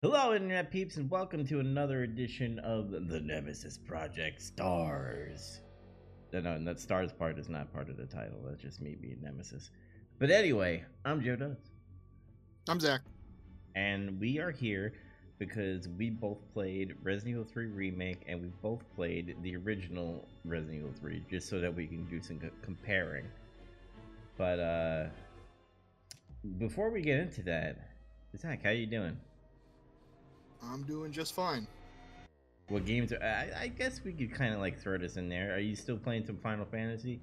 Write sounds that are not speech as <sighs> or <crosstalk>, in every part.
Hello, Internet peeps, and welcome to another edition of the Nemesis Project Stars. No, no, that stars part is not part of the title. That's just me being Nemesis. But anyway, I'm Joe Dubs. I'm Zac. And we are here because we both played Resident Evil 3 Remake and we both played the original Resident Evil 3 just so that we can do some comparing. But, uh, before we get into that, Zac, how you doing? I'm doing just fine. What games are? I, I guess we could kind of like throw this in there. Are you still playing some Final Fantasy?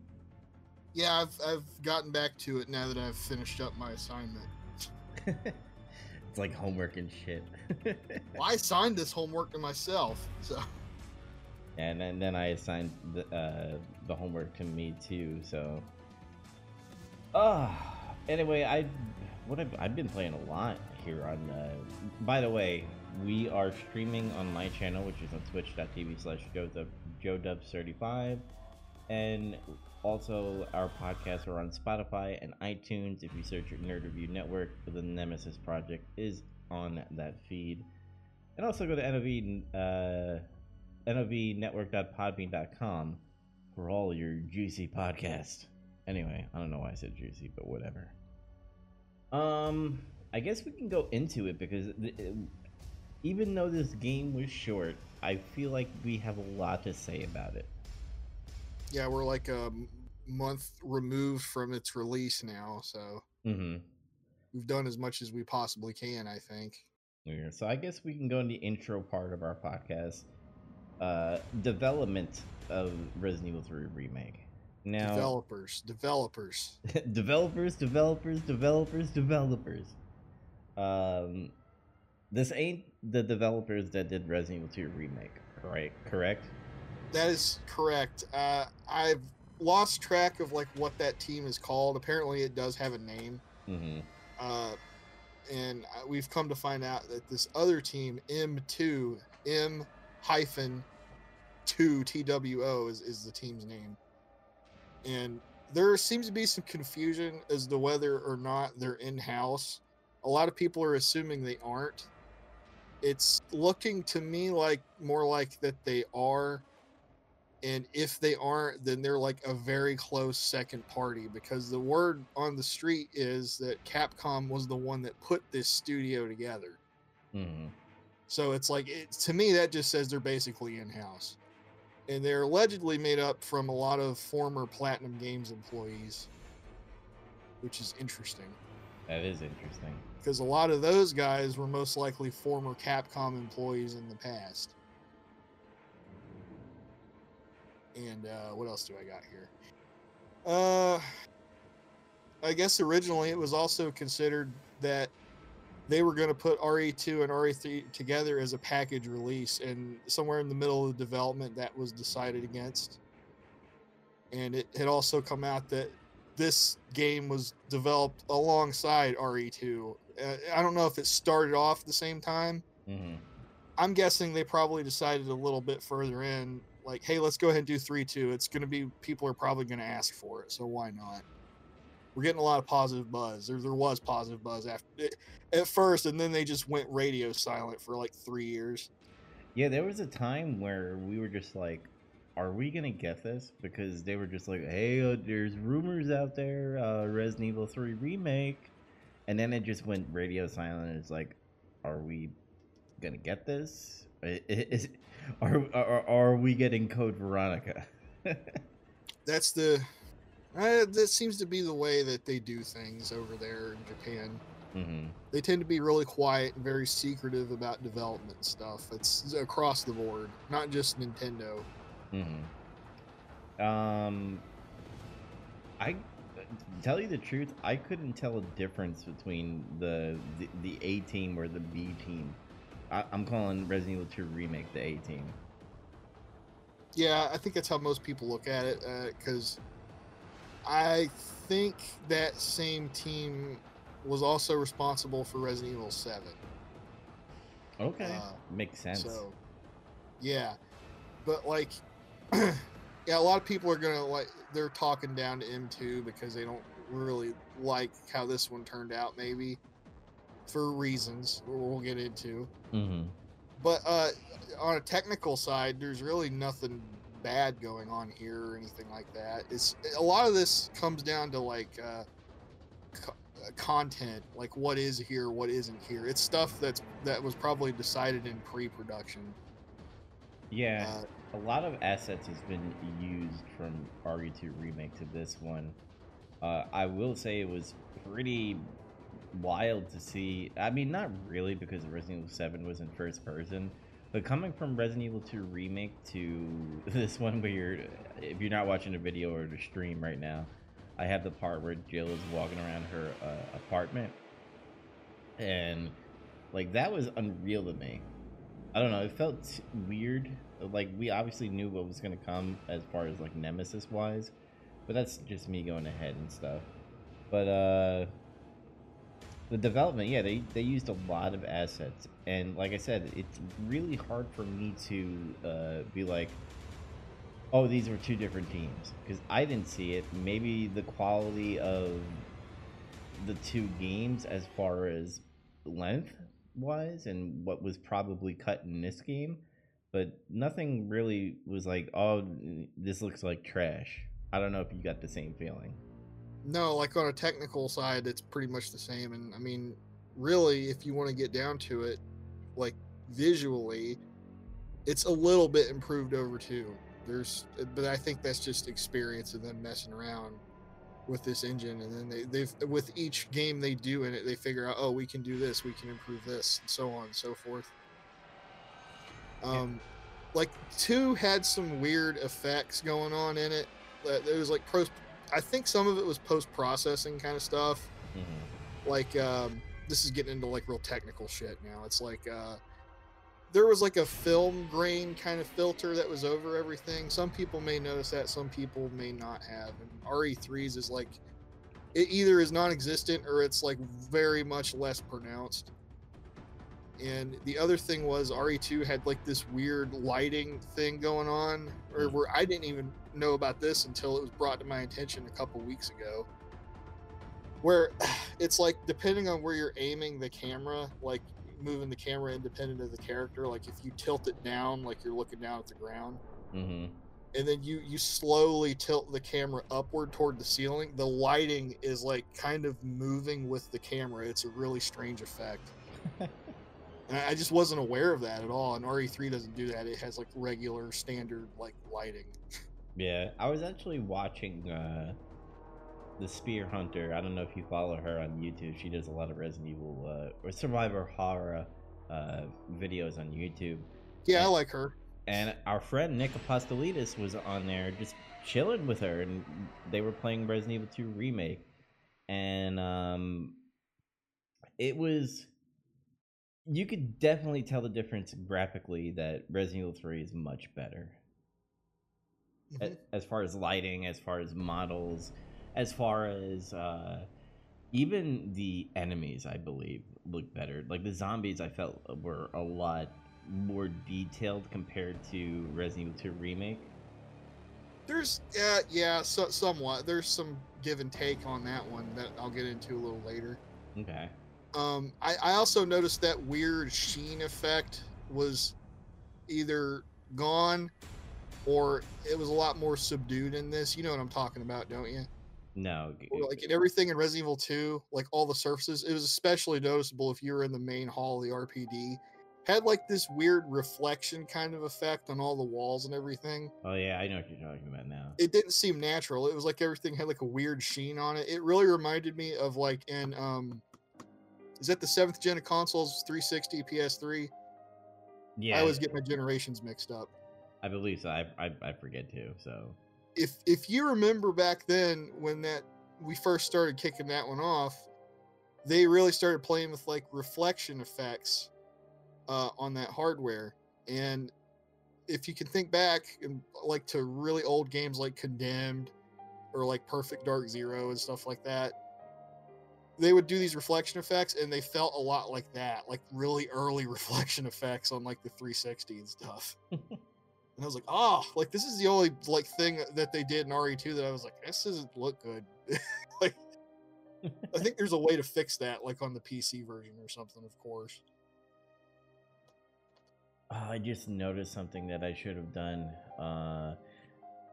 Yeah, I've I've gotten back to it now that I've finished up my assignment. <laughs> it's like homework and shit. <laughs> well, I assigned this homework to myself, so. And then, then I assigned the uh, the homework to me too. So. Ah. Uh, anyway, I what I've, I've been playing a lot here on. Uh, by the way, we are streaming on my channel, which is on twitch.tv slash joedubs35. And also, our podcasts are on Spotify and iTunes. If you search Nerd Review Network, the Nemesis Project is on that feed. And also go to NOV, uh, novnetwork.podbean.com for all your juicy podcasts. Anyway, I don't know why I said juicy, but whatever. Um, I guess we can go into it because even though this game was short, I feel like we have a lot to say about it. Yeah, we're like a month removed from its release now, so mm-hmm. we've done as much as we possibly can, I think. Yeah, so I guess we can go in the intro part of our podcast. Uh, development of Resident Evil 3 remake. Now, developers, developers, <laughs> developers, developers, developers, developers. Um, this ain't the developers that did Resident Evil 2 remake, right? Correct. That is correct. Uh, I've lost track of like what that team is called. Apparently, it does have a name. Mm-hmm. Uh, and we've come to find out that this other team, M2, M hyphen two TWO is, is the team's name. And there seems to be some confusion as to whether or not they're in house. A lot of people are assuming they aren't it's looking to me like more like that they are and if they aren't then they're like a very close second party because the word on the street is that capcom was the one that put this studio together. Mm-hmm. so it's like it, to me that just says they're basically in-house. And they're allegedly made up from a lot of former platinum games employees which is interesting. That is interesting because a lot of those guys were most likely former Capcom employees in the past. And uh, what else do I got here? Uh, I guess originally it was also considered that they were going to put RE2 and RE3 together as a package release, and somewhere in the middle of development, that was decided against. And it had also come out that this game was developed alongside RE2 uh, I don't know if it started off at the same time. Mm-hmm. I'm guessing they probably decided a little bit further in, like, hey, let's go ahead and do three two. It's going to be people are probably going to ask for it, so why not? We're getting a lot of positive buzz. There, there was positive buzz after at first, and then they just went radio silent for like three years. Yeah, there was a time where we were just like, "Are we gonna get this?" Because they were just like, "Hey, uh, there's rumors out there, uh, Resident Evil Three remake." and then it just went radio silent. It's like, are we gonna get this? Is, are, are are we getting Code Veronica? <laughs> That's the. Uh, that seems to be the way that they do things over there in Japan. Mm-hmm. They tend to be really quiet and very secretive about development stuff. It's across the board, not just Nintendo. Mm-hmm. Um, I tell you the truth, I couldn't tell a difference between the the, the A team or the B team. I, am calling Resident Evil 2 remake the A team. Yeah, I think that's how most people look at it because uh, I think that same team was also responsible for Resident Evil 7. Okay, uh, makes sense. So, yeah, but like, <clears throat> yeah, a lot of people are gonna like they're talking down to M2 because they don't really like how this one turned out, maybe. for reasons we'll get into. hmm But uh, on a technical side, there's really nothing bad going on here or anything like that. It's a lot of this comes down to like uh, co- uh, content, like what is here, what isn't here. It's stuff that's that was probably decided in pre-production. Yeah, Uh, a lot of assets has been used from RE2 remake to this one. Uh, I will say it was pretty wild to see. I mean, not really because Resident Evil 7 was in first person, but coming from Resident Evil 2 remake to <laughs> this one, where you're, if you're not watching the video or the stream right now, I have the part where Jill is walking around her uh, apartment, and like that was unreal to me. I don't know. It felt weird. Like we obviously knew what was gonna come as far as like Nemesis wise, but that's just me going ahead and stuff. But uh, the development, yeah, they they used a lot of assets, and like I said, it's really hard for me to uh, be like, oh, these were two different teams because I didn't see it. Maybe the quality of the two games as far as length wise and what was probably cut in this game but nothing really was like oh this looks like trash i don't know if you got the same feeling no, like on a technical side, it's pretty much the same. And I mean, really, if you want to get down to it, like visually, it's a little bit improved over two. There's, but I think that's just experience of them messing around with this engine, and then they, they've with each game they do in it, they figure out, oh, we can do this, we can improve this, and so on and so forth. Um, like two had some weird effects going on in it. It was like. I think some of it was post processing kind of stuff. mm-hmm. Like um, this is getting into like real technical shit now. It's like uh, there was like a film grain kind of filter that was over everything. Some people may notice that, some people may not have. And RE3s is like it either is non-existent or it's like very much less pronounced. And the other thing was RE2 had like this weird lighting thing going on, or Mm. where I didn't even know about this until it was brought to my attention a couple weeks ago. Where <sighs> it's like depending on where you're aiming the camera, like moving the camera independent of the character, like if you tilt it down, like you're looking down at the ground, Mm-hmm. and then you you slowly tilt the camera upward toward the ceiling, the lighting is like kind of moving with the camera. It's a really strange effect. <laughs> And I just wasn't aware of that at all. And RE3 doesn't do that. It has like regular standard like lighting. yeah i was actually watching uh the spear hunter i don't know if you follow her on youtube she does a lot of resident evil uh, or survivor horror uh videos on youtube Yeah, I like her. and our friend Nick Apostolidis was on there just chilling with her, and they were playing Resident Evil 2 remake, and um, it was you could definitely tell the difference graphically that Resident Evil 3 is much better Mhm. as far as lighting, as far as models, as far as uh, even the enemies. I believe look better. Like the zombies, I felt were a lot more detailed compared to Resident Evil 2 remake. There's yeah, yeah, so, somewhat. There's some give and take on that one that I'll get into a little later. Okay. Um, I, I also noticed that weird sheen effect was either gone or it was a lot more subdued in this. You know what I'm talking about, don't you? No. Or, like in everything in Resident Evil 2, like all the surfaces, it was especially noticeable if you were in the main hall of the RPD. Had like this weird reflection kind of effect on all the walls and everything. Oh yeah, I know what you're talking about now. It didn't seem natural. It was like everything had like a weird sheen on it. It really reminded me of like in um is that the seventh gen of consoles 360 PS3? Yeah, I always get my generations mixed up. I believe so. I, I I forget too. So if if you remember back then when that we first started kicking that one off, they really started playing with like reflection effects uh, on that hardware. And if you can think back and like to really old games like Condemned or like Perfect Dark Zero and stuff like that, they would do these reflection effects and they felt a lot like that, like really early <laughs> reflection effects on like the 360 and stuff. <laughs> And I was like, oh, like this is the only like thing that they did in RE2 that I was like, this doesn't look good. <laughs> like, I think there's a way to fix that, like on the PC version or something, of course. Oh, I just noticed something that I should have done. Uh,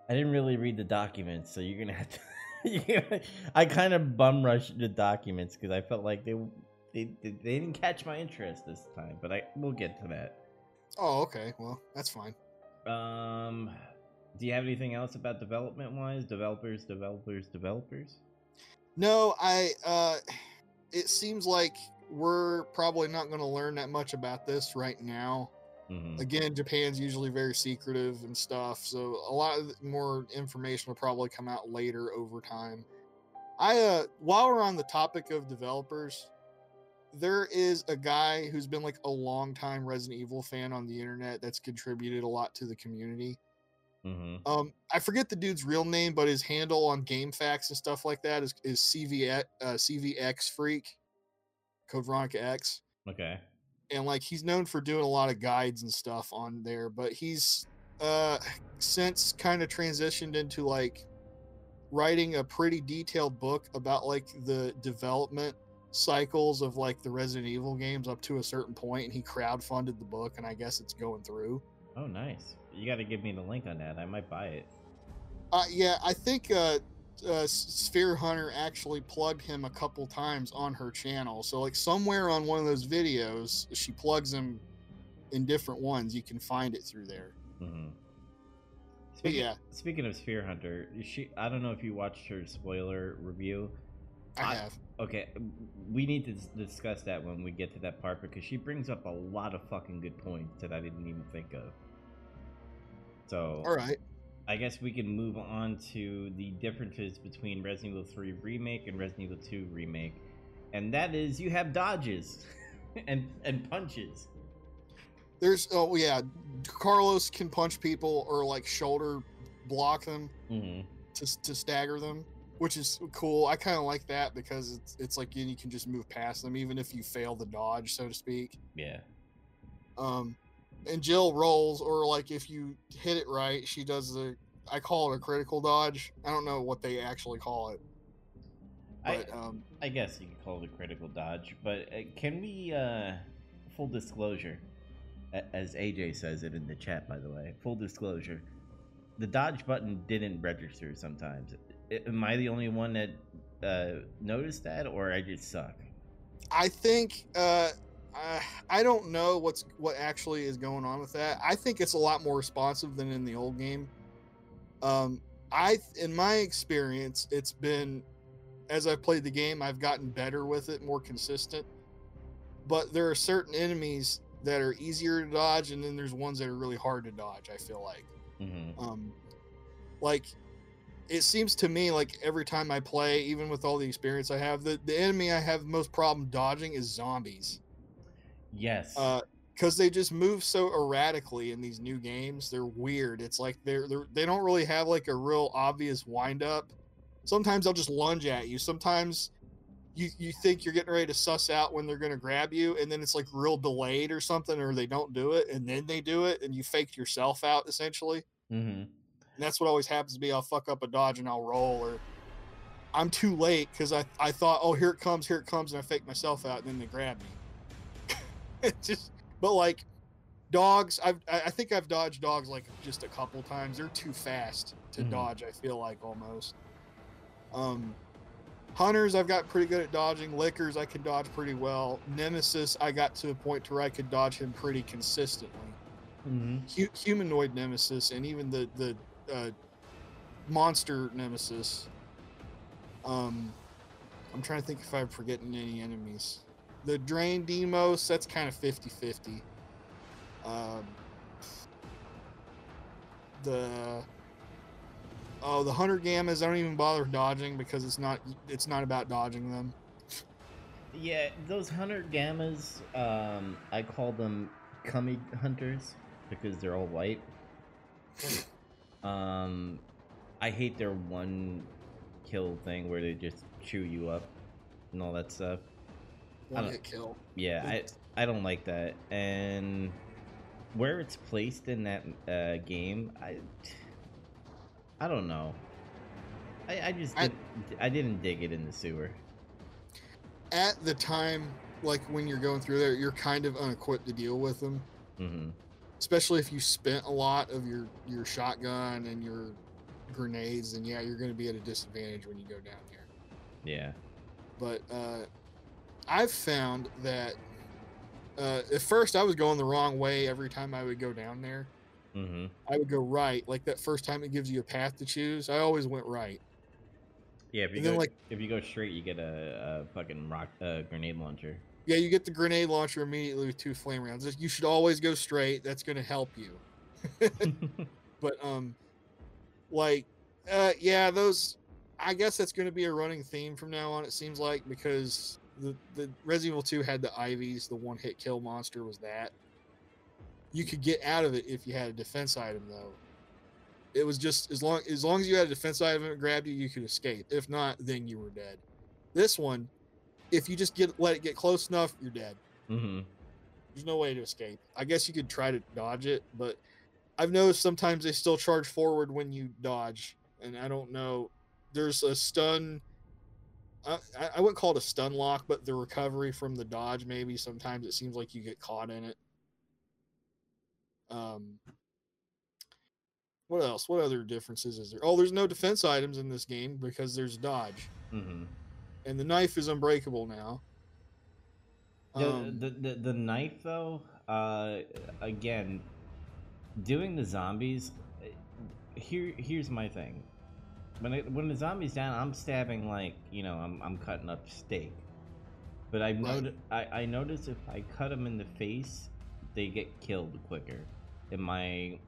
I didn't really read the documents, so you're gonna have to. <laughs> yeah, I kind of bum rushed the documents because I felt like they, they they they didn't catch my interest this time. But I we'll get to that. Oh, okay. Well, that's fine. Um, do you have anything else about development wise? Developers, developers, developers. No, I. uh It seems like we're probably not going to learn that much about this right now. Mhm. Again, Japan's usually very secretive and stuff, so a lot more information will probably come out later over time. I uh while we're on the topic of developers, there is a guy who's been like a long time Resident Evil fan on the internet that's contributed a lot to the community. Mhm. Um, I forget the dude's real name, but his handle on GameFAQs and stuff like that is is CVX uh, CVX Freak, Code Veronica X Okay. And like he's known for doing a lot of guides and stuff on there but he's uh since kind of transitioned into like writing a pretty detailed book about like the development cycles of like the Resident Evil games up to a certain point and he crowdfunded the book and I guess it's going through. Oh, nice. You got to give me the link on that. I might buy it. Uh yeah, I think uh uh, Spear Hunter actually plugged him a couple times on her channel. So, like, somewhere on one of those videos, she plugs him in different ones. You can find it through there. hmm But Speaking, yeah, Speaking of Spear Hunter, she I don't know if you watched her spoiler review. I I- have. Okay, we need to discuss that when we get to that part because she brings up a lot of fucking good points that I didn't even think of. So, All right. I guess we can move on to the differences between Resident Evil 3 Remake and Resident Evil 2 Remake. And that is you have dodges <laughs> and and punches. There's, oh, yeah. Carlos can punch people or like shoulder block them hmm to, to stagger them, which is cool. I kind of like that because it's, it's like you can just move past them, even if you fail the dodge, so to speak. Yeah. Um, and Jill rolls, or like if you hit it right, she does the. I call it a critical dodge. I don't know what they actually call it, I, um, I guess you could call it a critical dodge, but uh, can we, uh, full disclosure, as AJ says it in the chat, by the way, full disclosure, the dodge button didn't register sometimes. Am I the only one that uh, noticed that, or I just suck? I think uh, I, I don't know what's what actually is going on with that. I think it's a lot more responsive than in the old game. Um, I, in my experience, it's been as I've played the game, I've gotten better with it, more consistent. But there are certain enemies that are easier to dodge, and then there's ones that are really hard to dodge. I feel like. hmm um like it seems to me like every time i play even with all the experience i have the, the enemy i have most problem dodging is zombies Yes. uh because they just move so erratically in these new games they're weird it's like they're, they're they don't really have like a real obvious wind up sometimes they'll just lunge at you sometimes you you think you're getting ready to suss out when they're going to grab you and then it's like real delayed or something or they don't do it and then they do it and you faked yourself out essentially hmm and that's what always happens to me. I'll fuck up a dodge and I'll roll, or I'm too late because I, I thought, oh, here it comes, here it comes, and I fake myself out, and then they grab me. <laughs> it's just, but like dogs, I've I I think I've dodged dogs like just a couple times. They're too fast to Mhm. dodge. I feel like almost. Um, hunters, I've got pretty good at dodging. Lickers, I can dodge pretty well. Nemesis, I got to a point to where I could dodge him pretty consistently hmm hu- humanoid nemesis and even the the uh, monster nemesis. Um, I'm trying to think if I'm forgetting any enemies. The drain deimos, that's kind of 50-50. Um, the oh the hunter gammas, I don't even bother dodging because it's not it's not about dodging them. Yeah, those hunter gammas, um, I call them cummy hunters because they're all white. um, I hate their one kill thing where they just chew you up and all that stuff. One hit kill. Yeah, I I don't like that. And where it's placed in that uh, game, I I don't know. I, I just I- didn't, I didn't dig it in the sewer. at the time, like when you're going through there, you're kind of unequipped to deal with them, Mm-hmm. especially if you spent a lot of your your shotgun and your grenades. And yeah, you're going to be at a disadvantage when you go down there. Yeah. But uh, I've found that uh, at first I was going the wrong way every time I would go down there. Mm-hmm. I would go right. Like that first time it gives you a path to choose, I always went right. Yeah. If you And go then, like- if you go straight, you get a, a fucking rock uh, grenade launcher. Yeah, you get the grenade launcher immediately with two flame rounds. You should always go straight. That's going to help you. <laughs> But um, like, uh, yeah, those. I guess that's going to be a running theme from now on. It seems like because the the Resident Evil Two had the Ivies, the one hit kill monster was that. You could get out of it if you had a defense item though. It was just as long as long as you had a defense item that grabbed you, you could escape. If not, then you were dead. This one, if you just get let it get close enough, you're dead. mm-hmm. There's no way to escape. I guess you could try to dodge it, but I've noticed sometimes they still charge forward when you dodge, and I don't know. There's a stun. I, I wouldn't call it a stun lock, but the recovery from the dodge maybe sometimes it seems like you get caught in it. Um, what else? What other differences is there? Oh, there's no defense items in this game because there's dodge, Mm-hmm. and the knife is unbreakable now. The, Um, the, the the knife though, uh, again, doing the zombies. uh, Here here's my thing. When it, when the zombies down, I'm stabbing like you know I'm I'm cutting up steak. But I've Right. noticed I I noticed if I cut them in the face, they get killed quicker. Am I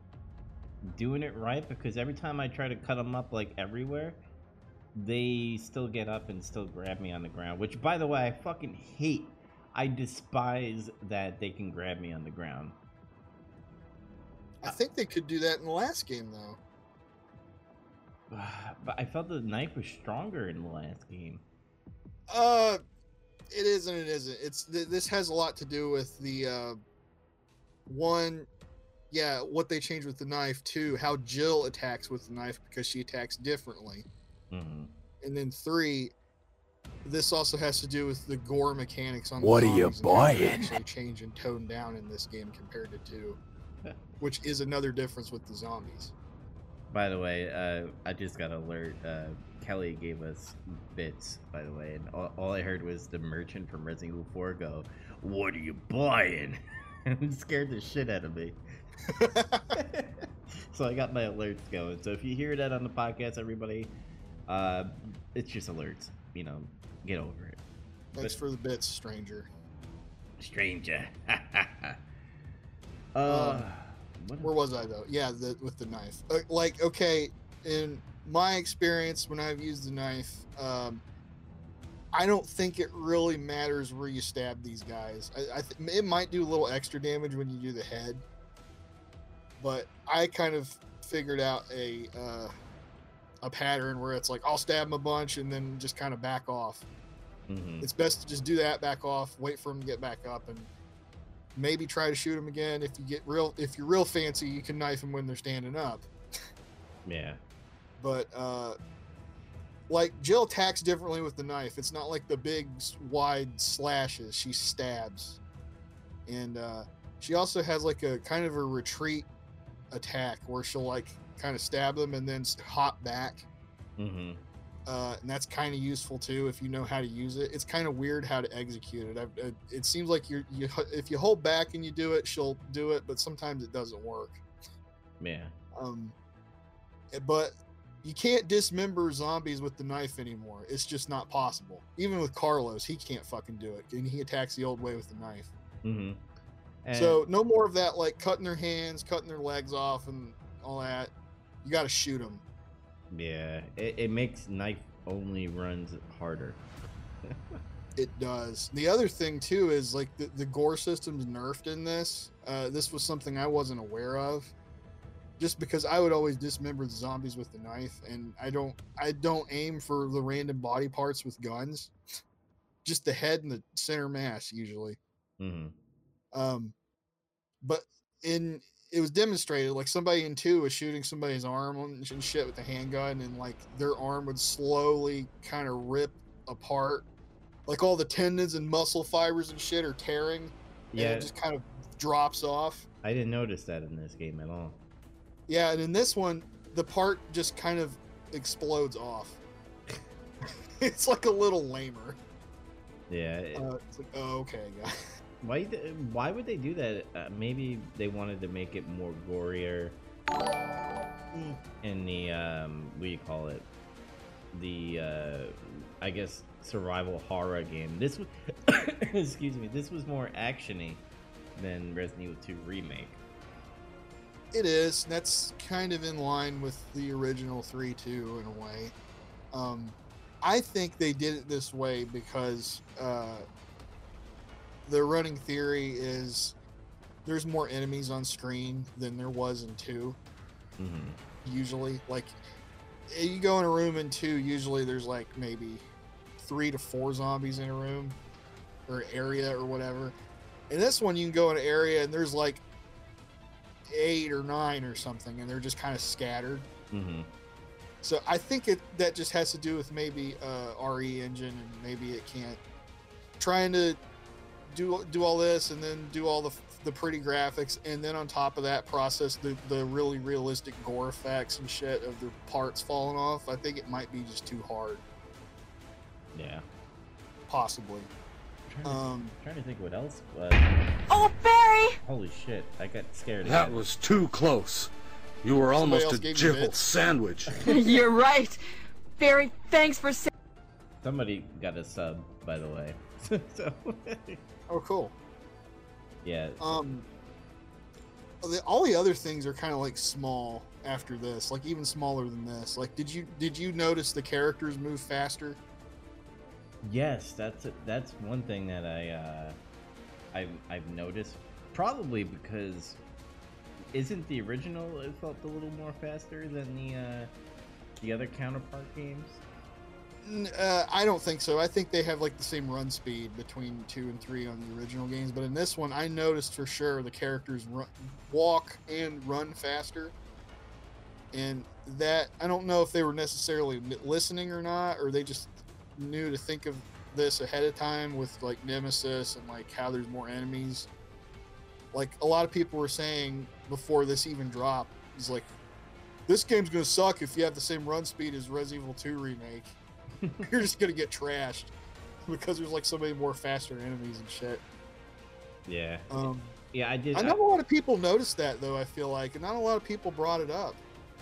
doing it right? Because every time I try to cut them up like everywhere, they still get up and still grab me on the ground. Which, by the way, I fucking hate. I despise that they can grab me on the ground. I think they could do that in the last game though. <sighs> But I felt the knife was stronger in the last game. Uh, it is and it isn't. It's th- this has a lot to do with the uh, one, yeah, what they changed with the knife. Two, how Jill attacks with the knife because she attacks differently. hmm And then three, this also has to do with the gore mechanics on. What the are you zombies they buying? Actually, change and tone down in this game compared to two, <laughs> which is another difference with the zombies. By the way, uh, I just got alert. Uh, Kelly gave us bits, by the way, and all, all I heard was the merchant from Resident Evil 4 go, What are you buying? <laughs> and scared the shit out of me. <laughs> so I got my alerts going. So if you hear that on the podcast, everybody, uh, it's just alerts. You know, get over it. Thanks But- for the bits, stranger. Stranger. <laughs> uh, Um, Where was I though? Yeah, the, with the knife. Uh, like, okay, in my experience when I've used the knife, um, I don't think it really matters where you stab these guys. I, I th- it might do a little extra damage when you do the head, but I kind of figured out a uh, a pattern where it's like I'll stab them a bunch and then just kind of back off. Mhm. It's best to just do that, back off, wait for them to get back up, and maybe try to shoot them again. If you get real, if you're real fancy, you can knife them when they're standing up. Yeah. But uh, like Jill attacks differently with the knife. It's not like the big wide slashes. She stabs, and uh, she also has like a kind of a retreat attack where she'll like kind of stab them and then hop back. hmm uh, and that's kind of useful too if you know how to use it. It's kind of weird how to execute it. I've, uh, it seems like you're you if you hold back and you do it, she'll do it, but sometimes it doesn't work. Yeah. Um, eh, but you can't dismember zombies with the knife anymore. It's just not possible. Even with Carlos, he can't fucking do it, and he attacks the old way with the knife. hmm And, so no more of that, like cutting their hands, cutting their legs off, and all that. You got to shoot them. Yeah, it, it makes knife only runs harder. <laughs> It does. The other thing too is like the, the gore system's nerfed in this. Uh, this was something I wasn't aware of. Just because I would always dismember the zombies with the knife, and I don't I don't aim for the random body parts with guns. Just the head and the center mass usually. hmm Um, but in it was demonstrated like somebody in two was shooting somebody's arm and shit with a handgun, and like their arm would slowly kind of rip apart like all the tendons and muscle fibers and shit are tearing. And Yeah, it just kind of drops off. I didn't notice that in this game at all. Yeah, and in this one, the part just kind of explodes off. <laughs> it's like a little lamer. Yeah, it- Uh, it's like, oh, okay, yeah. Why? Why would they do that? Uh, maybe they wanted to make it more gorier Mm. in the um, what do you call it? The uh, I guess survival horror game. This was, <coughs> excuse me, this was more actiony than Resident Evil 2 remake. It is. That's kind of in line with the original 3 2 in a way. Um, I think they did it this way because uh, the running theory is there's more enemies on screen than there was in two. hmm Usually, like you go in a room in two, usually there's like maybe three to four zombies in a room or area or whatever. In this one, you can go in an area and there's like eight or nine or something, and they're just kind of scattered. hmm So I think it that just has to do with maybe uh, RE engine and maybe it can't trying to do do all this and then do all the the pretty graphics and then on top of that process the the really realistic gore effects and shit of the parts falling off. I think it might be just too hard, Yeah. possibly. I'm trying, to, Um, trying to think what else. Uh, Oh, Barry! holy shit! I got scared. That again. was too close. You were Somebody almost a gave jibble <laughs> sandwich. <laughs> You're right. Barry, thanks for sa- Somebody got a sub, by the way. <laughs> so, Oh, cool. yeah. Um, the, all the other things are kind of like small after this, like even smaller than this. Like, did you did you notice the characters move faster? Yes, that's that's one thing that I uh, I've I've noticed. Probably because isn't the original it felt a little more faster than the uh, the other counterpart games? Uh, I don't think so. I think they have like the same run speed between two and three on the original games, but in this one, I noticed for sure the characters run, walk and run faster, and that I don't know if they were necessarily listening or not, or they just knew to think of this ahead of time with like Nemesis and like how there's more enemies. Like a lot of people were saying before this even dropped, is like this game's gonna suck if you have the same run speed as Resident Evil 2 remake. <laughs> You're just gonna get trashed because there's like so many more faster enemies and shit. Yeah, Um, yeah. I did. I know a lot of people noticed that though. I feel like, and not a lot of people brought it up.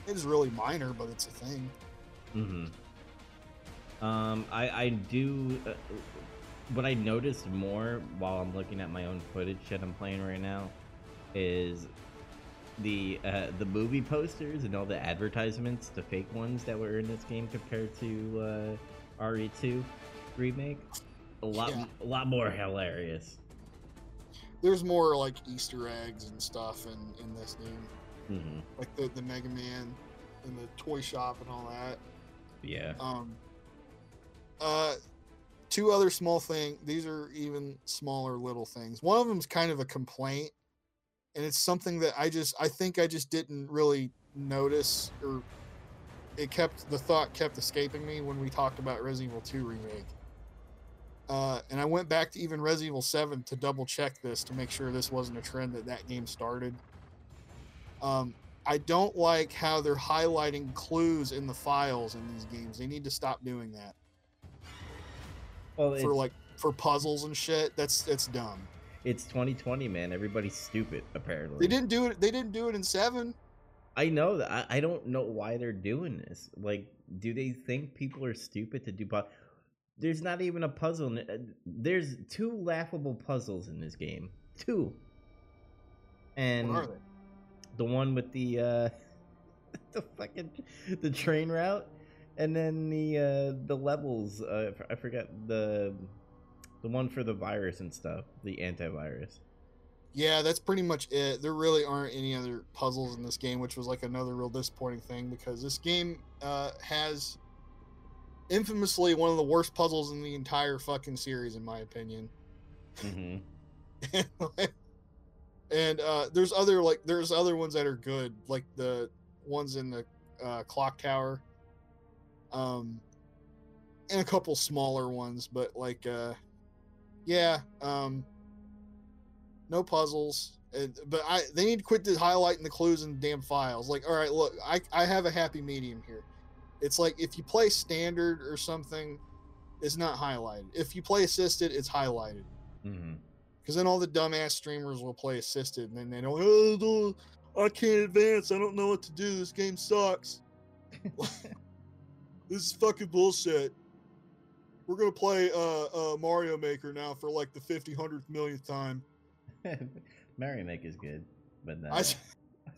It is really minor, but it's a thing. hmm Um, I I do. Uh, what I noticed more while I'm looking at my own footage that I'm playing right now is the uh, the movie posters and all the advertisements, the fake ones that were in this game compared to uh, RE2 remake. A lot, Yeah. a lot more hilarious. There's more like Easter eggs and stuff in in this game, hmm like the the Mega Man and the toy shop and all that. Yeah. Um, uh, two other small thing. These are even smaller little things. One of them is kind of a complaint, and it's something that I just I think I just didn't really notice, or it kept the thought kept escaping me when we talked about Resident Evil 2 remake. Uh, and I went back to even Resident Evil 7 to double check this to make sure this wasn't a trend that that game started. Um, I don't like how they're highlighting clues in the files in these games. They need to stop doing that Well, for like for puzzles and shit. That's that's dumb. It's 2020, man. Everybody's stupid. Apparently, They didn't do it. They didn't do it in seven. I know that. I, I don't know why they're doing this. Like, do they think people are stupid to do? Pu- There's not even a puzzle. In. Uh, There's two laughable puzzles in this game. Two. And What are they? the one with the uh, <laughs> the fucking the train route, and then the uh, the levels. Uh, I f- I forgot the the one for the virus and stuff. The antivirus. Yeah, that's pretty much it. There really aren't any other puzzles in this game, which was like another real disappointing thing because this game uh, has infamously one of the worst puzzles in the entire fucking series, in my opinion. hmm <laughs> and uh, there's other like there's other ones that are good, like the ones in the uh, clock tower. Um, and a couple smaller ones, but like, uh, yeah, um, no puzzles. And, but I they need to quit the highlighting the clues in the damn files. Like, all right, look, I I have a happy medium here. It's like if you play standard or something, it's not highlighted. If you play assisted, it's highlighted. Because then all the dumbass streamers will play assisted, and then they don't. Oh, I can't advance. I don't know what to do. This game sucks. <laughs> <laughs> This is fucking bullshit. We're gonna play uh, uh, Mario Maker now for like the 50 hundredth millionth time. <laughs> Mario Maker is good, but no. I,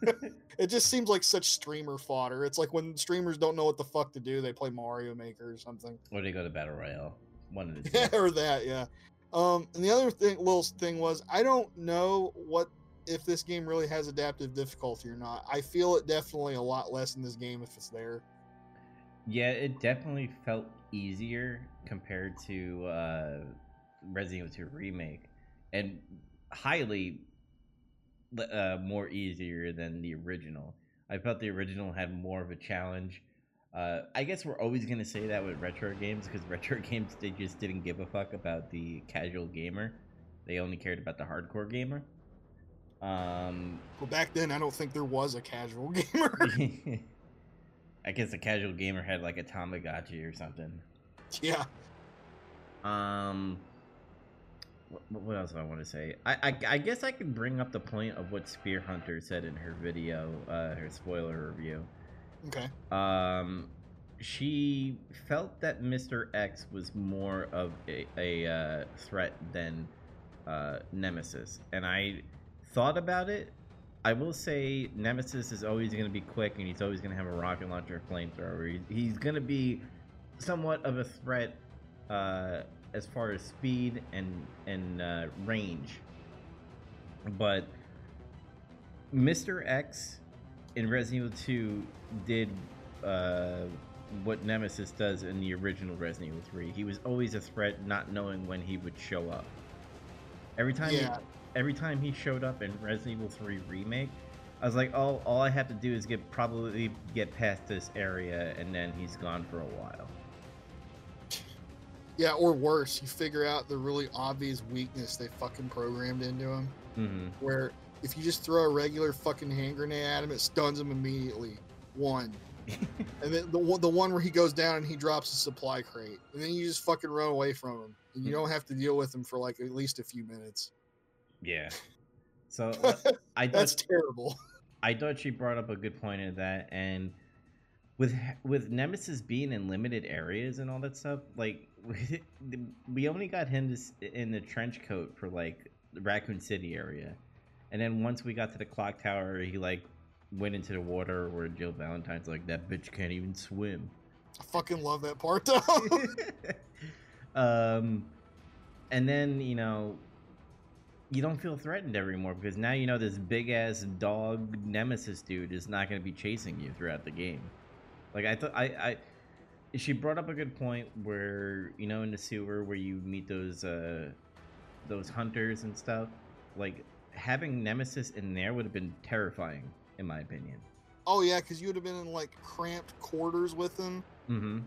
<laughs> it just seems like such streamer fodder. It's like when streamers don't know what the fuck to do, they play Mario Maker or something. or they go to Battle Royale. One of the Yeah, <laughs> two. or that, yeah. Um, and the other thing, little thing was, I don't know what if this game really has adaptive difficulty or not. I feel it definitely a lot less in this game if it's there. Yeah, it definitely felt easier compared to uh, Resident Evil 2 Remake, and highly uh, more easier than the original. I felt the original had more of a challenge. Uh, I guess we're always gonna say that with retro games because <laughs> retro games they just didn't give a fuck about the casual gamer. They only cared about the hardcore gamer. Um, But back then, I don't think there was a casual <laughs> gamer. <laughs> I guess the casual gamer had like a Tamagotchi or something. yeah. Um, what, what else do I want to say? I, I I guess I can bring up the point of what Spear Hunter said in her video, uh, her spoiler review. Okay. Um, she felt that Mr. X was more of a, a uh, threat than uh, Nemesis, and I thought about it. I will say Nemesis is always going to be quick, and he's always going to have a rocket launcher, flamethrower. He's going to be somewhat of a threat uh, as far as speed and and uh, range, but Mr. X in Resident Evil 2 did uh, what Nemesis does in the original Resident Evil 3. He was always a threat, not knowing when he would show up. Every time, Yeah. Every time he showed up in Resident Evil 3 remake, I was like, oh, all I have to do is get probably get past this area, and then he's gone for a while. Yeah, or worse, you figure out the really obvious weakness they fucking programmed into him, hmm where if you just throw a regular fucking hand grenade at him, it stuns him immediately. One. <laughs> And then the one, the one where he goes down and he drops a supply crate, and then you just fucking run away from him, and you don't have to deal with him for like at least a few minutes. Yeah. So <laughs> uh, I That's thought terrible. <laughs> I thought she brought up a good point in that, and with with Nemesis being in limited areas and all that stuff, like <laughs> we only got him to, in the trench coat for like the Raccoon City area, and then once we got to the clock tower, he like went into the water where Jill Valentine's like that bitch can't even swim. I fucking love that part though. um, and then you know, you don't feel threatened anymore because now you know this big ass dog nemesis dude is not going to be chasing you throughout the game. Like I thought, I, I, she brought up a good point where you know in the sewer where you meet those uh, those hunters and stuff. Like having nemesis in there would have been terrifying, in my opinion. oh yeah, because you would have been in like cramped quarters with him. Mm-hmm.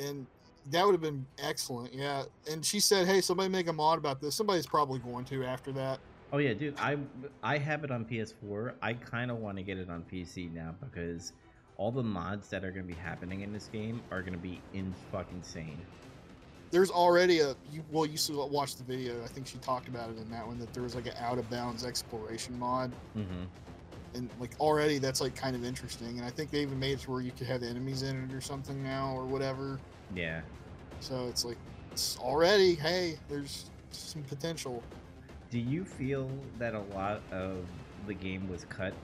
and that would have been excellent. Yeah, and she said, "Hey, somebody make a mod about this." Somebody's probably going to after that. Oh yeah, dude. I I have it on PS4. I kind of want to get it on PC now because all the mods that are going to be happening in this game are going to be in fucking insane. There's already a you well, you should watch the video. I think she talked about it in that one that there was like an out of bounds exploration mod, Mm-hmm. and like already that's like kind of interesting. And I think they even made it to where you could have enemies in it or something now or whatever. Yeah. So it's like it's already hey, there's some potential. Do you feel that a lot of the game was cut?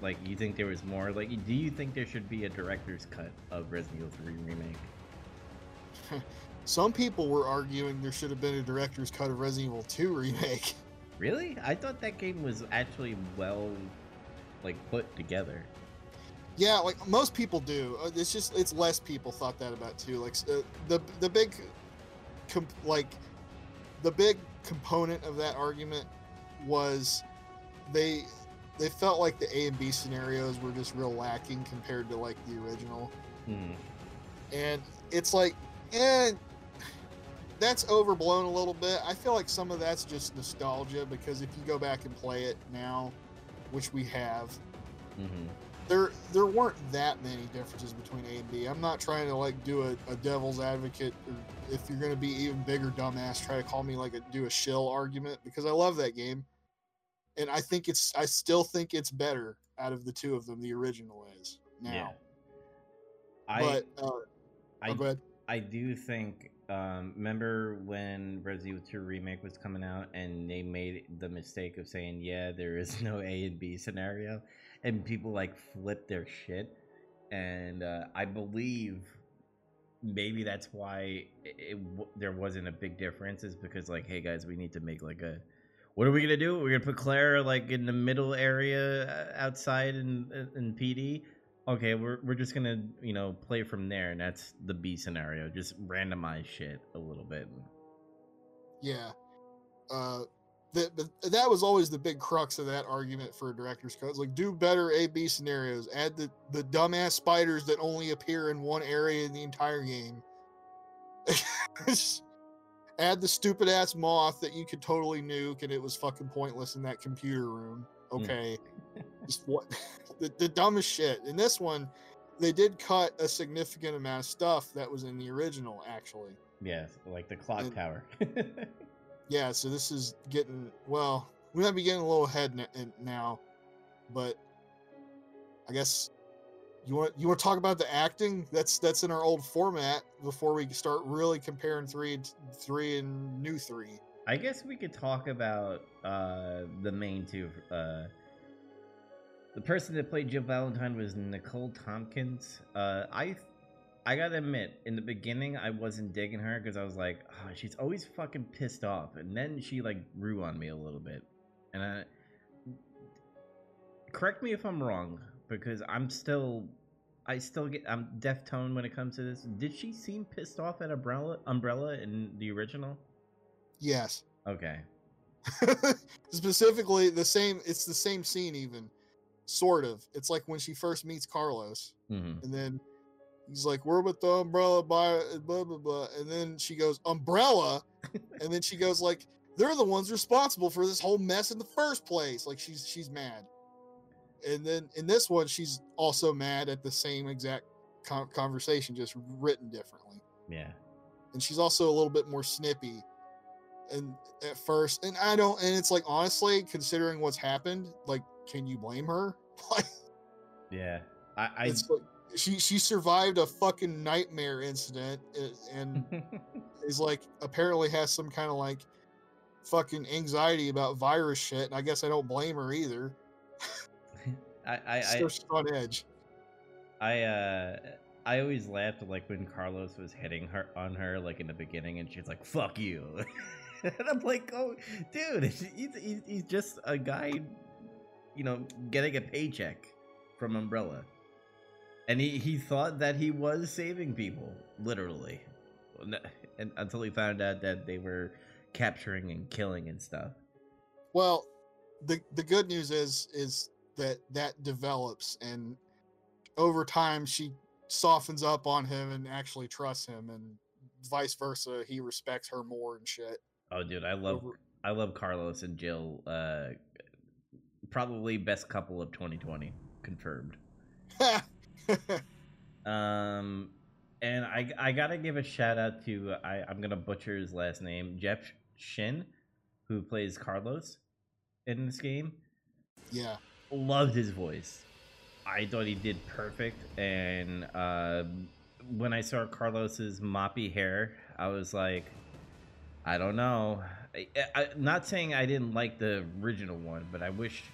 Like, you think there was more? Like, do you think there should be a director's cut of Resident Evil 3 remake? <laughs> Some people were arguing there should have been a director's cut of Resident Evil 2 remake. Really? I thought that game was actually well, like, put together. Yeah, like most people do. Uh, It's just it's less people thought that about too. Like uh, the the big, com- like, the big component of that argument was they they felt like the A and B scenarios were just real lacking compared to like the original. Hmm. and it's like, eh, that's overblown a little bit. I feel like some of that's just nostalgia because if you go back and play it now, which we have, hmm there there weren't that many differences between A and B. I'm not trying to like do a, a devil's advocate or if you're gonna be even bigger dumbass, try to call me like a do a shill argument because I love that game. And I think it's I still think it's better out of the two of them, the original is now. Yeah. I uh I oh. I do think. Um, remember when Resident Evil 2 remake was coming out and they made the mistake of saying, "Yeah, there is no A and B scenario," and people like flip their shit. And uh, I believe maybe that's why it, it, there wasn't a big difference. Is because like, hey guys, we need to make like a. What are we gonna do? We're gonna put Claire like in the middle area uh, outside in in PD okay we're, we're just gonna you know play from there and that's the b scenario just randomize shit a little bit Yeah. Uh that but that was always the big crux of that argument for a director's cut. It's like do better A B scenarios. Add the, the dumbass spiders that only appear in one area in the entire game. <laughs> Add the stupid ass moth that you could totally nuke and it was fucking pointless in that computer room. Hmm. Okay. <laughs> Just what <laughs> the, the dumbest shit. In this one, they did cut a significant amount of stuff that was in the original actually. yes like the clock And- tower yeah so this is getting well we might be getting a little ahead now but i guess you want you want to talk about the acting? That's that's in our old format before we start really comparing three three and new three. I guess we could talk about uh the main two uh the person that played jill valentine was nicole tompkins. Uh i I gotta admit, in the beginning, I wasn't digging her because I was like, oh, she's always fucking pissed off, and then she like grew on me a little bit, and I correct me if I'm wrong because I'm still, I still get I'm deaf tone when it comes to this. Did she seem pissed off at Umbrella Umbrella in the original? yes. Okay, <laughs> specifically the same it's the same scene even sort of. It's like when she first meets carlos hmm and then he's like, "We're with the umbrella by blah blah blah," and then she goes, "Umbrella," <laughs> and then she goes like, "They're the ones responsible for this whole mess in the first place." Like she's she's mad, and then in this one, she's also mad at the same exact con- conversation, just written differently, yeah, and she's also a little bit more snippy. And at first, and I don't, and it's like honestly, considering what's happened, like, can you blame her? <laughs> Like, yeah. I, I it's like she she survived a fucking nightmare incident uh, and <laughs> is like apparently has some kind of like fucking anxiety about virus shit and i guess i don't blame her either. <laughs> I, I, she's on edge. I, uh, I always laughed like when Carlos was hitting her on her like in the beginning, and she's like, "Fuck you," <laughs> and I'm like, "Oh, dude, he's, he's, he's just a guy, you know, getting a paycheck from Umbrella." And he, he thought that he was saving people, literally, and until he found out that they were capturing and killing and stuff. well the the good news is is that that develops and over time she softens up on him and actually trusts him and vice versa he respects her more and shit Oh, dude, I love Over- I love Carlos and Jill. Uh, probably best couple of 2020 confirmed. <laughs> <laughs> Um, and I I gotta give a shout out to I I'm gonna butcher his last name Jeff Schine, who plays Carlos in this game. yeah Loved his voice. I thought he did perfect. And uh, when I saw Carlos's moppy hair, I was like, I don't know. I, I, not saying I didn't like the original one, but I wish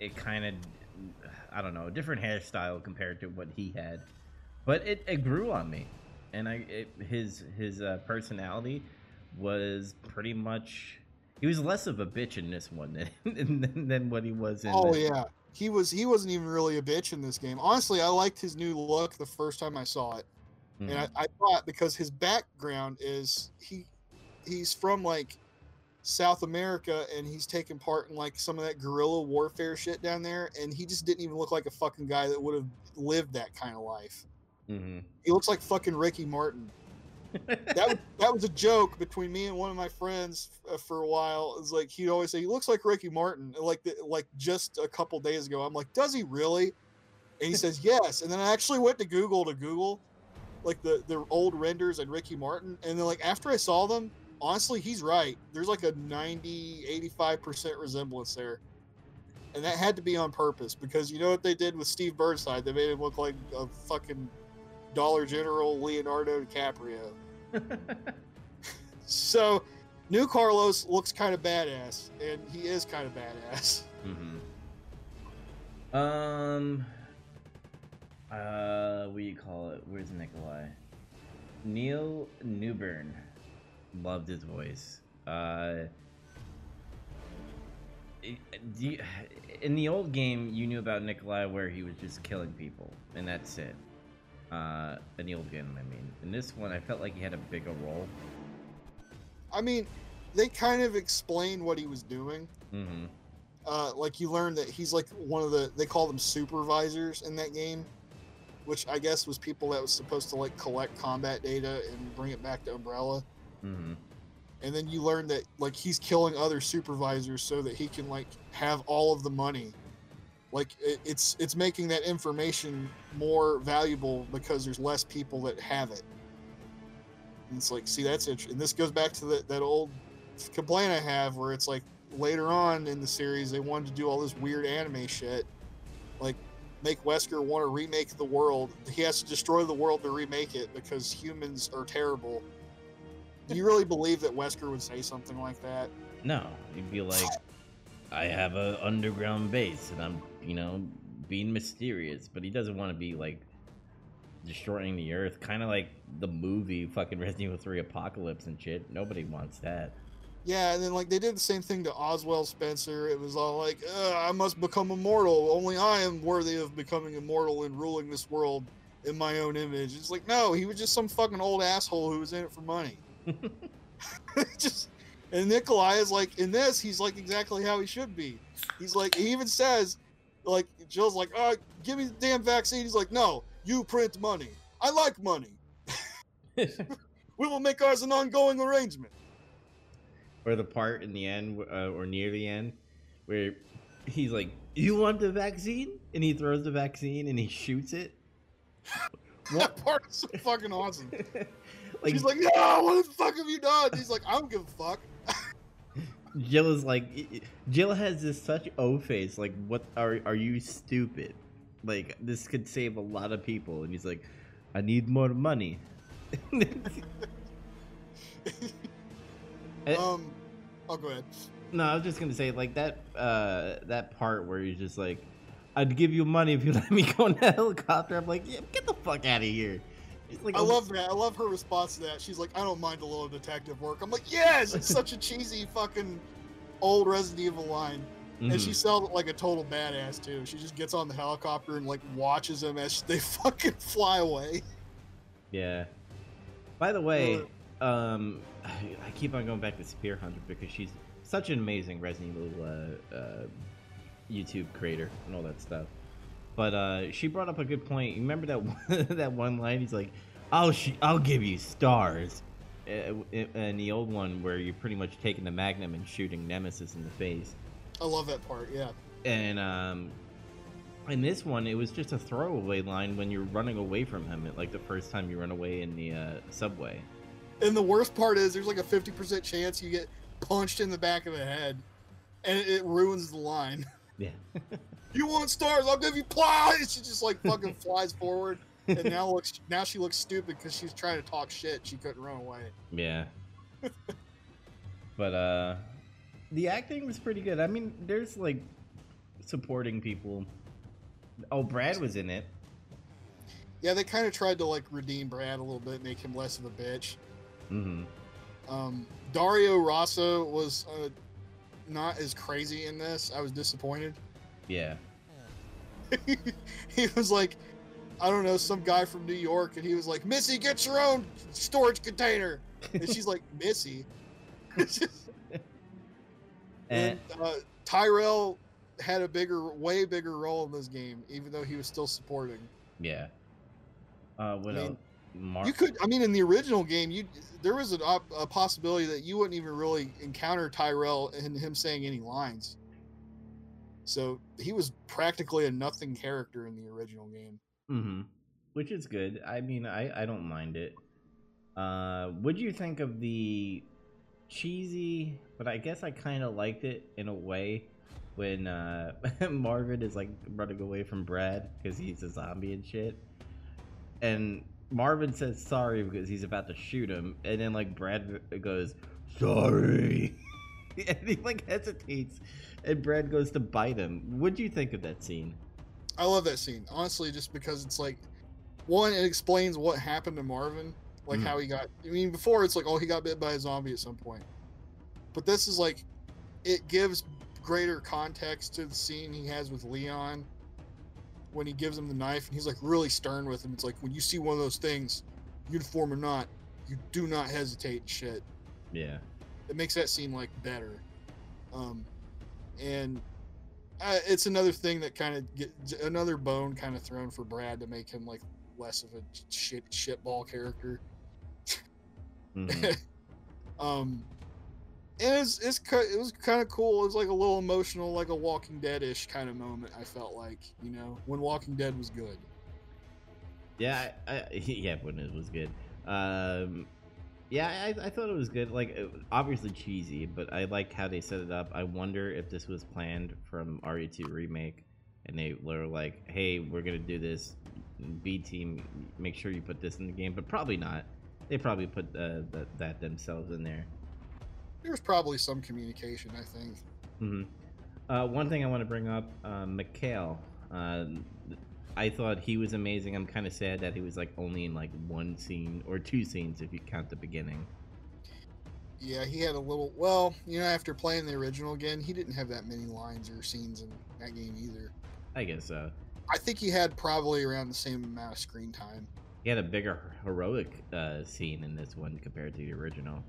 it kind of, I don't know, a different hairstyle compared to what he had. But it, it grew on me, and I it, his his uh, personality was pretty much. He was less of a bitch in this one <laughs> than than, than what he was in. Oh the- yeah, he was. He wasn't even really a bitch in this game. Honestly, I liked his new look the first time I saw it, Mhm. and I, I thought because his background is he he's from like South America and he's taking part in like some of that guerrilla warfare shit down there, and he just didn't even look like a fucking guy that would have lived that kind of life. Mm-hmm. He looks like fucking Ricky Martin. <laughs> That was, that was a joke between me and one of my friends uh, for a while. It's like he'd always say he looks like Ricky Martin. And Like the, like just a couple days ago, I'm like, does he really? And he says yes. And then I actually went to Google to Google like the the old renders and Ricky Martin. And then like after I saw them, honestly, he's right. There's like a 90, 85 percent resemblance there. And that had to be on purpose because you know what they did with Steve Burnside? They made him look like a fucking Dollar General Leonardo DiCaprio. <laughs> So, new Carlos looks kind of badass, and he is kind of badass. mm-hmm. Um. Uh, what do you call it? Where's Nikolai? Neil Newbon. Loved his voice. Uh. you- in the old game, you knew about Nikolai where he was just killing people, and that's it. Uh, in the old game, I mean. In this one, I felt like he had a bigger role. I mean, they kind of explained what he was doing. Mm-hmm. Uh, like you learn that he's like one of the they call them supervisors in that game, which I guess was people that was supposed to like collect combat data and bring it back to Umbrella. Mm-hmm. And then you learn that like he's killing other supervisors so that he can like have all of the money. Like it, it's it's making that information more valuable because there's less people that have it. And it's like, see, that's it. And this goes back to the, that old complaint I have where it's like later on in the series they wanted to do all this weird anime shit, like make Wesker want to remake the world. He has to destroy the world to remake it because humans are terrible. Do you really believe that Wesker would say something like that? No, he'd be like, I have a underground base, and I'm, you know, being mysterious. But he doesn't want to be like destroying the earth, kind of like the movie fucking Resident Evil 3 Apocalypse and shit. Nobody wants that. Yeah, and then like they did the same thing to Oswell Spencer. It was all like, "Ugh, I must become immortal. Only I am worthy of becoming immortal and ruling this world in my own image. It's like, no, he was just some fucking old asshole who was in it for money. <laughs> just and Nikolai is like in this, he's like exactly how he should be. He's like he even says, like Jill's like, oh, give me the damn vaccine. He's like, no, you print money. I like money. <laughs> We will make ours an ongoing arrangement. or the part in the end, uh, or near the end, where he's like, "You want the vaccine?" and he throws the vaccine and he shoots it. <laughs> That part is so fucking awesome. Like, She's like, no, what the fuck have you done? He's like, I don't give a fuck. <laughs> Jill is like, Jill has this such O face. Like, what are are you stupid? Like, this could save a lot of people. And he's like, I need more money. <laughs> Um, oh, go ahead. no, I was just gonna say like that uh that part where he's just like, I'd give you money if you <laughs> let me go in a helicopter. I'm like, yeah, get the fuck out of here. Like, I love that. I love her response to that. She's like, I don't mind a little detective work. I'm like, yes, it's such a cheesy fucking old Resident Evil line. And Mhm. she sounds like a total badass too. She just gets on the helicopter and like watches them as they <laughs> fucking fly away. Yeah. By the way, um, <sighs> I keep on going back to Spear Hunter because she's such an amazing Resident Evil uh, uh, YouTube creator and all that stuff. But uh, she brought up a good point. You remember that <laughs> one, that one line? He's like, "I'll sh- I'll give you stars." and the old one, where you're pretty much taking the Magnum and shooting Nemesis in the face, I love that part. Yeah. and um, in this one, it was just a throwaway line when you're running away from him, like the first time you run away in the uh, subway. And the worst part is there's like a 50% chance you get punched in the back of the head and it, it ruins the line. Yeah. <laughs> You want stars? I'll give you plow. <laughs> She just like fucking flies forward, and <laughs> now looks now she looks stupid because she's trying to talk shit. She couldn't run away. Yeah. but uh the acting was pretty good. I mean, there's like supporting people. Oh, Brad was in it. Yeah, they kind of tried to like redeem Brad a little bit, make him less of a bitch. Mhm. Um, Dario Rosso was uh, not as crazy in this. I was disappointed. Yeah. <laughs> he was like, I don't know, some guy from New York, and he was like, Missy, get your own storage container. And she's like, <laughs> Missy. And <laughs> And uh, Tyrell had a bigger, way bigger role in this game, even though he was still supporting. yeah. Uh, what I mean, else? You could, I mean, in the original game, you there was a possibility that you wouldn't even really encounter Tyrell and him saying any lines. So he was practically a nothing character in the original game. hmm Which is good. I mean, I I don't mind it. Uh, what do you think of the cheesy? But I guess I kind of liked it in a way when uh, <laughs> Marvin is like running away from Brad because he's a zombie and shit, and Marvin says sorry because he's about to shoot him, and then like Brad goes sorry, <laughs> and he like hesitates, and Brad goes to bite him. What do you think of that scene? I love that scene, honestly, just because it's like, one, it explains what happened to Marvin, like Mhm. how he got. I mean, before it's like, oh, he got bit by a zombie at some point, but this is like, it gives greater context to the scene he has with Leon when he gives him the knife, and he's like really stern with him. It's like when you see one of those things, uniform or not, you do not hesitate and shit. Yeah. It makes that scene like better. Um, and uh, it's another thing that kind of get another bone kind of thrown for Brad to make him like less of a shit shitball character. Mhm. <laughs> Um, and it's it's it was kind of cool. It was like a little emotional, like a Walking Dead ish kind of moment. I felt like you know when Walking Dead was good. Yeah, I, I, <laughs> yeah, when it was good. Um, yeah, I, I thought it was good. Like, it, obviously cheesy, but I like how they set it up. I wonder if this was planned from RE2 remake, and they were like, "Hey, we're gonna do this. B team, make sure you put this in the game." But probably not. They probably put uh, that, that themselves in there. There's probably some communication. I think. hmm Uh, one thing I want to bring up, uh, Mikhail. Uh, I thought he was amazing. I'm kind of sad that he was like only in like one scene or two scenes if you count the beginning. Yeah, he had a little. Well, you know, after playing the original again, he didn't have that many lines or scenes in that game either. I guess so. I think he had probably around the same amount of screen time. He had a bigger heroic uh, scene in this one compared to the original.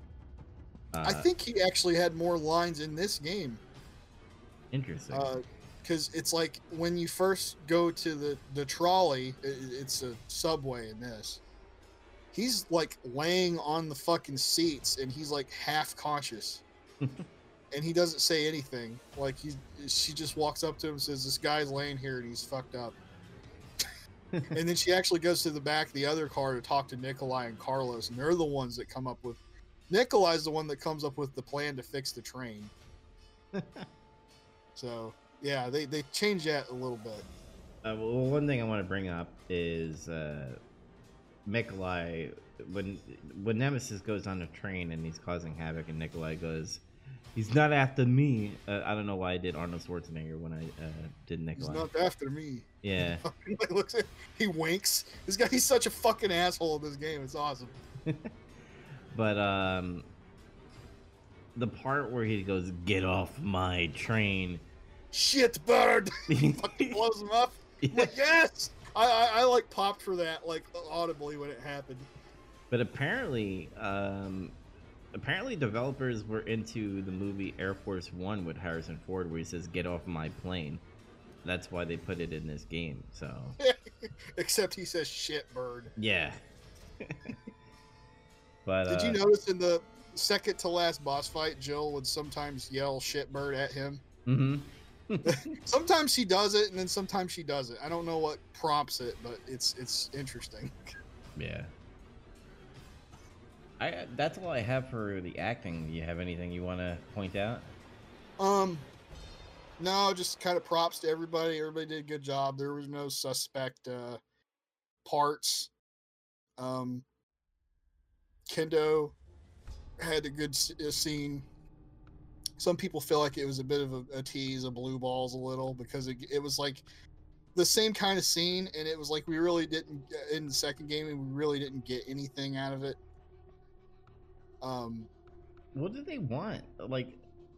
Uh, I think he actually had more lines in this game. interesting. Because it's like when you first go to the the trolley i- i- it's a subway in this. He's like laying on the fucking seats and he's like half conscious. <laughs> And he doesn't say anything. Like he she just walks up to him and says this guy's laying here and he's fucked up. <laughs> And then she actually goes to the back of the other car to talk to nikolai and carlos and they're the ones that come up with nikolai's the one that comes up with the plan to fix the train. <laughs> So yeah, they they changed that a little bit. Uh, well, one thing I want to bring up is uh, Nikolai. When when Nemesis goes on a train and he's causing havoc, and Nikolai goes, "He's not after me." Uh, I don't know why I did Arnold Schwarzenegger when I uh, did Nikolai. He's not after me. Yeah, <laughs> he looks at, he winks. This guy, he's such a fucking asshole in this game. It's awesome. <laughs> but um, the part where he goes, "Get off my train." Shit, bird. <laughs> fucking blows him up. Like, yes. I, I I like popped for that like audibly when it happened. But apparently, um, apparently developers were into the movie Air Force One with Harrison Ford, where he says "Get off my plane." That's why they put it in this game. So <laughs> Except he says shit, bird. yeah. <laughs> but Did uh, you notice in the second to last boss fight, Jill would sometimes yell shit bird at him? hmm <laughs> Sometimes she does it, and then sometimes she doesn't. I don't know what prompts it, but it's it's interesting. Yeah. I that's all I have for the acting. Do you have anything you want to point out? Um, no, just kind of props to everybody. Everybody did a good job. There was no suspect uh, parts. Um, Kendo had a good s- uh, scene. Some people feel like it was a bit of a, a tease of blue balls a little because it, it was like the same kind of scene, and it was like we really didn't in the second game, and we really didn't get anything out of it. Um, What did they want? Like,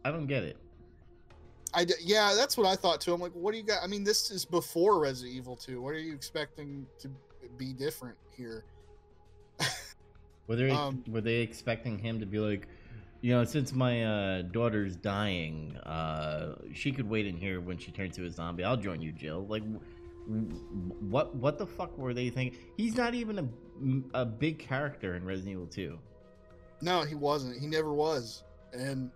I don't get it. I d- yeah, that's what I thought too. I'm like, what do you got? I mean, this is before Resident Evil 2. What are you expecting to be different here? Were they Um, were they expecting him to be like, you know, since my uh, daughter's dying, uh, she could wait in here when she turns to a zombie. I'll join you, Jill. Like, what what the fuck were they thinking? He's not even a a big character in Resident Evil 2. No, he wasn't. He never was. And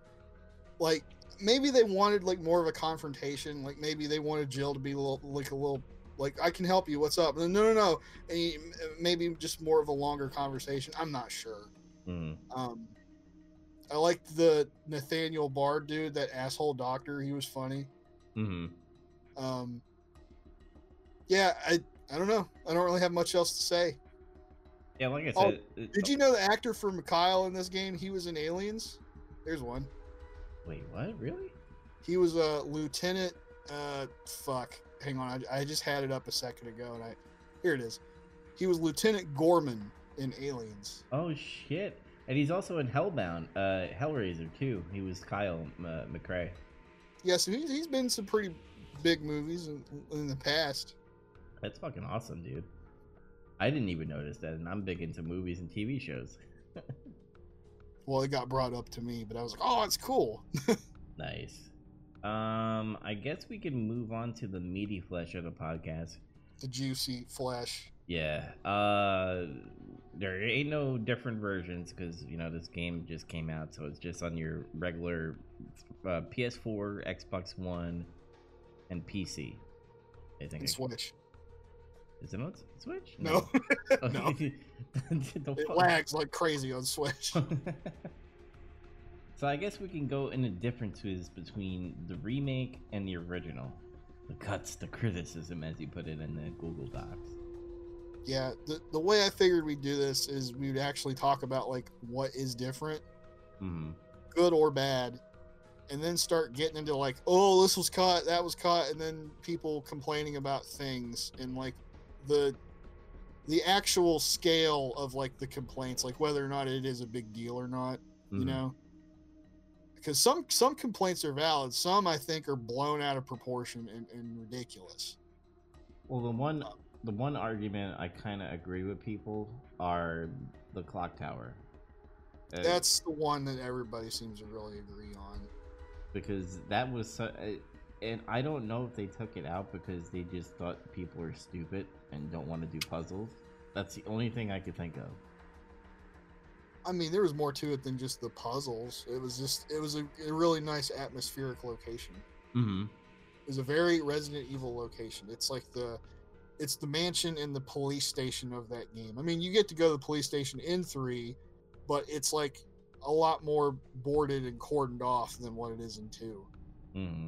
like maybe they wanted like more of a confrontation. Like maybe they wanted Jill to be a little, like a little like I can help you. What's up? No, no, no. And he, maybe just more of a longer conversation. I'm not sure. Mm. Um, I liked the Nathaniel Bard dude, that asshole doctor. He was funny. hmm Um, yeah, I I don't know. I don't really have much else to say. Yeah, like I Oh, said. it- Did you know the actor for Mikhail in this game? He was in Aliens. There's one. Wait, what? Really? He was a lieutenant. Uh, fuck. Hang on. I, I just had it up a second ago, and I here it is. He was Lieutenant Gorman in Aliens. Oh shit! And he's also in Hellbound, uh, Hellraiser too. He was Kyle uh, McRae. Yeah, so he's, he's been in some pretty big movies in, in the past. That's fucking awesome, dude. I didn't even notice that, and I'm big into movies and TV shows. <laughs> Well, it got brought up to me, but I was like, oh, it's cool. <laughs> Nice. Um, I guess we can move on to the meaty flesh of the podcast. the juicy flesh. Yeah. Uh, there ain't no different versions because you know this game just came out, so it's just on your regular uh, PS4, Xbox One, and PC. I think. And I- Switch. Is it on Switch? No, Oh, no. <laughs> <laughs> <laughs> it lags like crazy on Switch. so I guess we can go into differences between the remake and the original. The cuts, the criticism, as you put it in the Google Docs. Yeah, the, the way I figured we'd do this is we'd actually talk about like what is different, hmm good or bad, and then start getting into like, oh, this was cut, that was cut, and then people complaining about things and like the the actual scale of like the complaints, like whether or not it is a big deal or not. you Mhm. know because some some complaints are valid some i think are blown out of proportion and, and ridiculous Well, the one, the one argument I kind of agree with people are the clock tower. Uh, that's the one that everybody seems to really agree on because that was so, uh, and I don't know if they took it out because they just thought people are stupid and don't want to do puzzles. That's the only thing I could think of. i mean there was more to it than just the puzzles it was just it was a, a really nice atmospheric location Mm-hmm. it was a very resident evil location it's like the it's the mansion and the police station of that game i mean you get to go to the police station in three but it's like a lot more boarded and cordoned off than what it is in two Mm-hmm.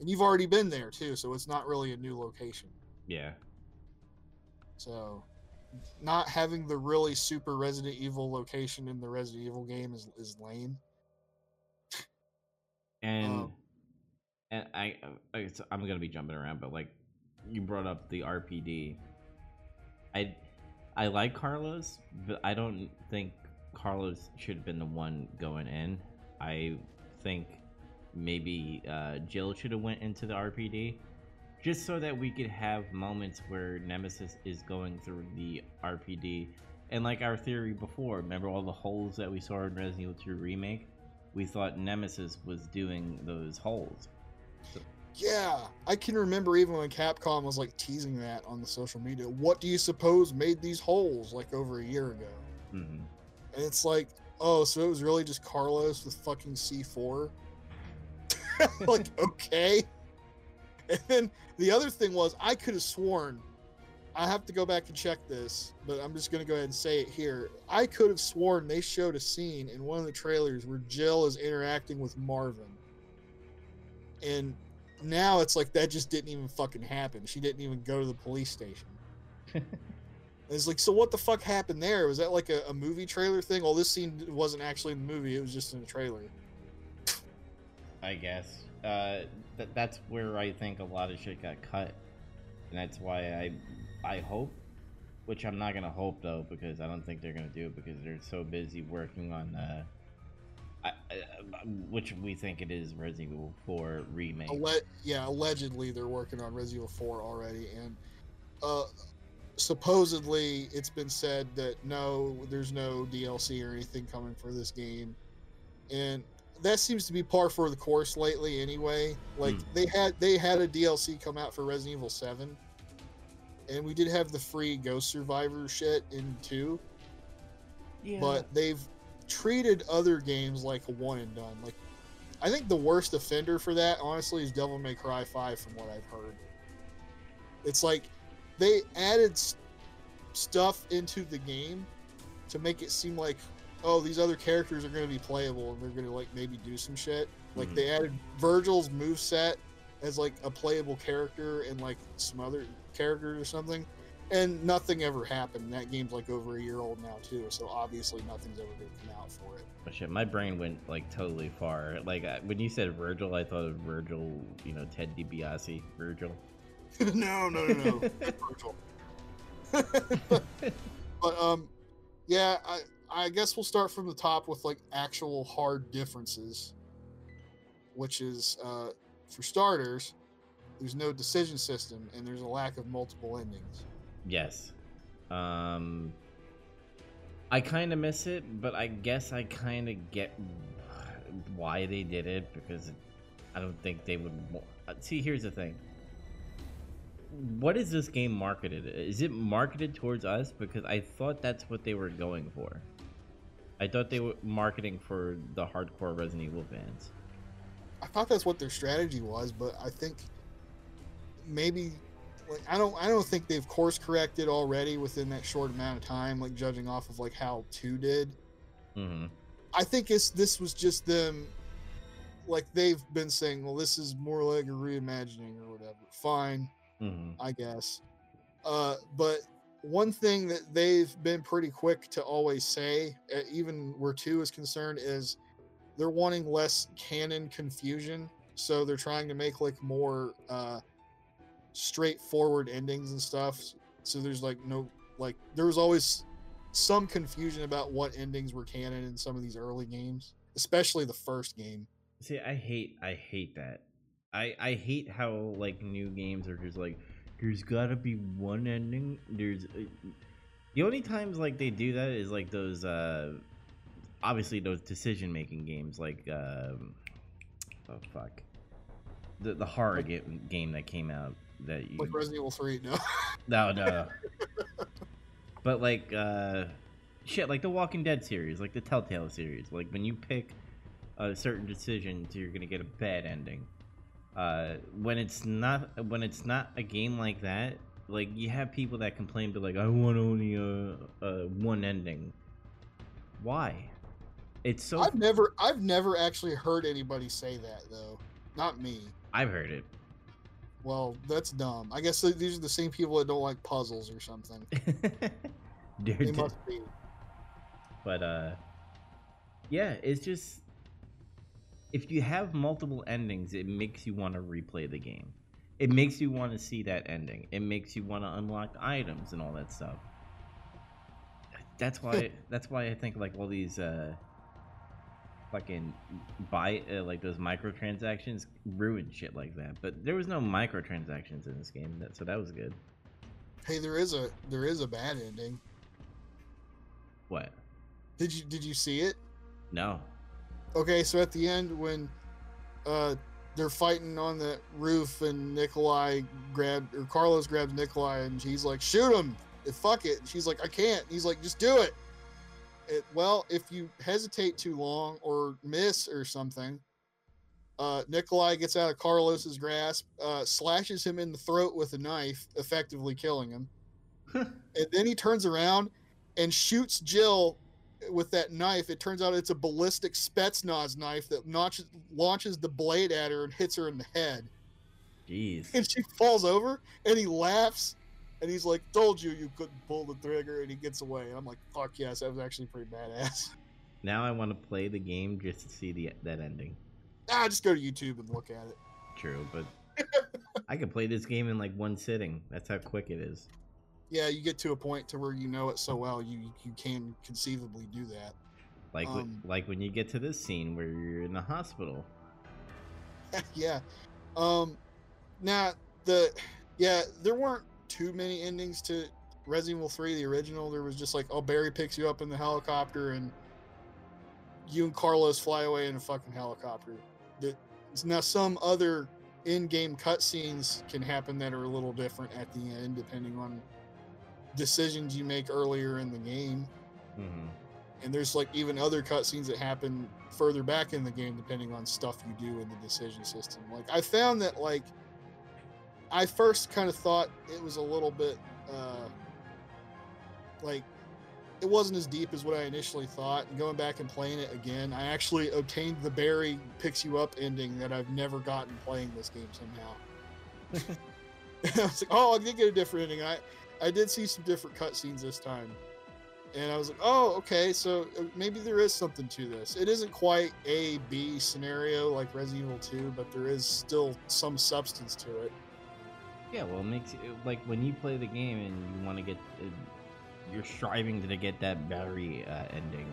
and you've already been there too so it's not really a new location Yeah. So, not having the really super Resident Evil location in the Resident Evil game is, is lame. And Um, and I, I I'm gonna be jumping around, but like you brought up the RPD. I I like Carlos, but I don't think Carlos should have been the one going in. I think maybe uh, Jill should have went into the RPD, just so that we could have moments where Nemesis is going through the RPD. And like our theory before, remember all the holes that we saw in Resident Evil 2 Remake? We thought Nemesis was doing those holes. Yeah, I can remember even when Capcom was like teasing that on the social media. What do you suppose made these holes like over a year ago? hmm And it's like, oh, so it was really just Carlos with fucking C4? <laughs> like, <laughs> okay. And then the other thing was, I could have sworn, I have to go back and check this, but I'm just going to go ahead and say it here. I could have sworn they showed a scene in one of the trailers where Jill is interacting with Marvin. And now it's like that just didn't even fucking happen. She didn't even go to the police station. <laughs> It's like, so what the fuck happened there? Was that like a, a movie trailer thing? Well, this scene wasn't actually in the movie; it was just in the trailer. I guess. Uh, th- that's where I think a lot of shit got cut, and that's why I, I hope, which I'm not gonna hope though because I don't think they're gonna do it because they're so busy working on, uh, I, I, which we think it is Resident Evil 4 remake. Alle- yeah, allegedly they're working on Resident Evil 4 already, and uh, supposedly it's been said that no, there's no DLC or anything coming for this game, and that seems to be par for the course lately. Anyway, like Hmm. they had they had a DLC come out for Resident Evil 7, and we did have the free Ghost Survivor shit in two, Yeah. but they've treated other games like a one and done. Like, I think the worst offender for that, honestly, is Devil May Cry 5, from what I've heard. It's like they added s- stuff into the game to make it seem like, oh, these other characters are going to be playable and they're going to, like, maybe do some shit. Like, Mhm. they added Virgil's moveset as, like, a playable character and, like, some other characters or something. And nothing ever happened. That game's like over a year old now too, so obviously nothing's ever going to come out for it. Oh, shit, my brain went like totally far. Like I, when you said Virgil, I thought of Virgil, you know, Ted DiBiase, Virgil. <laughs> no, no, no, no. Virgil. <laughs> but um, yeah, I I guess we'll start from the top with like actual hard differences, which is uh, for starters, there's no decision system and there's a lack of multiple endings. Yes. Um I kind of miss it, but I guess I kind of get why they did it because I don't think they would uh, See, here's the thing. What is this game marketed? Is it marketed towards us because I thought that's what they were going for. I thought they were marketing for the hardcore Resident Evil fans. I thought that's what their strategy was, but I think maybe like I don't I don't think they've course corrected already within that short amount of time, like judging off of like how two did. Mhm. I think it's this was just them like they've been saying, well, this is more like a reimagining or whatever. Fine, Mhm. I guess. Uh, but one thing that they've been pretty quick to always say, even where two is concerned, is they're wanting less canon confusion. So they're trying to make like more uh, straightforward endings and stuff. So there's like no like there was always some confusion about what endings were canon in some of these early games, especially the first game. See, I hate I hate that. I I hate how like new games are just like there's got to be one ending. There's uh, the only times like they do that is like those uh obviously those decision making games like um oh fuck. The the horror game that came out that you Like Resident Evil 3, no. <laughs> no, no. <laughs> but like uh shit, like the Walking Dead series, like the Telltale series, like when you pick a certain decision, you're gonna get a bad ending. Uh, when it's not when it's not a game like that, like you have people that complain, but like I want only a, a one ending. Why? It's so I've never I've never actually heard anybody say that though. Not me. I've heard it. Well, that's dumb. I guess these are the same people that don't like puzzles or something. <laughs> Dude, They must be. but uh yeah it's just if you have multiple endings it makes you want to replay the game it makes you want to see that ending it makes you want to unlock items and all that stuff that's why <laughs> that's why i think like all these uh fucking buy uh, like those microtransactions ruin shit like that but there was no microtransactions in this game that, so that was good Hey, there is a there is a bad ending. what Did you did you see it? no Okay, so at the end when uh they're fighting on the roof and Nikolai grabbed or Carlos grabs Nikolai and he's like, shoot him. Fuck it. And she's like, I can't. He's like, just do it. It. Well, if you hesitate too long or miss or something, uh, Nikolai gets out of Carlos's grasp, uh, slashes him in the throat with a knife, effectively killing him. <laughs> and then he turns around and shoots Jill with that knife. It turns out it's a ballistic Spetsnaz knife that notches, launches the blade at her and hits her in the head. jeez And she falls over and he laughs and he's like, Told you you couldn't pull the trigger. And he gets away. And I'm like, Fuck yes, that was actually pretty badass. <laughs> now i want to play the game just to see the that ending ah, just go to YouTube and look at it. True, but <laughs> I could play this game in like one sitting. That's how quick it is. Yeah, you get to a point to where you know it so well, you you can conceivably do that. Like Um, like when you get to this scene where you're in the hospital. <laughs> yeah. Um now the yeah, there weren't too many endings to Resident Evil 3, the original. There was just like, oh Barry picks you up in the helicopter and you and Carlos fly away in a fucking helicopter. That now some other in-game cutscenes can happen that are a little different at the end, depending on decisions you make earlier in the game. hmm And there's like even other cutscenes that happen further back in the game, depending on stuff you do in the decision system. Like I found that like I first kind of thought it was a little bit uh, like it wasn't as deep as what I initially thought. And going back and playing it again, I actually obtained the Barry picks you up ending that I've never gotten playing this game somehow. <laughs> I was like, oh, I did get a different ending. I I did see some different cutscenes this time. And I was like, oh, okay, so uh, maybe there is something to this. It isn't quite A B scenario like Resident Evil 2, but there is still some substance to it. Yeah, well, it makes you like when you play the game and you want to get, uh, you're striving to get that battery uh, ending.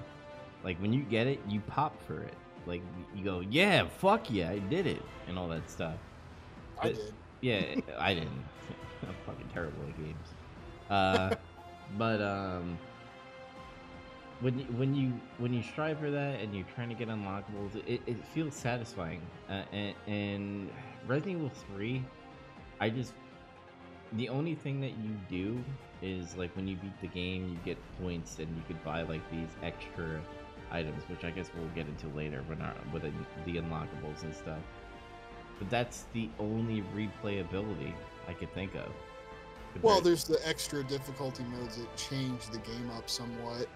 Like when you get it, you pop for it. Like you go, yeah, fuck yeah, I did it, and all that stuff. I did. Yeah, <laughs> I didn't. <laughs> I'm fucking terrible at games. Uh, <laughs> but um, when you, when you when you strive for that and you're trying to get unlockables, it, it feels satisfying. Uh, and, and Resident Evil Three, I just the only thing that you do is like when you beat the game, you get points and you could buy like these extra items, which I guess we'll get into later when our with the unlockables and stuff. But that's the only replayability I could think of. Well, there's the extra difficulty modes that change the game up somewhat,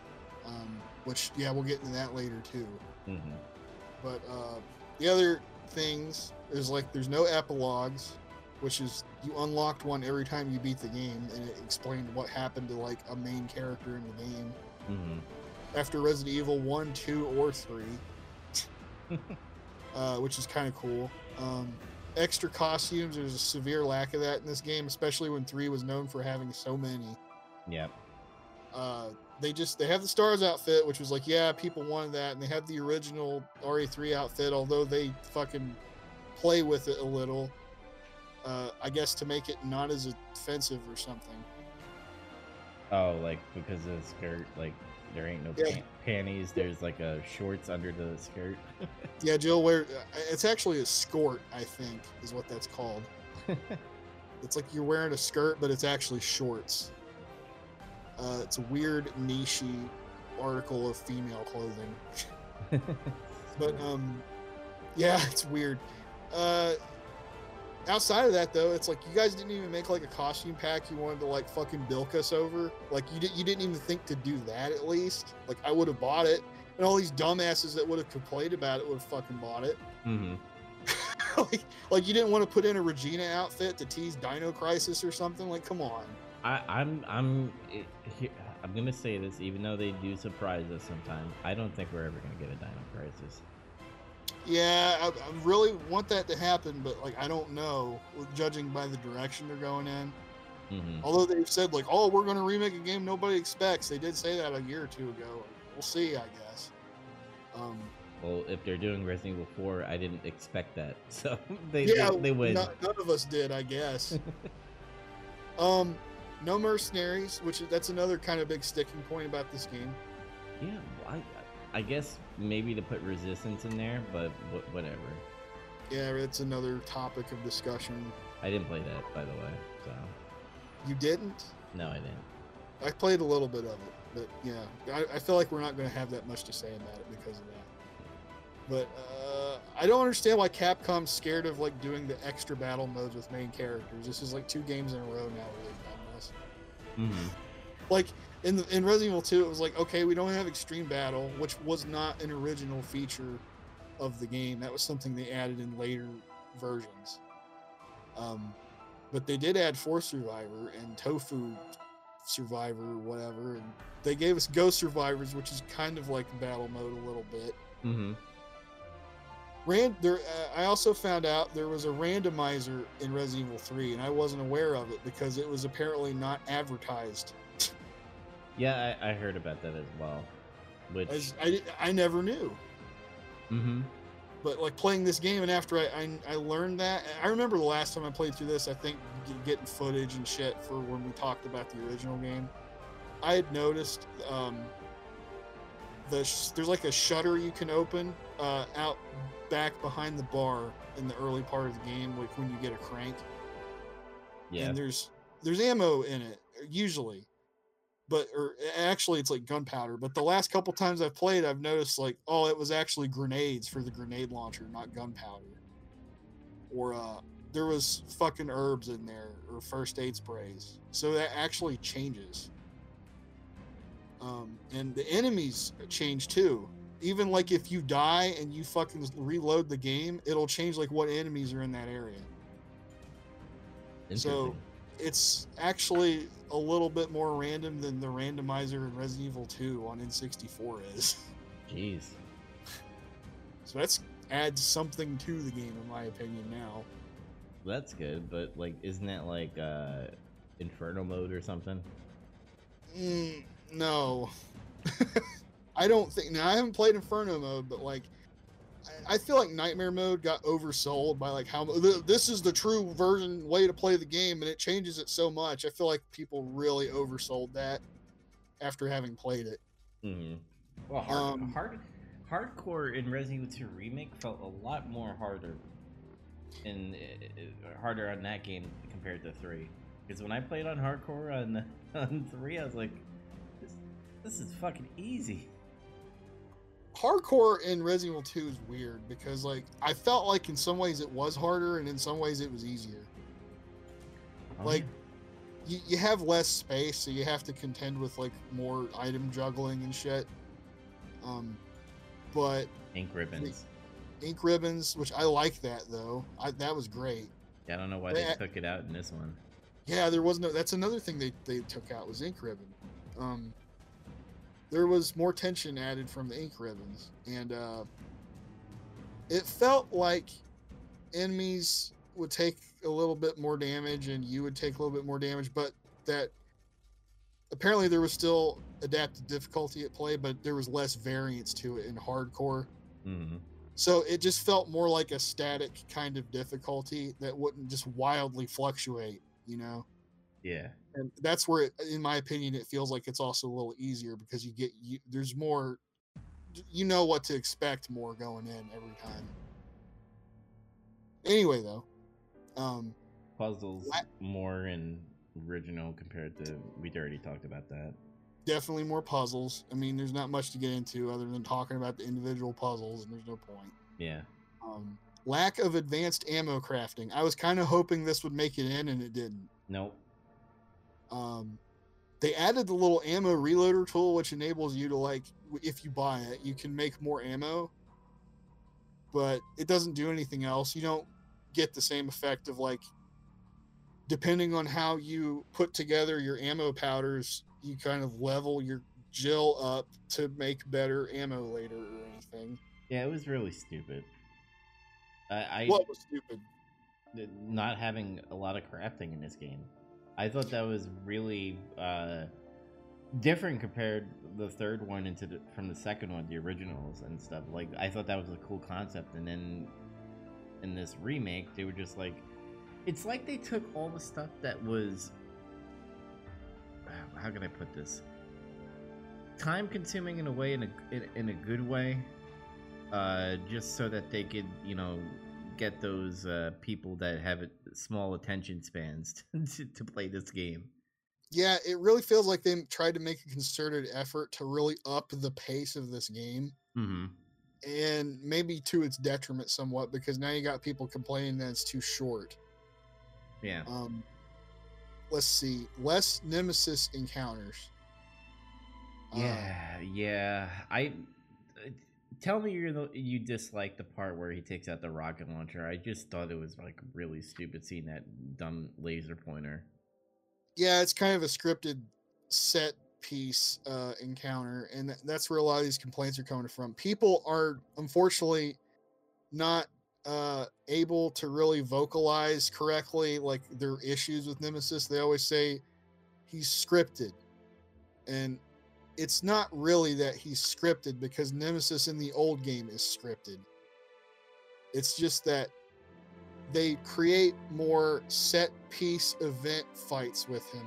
um, which yeah, we'll get into that later too. Mhm. But uh, the other things is like there's no epilogues, which is you unlocked one every time you beat the game, and it explained what happened to like a main character in the game Mhm. after Resident Evil one, two, or three, <laughs> uh, which is kind of cool. Um, extra costumes, there's a severe lack of that in this game, especially when three was known for having so many. Yep. uh, they just they have the stars outfit which was like yeah people wanted that and they have the original re3 outfit although they fucking play with it a little uh, i guess to make it not as offensive or something Oh, like because of the skirt, like there ain't no Yeah. pan- panties. There's like a shorts under the skirt. <laughs> yeah jill wear uh, it's actually a skort i think is what that's called <laughs> it's like you're wearing a skirt but it's actually shorts uh, it's a weird nichey article of female clothing <laughs> but um yeah it's weird uh outside of that though it's like you guys didn't even make like a costume pack you wanted to like fucking bilk us over. Like you, did, you didn't even think to do that at least. Like i would have bought it and all these dumbasses that would have complained about it would have fucking bought it. Hmm <laughs> like, like you didn't want to put in a regina outfit to tease dino crisis or something? Like come on. I, I'm I'm I'm gonna say this, even though they do surprise us sometimes. I don't think we're ever gonna get a Dino Crisis. Yeah I, I really want that to happen but like i don't know judging by the direction they're going in hmm Although they've said like, "Oh, we're going to remake a game nobody expects," they did say that a year or two ago. We'll see, I guess. Um, Well, if they're doing Resident Evil 4, I didn't expect that, <laughs> so they yeah, they, they win. no- none of us did, I guess. <laughs> um, no mercenaries, which that's another kind of big sticking point about this game. Yeah, I I guess maybe to put Resistance in there, but wh- whatever. Yeah, it's another topic of discussion. I didn't play that, by the way. So You didn't? no, I didn't. I played a little bit of it, but yeah, I, I feel like we're not going to have that much to say about it because of that. But uh, I don't understand why Capcom's scared of like doing the extra battle modes with main characters. This is like two games in a row now where they've done this. hmm Like in the, in Resident Evil 2, it was like okay, we don't have extreme battle, which was not an original feature of the game. That was something they added in later versions. Um, but they did add Fourth Survivor and Tofu Survivor, whatever, and they gave us Ghost Survivors, which is kind of like battle mode a little bit. Mm-hmm. Ran there. Uh, I also found out there was a randomizer in Resident Evil 3, and I wasn't aware of it because it was apparently not advertised. Yeah, I, I heard about that as well. Which, As I, I never knew. hmm But like playing this game, and after I, I, I learned that, I remember the last time I played through this, I think getting footage and shit for when we talked about the original game. I had noticed um, the sh- there's like a shutter you can open uh, out back behind the bar in the early part of the game, like when you get a crank. Yeah. And there's there's ammo in it usually, but or actually it's like gunpowder. But the last couple times I've played, I've noticed like oh, it was actually grenades for the grenade launcher, not gunpowder. Or uh, there was fucking herbs in there or first aid sprays. So that actually changes. Um, and the enemies change too. Even like if you die and you fucking reload the game, it'll change like what enemies are in that area. So. It's actually a little bit more random than the randomizer in Resident Evil 2 on N64 is. Jeez. <laughs> So that's adds something to the game in my opinion now. That's good, but like, isn't that like uh, Inferno mode or something? Mm, no. <laughs> I don't think now I haven't played Inferno mode, but like I- I feel like Nightmare mode got oversold by like how th- this is the true version way to play the game and it changes it so much. I feel like people really oversold that after having played it. Mm-hmm. Well, hard, Um, hard, hardcore in Resident Evil 2 remake felt a lot more harder, and uh, harder on that game compared to three. Because when I played on hardcore on <laughs> on three, I was like, this, this is fucking easy. Hardcore in Resident Evil 2 is weird because like I felt like in some ways it was harder and in some ways it was easier. Oh, Like you, you have less space, so you have to contend with like more item juggling and shit. Um, but ink ribbons. ink ribbons, which I like that though. I, that was great. Yeah, I don't know why they took it out in this one. Yeah, there was no. That's another thing they they took out was ink ribbon. Um, there was more tension added from the ink ribbons, and uh, it felt like enemies would take a little bit more damage, and you would take a little bit more damage, but that apparently there was still adaptive difficulty at play, but there was less variance to it in hardcore. hmm So it just felt more like a static kind of difficulty that wouldn't just wildly fluctuate, you know? Yeah. And that's where, it, in my opinion, it feels like it's also a little easier because you get, you, there's more, you know what to expect more going in every time. Anyway, though, um, Puzzles What? more in original compared to we'd already talked about that. definitely more puzzles. I mean, there's not much to get into other than talking about the individual puzzles, and there's no point. Yeah. Um, lack of advanced ammo crafting. I was kind of hoping this would make it in, and it didn't. Nope. Um, they added the little ammo reloader tool which enables you to like if you buy it you can make more ammo but it doesn't do anything else you don't get the same effect of like depending on how you put together your ammo powders you kind of level your jill up to make better ammo later or anything Yeah, it was really stupid. I, I what was stupid not having a lot of crafting in this game. I thought that was really uh, different compared the third one into the, from the second one, the originals and stuff. Like I thought that was a cool concept, and then in this remake, they were just like, it's like they took all the stuff that was how can I put this? Time consuming in a way, in a in, in a good way, uh, just so that they could, you know, get those uh, people that have a- small attention spans <laughs> to, to play this game. yeah it really feels like they tried to make a concerted effort to really up the pace of this game Mm-hmm. and maybe to its detriment somewhat because now you got people complaining that it's too short. Yeah. Um, let's see, less nemesis encounters. Uh, Yeah, yeah. I uh, tell me you you dislike the part where he takes out the rocket launcher. I just thought it was like really stupid seeing that dumb laser pointer. yeah, it's kind of a scripted set piece uh, encounter, and th- that's where a lot of these complaints are coming from. People are unfortunately not uh, able to really vocalize correctly like their issues with Nemesis. They always say he's scripted, and it's not really that he's scripted because Nemesis in the old game is scripted. It's just that they create more set piece event fights with him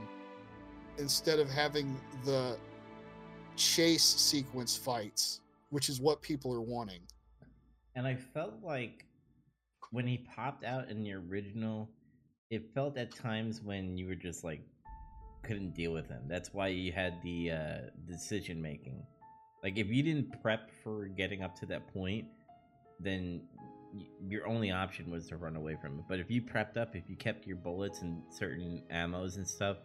instead of having the chase sequence fights, which is what people are wanting. And I felt like when he popped out in the original, it felt at times when you were just like couldn't deal with him. That's why you had the uh, decision making. Like if you didn't prep for getting up to that point, then your only option was to run away from it. But if you prepped up, if you kept your bullets and certain ammos and stuff,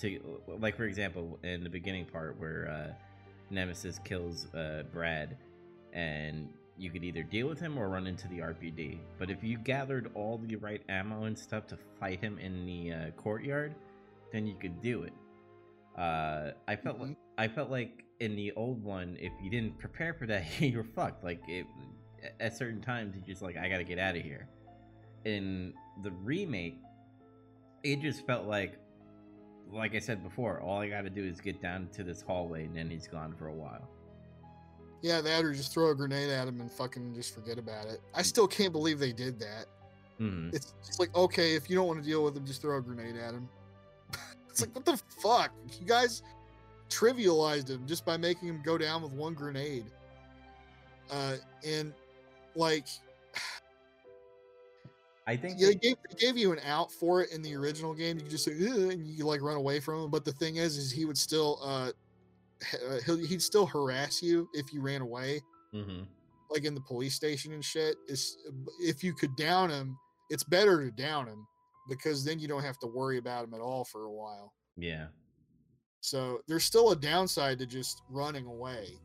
to like for example in the beginning part where uh, Nemesis kills uh, Brad, and you could either deal with him or run into the RPD. But if you gathered all the right ammo and stuff to fight him in the uh, courtyard, then you could do it. Uh, I felt Mhm. like I felt like in the old one, if you didn't prepare for that, <laughs> you're fucked. Like it, at certain times, you just like I gotta get out of here. In the remake, it just felt like, like I said before, all I gotta do is get down to this hallway, and then he's gone for a while. Yeah, that or just throw a grenade at him and fucking just forget about it. I still can't believe they did that. hmm It's, it's like, okay, if you don't want to deal with him, just throw a grenade at him. It's like, what the fuck? You guys trivialized him just by making him go down with one grenade. Uh, and like, I think yeah, they- gave, they gave you an out for it in the original game. You just say, and you like run away from him. But the thing is, is he would still, uh, uh, he'll, he'd still harass you if you ran away. Mhm. like in the police station and shit is if you could down him it's better to down him because then you don't have to worry about him at all for a while. Yeah. so there's still a downside to just running away.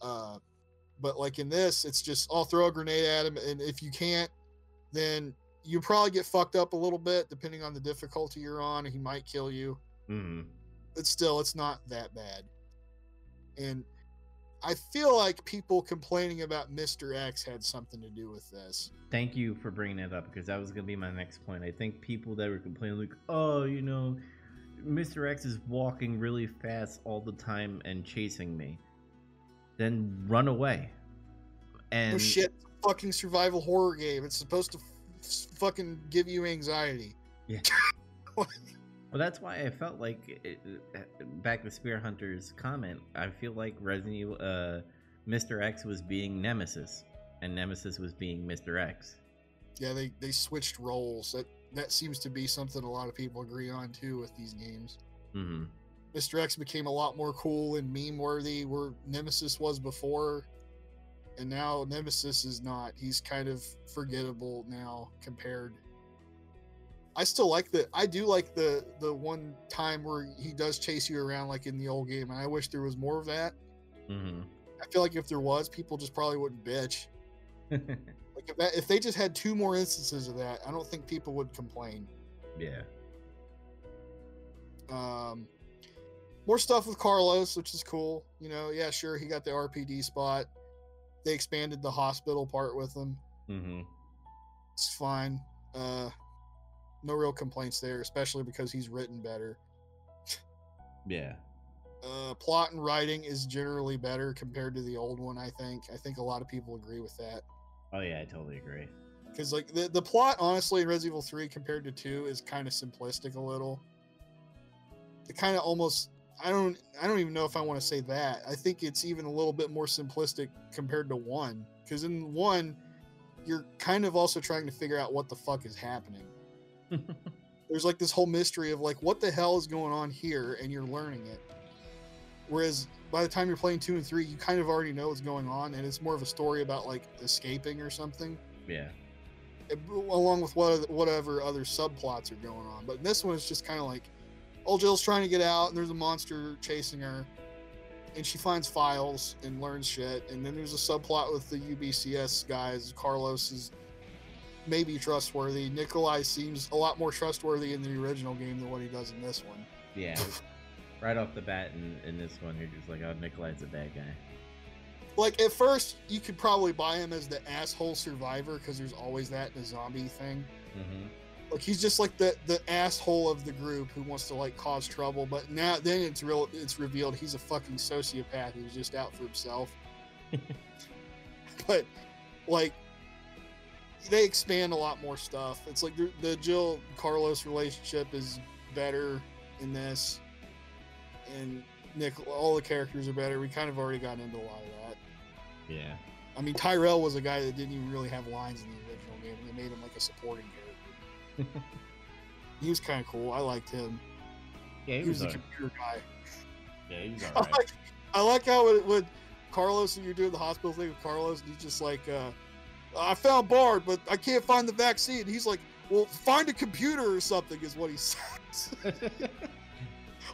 Uh but like in this it's just i'll throw a grenade at him and if you can't then you probably get fucked up a little bit depending on the difficulty you're on he might kill you. Hmm but still it's not that bad. And i feel like people complaining about mr x had something to do with this Thank you for bringing it up because that was gonna be my next point. I think people that were complaining like, oh, you know, Mr. X is walking really fast all the time and chasing me, then run away. And oh shit it's a fucking survival horror game it's supposed to f- fucking give you anxiety <laughs> <laughs> Well, that's why I felt like it, back to Spear Hunter's comment. I feel like Resident Evil, uh, Mr. X was being Nemesis, and Nemesis was being Mr. X. yeah they they switched roles that that seems to be something a lot of people agree on too with these games hmm mr x became a lot more cool and meme worthy where nemesis was before and now nemesis is not he's kind of forgettable now compared i still like the i do like the the one time where he does chase you around like in the old game and i wish there was more of that hmm i feel like if there was people just probably wouldn't bitch <laughs> like if, that, if they just had two more instances of that i don't think people would complain yeah. Um, more stuff with Carlos, which is cool. You know, yeah, sure, he got the RPD spot. They expanded the hospital part with him. hmm It's fine. Uh, no real complaints there, especially because he's written better. Yeah. Uh, plot and writing is generally better compared to the old one. I think. I think a lot of people agree with that. Oh yeah, I totally agree. because like the, the plot honestly in resident evil 3 compared to 2 is kind of simplistic a little it kind of almost i don't i don't even know if i want to say that i think it's even a little bit more simplistic compared to 1 because in 1 you're kind of also trying to figure out what the fuck is happening <laughs> there's like this whole mystery of like what the hell is going on here and you're learning it whereas by the time you're playing 2 and 3 you kind of already know what's going on and it's more of a story about like escaping or something yeah. it- along with what whatever other subplots are going on. But this one is just kind of like, old Jill's trying to get out, and there's a monster chasing her, and she finds files and learns shit. And then there's a subplot with the UBCS guys. Carlos is maybe trustworthy. Nikolai seems a lot more trustworthy in the original game than what he does in this one. Yeah. right off the bat in, in this one, you're just like, oh, Nikolai's a bad guy. Like at first, you could probably buy him as the asshole survivor because there's always that in a zombie thing. hmm like he's just like the the asshole of the group who wants to like cause trouble but now then it's real it's revealed he's a fucking sociopath who's just out for himself <laughs> but like they expand a lot more stuff it's like the, the jill carlos relationship is better in this and Nick, all the characters are better. We kind of already got into a lot of that. Yeah. I mean, Tyrell was a guy that didn't even really have lines in the original game, and they made him like a supporting character. <laughs> he was kind of cool. I liked him. Yeah, he, He was was, a alright. computer guy. Yeah, he was <laughs> I alright. like, I like how when, when Carlos and you're doing the hospital thing with Carlos, and he's just like, uh, "I found Bard, but I can't find the vaccine." He's like, "Well, find a computer or something," is what he <laughs> says. <laughs>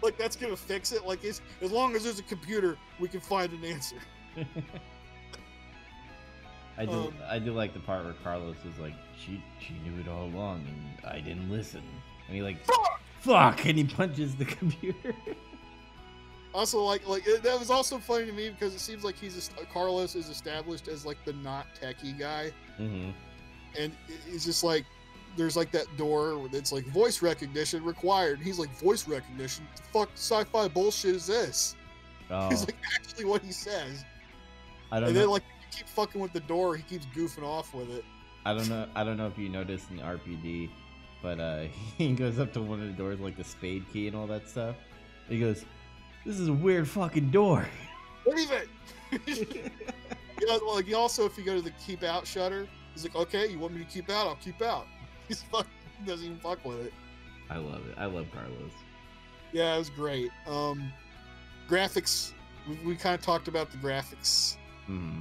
like that's gonna fix it. Like it's, as long as there's a computer, we can find an answer. <laughs> I do. Um, I do like the part where Carlos is like, "She, she knew it all along, and I didn't listen." And he like, "Fuck!" and he punches the computer. Also, like, like it, that was also funny to me because it seems like he's est- Carlos is established as like the not techie guy, hmm and it- it's just like there's like that door that's like voice recognition required. He's like voice recognition. The fuck sci-fi bullshit is this? Oh, It's like actually what he says. I don't And know. then like you keep fucking with the door, he keeps goofing off with it. I don't know. I don't know if you noticed in RPD, but uh, <laughs> he goes up to one of the doors, like the spade key and all that stuff. He goes, "This is a weird fucking door." Leave it. you know, like <laughs> also if you go to the keep out shutter, he's like, okay, you want me to keep out? I'll keep out. <laughs> He's fuck he doesn't even fuck with it. I love it. I love Carlos. Yeah, it was great. Um, graphics. We, we kind of talked about the graphics. hmm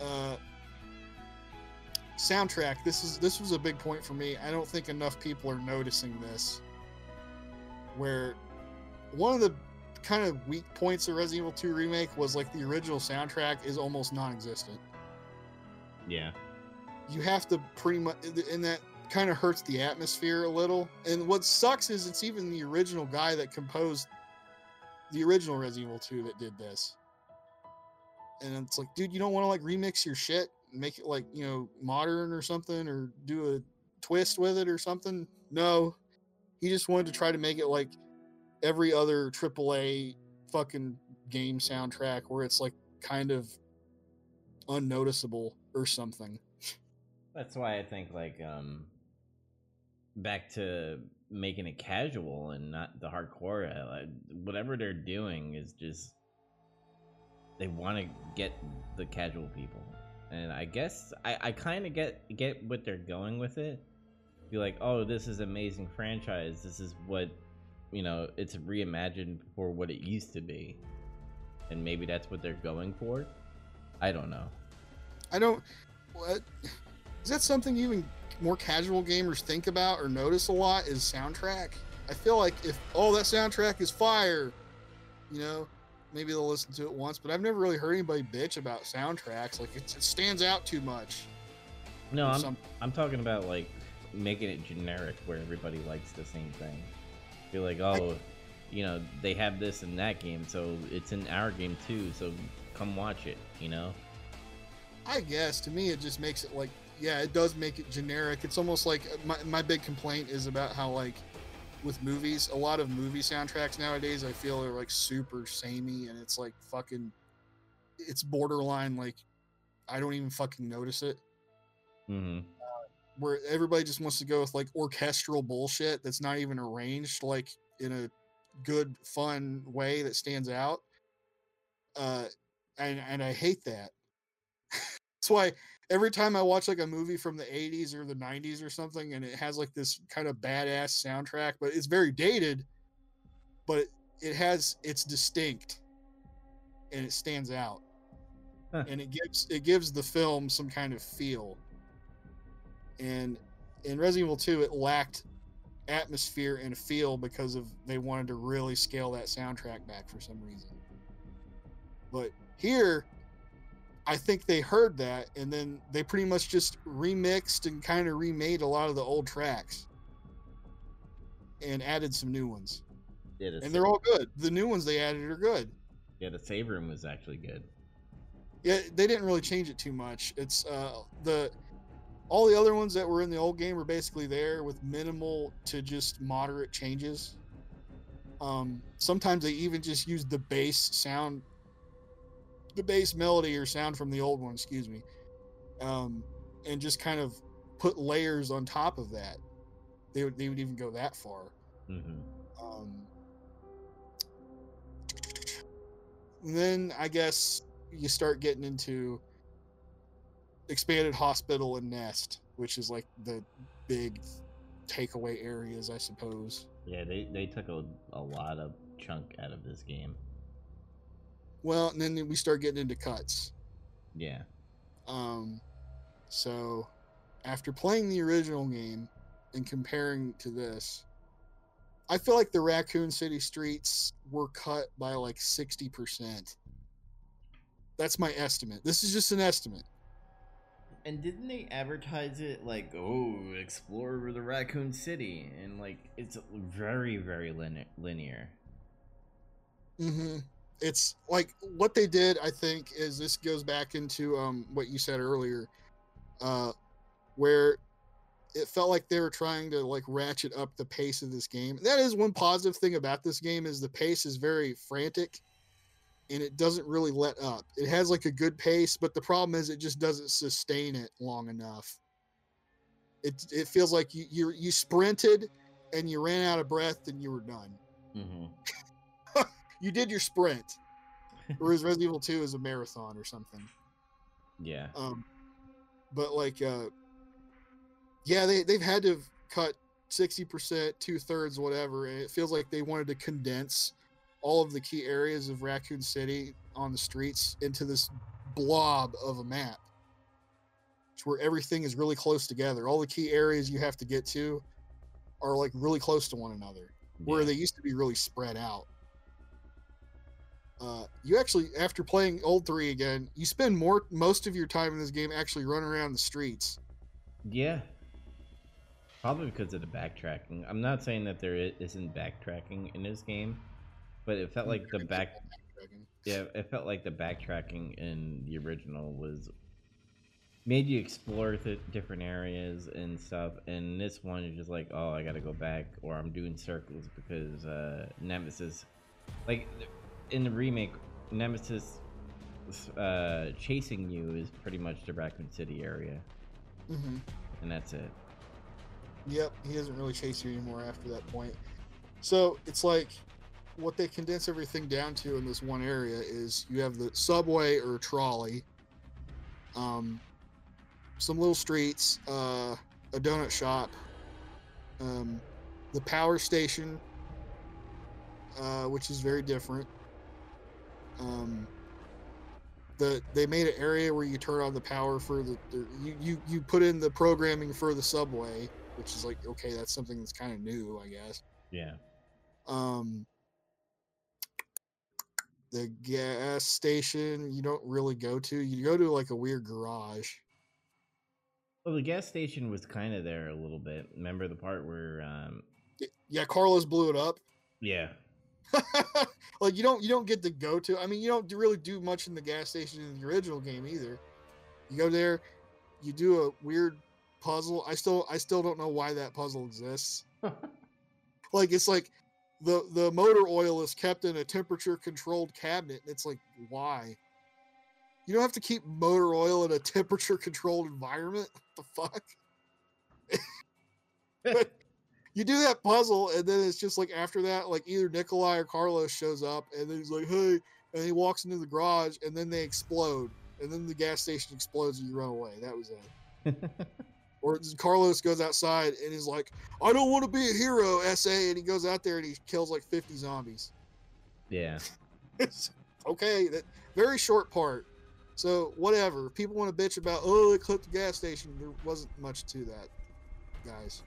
Uh, soundtrack. This is this was a big point for me. I don't think enough people are noticing this. Where one of the kind of weak points of Resident Evil 2 remake was like the original soundtrack is almost non-existent. Yeah. You have to pretty much, and that kind of hurts the atmosphere a little. And what sucks is it's even the original guy that composed the original Resident Evil 2 that did this. And it's like, dude, you don't want to like remix your shit and make it like, you know, modern or something or do a twist with it or something? No. He just wanted to try to make it like every other AAA fucking game soundtrack where it's like kind of unnoticeable or something. That's why I think like um back to making it casual and not the hardcore. uh, Like, whatever they're doing is just they want to get the casual people, and I guess I I kind of get get what they're going with it. Be like, oh, this is amazing franchise. This is what you know. It's reimagined for what it used to be, and maybe that's what they're going for. I don't know. I don't. What is that something even more casual gamers think about or notice a lot? Is soundtrack. I feel like if oh that soundtrack is fire, you know, maybe they'll listen to it once. But I've never really heard anybody bitch about soundtracks. Like it, it stands out too much. No, I'm some- I'm talking about like making it generic where everybody likes the same thing. Be like, oh, you know, they have this in that game, so it's in our game too. So come watch it. You know? I guess to me it just makes it like yeah, it does make it generic. It's almost like uh, my my big complaint is about how like with movies, a lot of movie soundtracks nowadays I feel are like super samey and it's like fucking it's borderline like I don't even fucking notice it. Mm-hmm. Where everybody just wants to go with like orchestral bullshit that's not even arranged like in a good fun way that stands out. Uh and and I hate that. <laughs> That's why every time I watch like a movie from the 80s or the 90s or something and it has like this kind of badass soundtrack, but it's very dated, but it has it's distinct and it stands out. Huh. And it gives it gives the film some kind of feel. And in Resident Evil 2 it lacked atmosphere and feel because of they wanted to really scale that soundtrack back for some reason. But here I think they heard that and then they pretty much just remixed and kind of remade a lot of the old tracks and added some new ones. Yeah, the And they're all good. The new ones they added are good. yeah the save room was actually good. Yeah, they didn't really change it too much. It's uh the all the other ones that were in the old game were basically there with minimal to just moderate changes. Um sometimes they even just used the bass sound the bass melody or sound from the old one, excuse me. Um and just kind of put layers on top of that. They would they would even go that far. Mm-hmm. Um then I guess you start getting into expanded hospital and nest, which is like the big takeaway areas, I suppose. Yeah, they, they took a, a lot of chunk out of this game. Well, and then we start getting into cuts. Yeah. Um, so after playing the original game and comparing to this, I feel like the Raccoon City streets were cut by like 60%. That's my estimate. This is just an estimate. And didn't they advertise it like, oh, explore the Raccoon City? And like, it's very, very line- linear. hmm It's like what they did, I think, is this goes back into um, what you said earlier, uh, where it felt like they were trying to like ratchet up the pace of this game. That is one positive thing about this game is the pace is very frantic and it doesn't really let up. It has like a good pace, but the problem is it just doesn't sustain it long enough. It it feels like you you, you sprinted and you ran out of breath and you were done. Mm-hmm. <laughs> You did your sprint. Whereas Resident Evil 2 is a marathon or something. Yeah. Um, but like, uh, yeah, they they've had to cut sixty percent, two thirds, whatever, and it feels like they wanted to condense all of the key areas of Raccoon City on the streets into this blob of a map, where everything is really close together. All the key areas you have to get to are like really close to one another, where they used to be really spread out. Uh, you actually, after playing Old Three again, you spend more most of your time in this game actually running around the streets. Yeah. Probably because of the backtracking. I'm not saying that there isn't backtracking in this game, but it felt like the back yeah, it felt like the backtracking in the original was made you explore th- different areas and stuff. And this one is just like, oh, I gotta go back, or I'm doing circles because uh, Nemesis, like in the remake, Nemesis uh, chasing you is pretty much the Raccoon City area, hmm and that's it. Yep, he doesn't really chase you anymore after that point. So it's like what they condense everything down to in this one area is you have the subway or trolley, um, some little streets, uh, a donut shop, um, the power station, uh, which is very different. Um, the they made an area where you turn on the power for the, the you, you you put in the programming for the subway, which is like okay, that's something that's kind of new, I guess. Yeah. Um, the gas station you don't really go to. You go to like a weird garage. Well, the gas station was kind of there a little bit. Remember the part where, um, Yeah, Carlos blew it up. yeah, <laughs> like you don't you don't get to go to. I mean, you don't really do much in the gas station in the original game either. You go there, you do a weird puzzle. I still I still don't know why that puzzle exists. <laughs> like it's like the the motor oil is kept in a temperature controlled cabinet. And it's like why? You don't have to keep motor oil in a temperature controlled environment. What the fuck? <laughs> you do that puzzle, and then it's just like after that, like either Nikolai or Carlos shows up, and then he's like, "Hey," and he walks into the garage, and then they explode, and then the gas station explodes, and you run away. That was it. <laughs> Or Carlos goes outside and is like, "I don't want to be a hero, SA," and he goes out there and he kills like fifty zombies. yeah. <laughs> It's okay, that very short part. So whatever. People want to bitch about, oh, they clipped the gas station. There wasn't much to that, guys.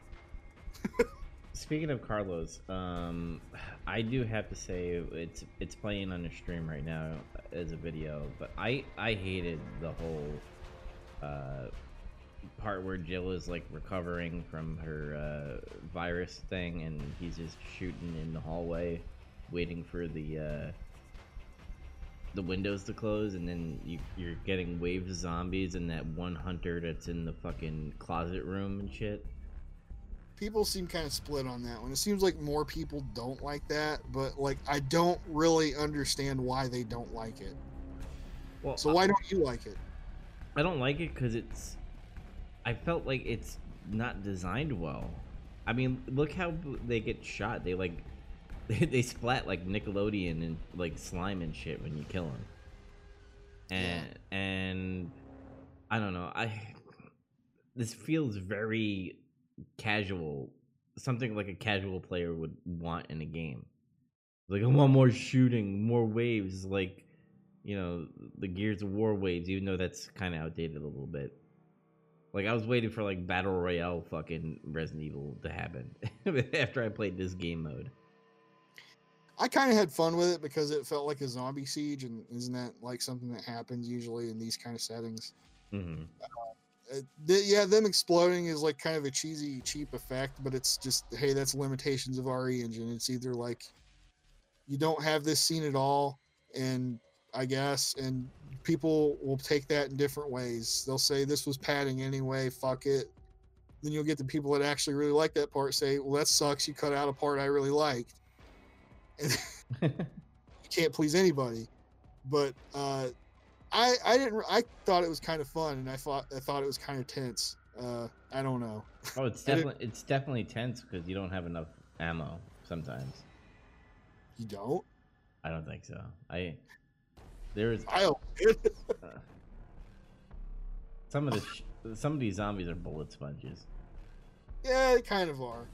<laughs> Speaking of Carlos, um, I do have to say it's it's playing on the stream right now as a video, but I I hated the whole uh, part where Jill is like recovering from her uh, virus thing, and he's just shooting in the hallway, waiting for the uh, the windows to close, and then you, you're getting waves of zombies, and that one hunter that's in the fucking closet room and shit. people seem kind of split on that one. It seems like more people don't like that, but like I don't really understand why they don't like it. Well, So why don't you like it? I don't like it because it's. I felt like it's not designed well. I mean, look how they get shot. They like, <laughs> they, they splat like Nickelodeon and like slime and shit when you kill them. And and I don't know. I this feels very casual. Something like a casual player would want in a game. Like I want more shooting, more waves, like you know the Gears of War waves. Even though that's kind of outdated a little bit. Like I was waiting for like battle royale fucking Resident Evil to happen <laughs> after I played this game mode. I kind of had fun with it because it felt like a zombie siege, and isn't that like something that happens usually in these kind of settings? hmm Uh, th- yeah, them exploding is like kind of a cheesy, cheap effect, but it's just hey, that's limitations of RE engine. It's either like you don't have this scene at all, and I guess, and people will take that in different ways. They'll say this was padding anyway, fuck it. Then you'll get the people that actually really like that part say, well, that sucks. You cut out a part I really liked. <laughs> And you can't please anybody. But uh, I I didn't I thought it was kind of fun, and I thought I thought it was kind of tense. Uh, I don't know. <laughs> oh, it's definitely it's definitely tense because you don't have enough ammo sometimes. You don't? I don't think so. I there's I don't. <laughs> uh, some of the sh- some of these zombies are bullet sponges. yeah, they kind of are.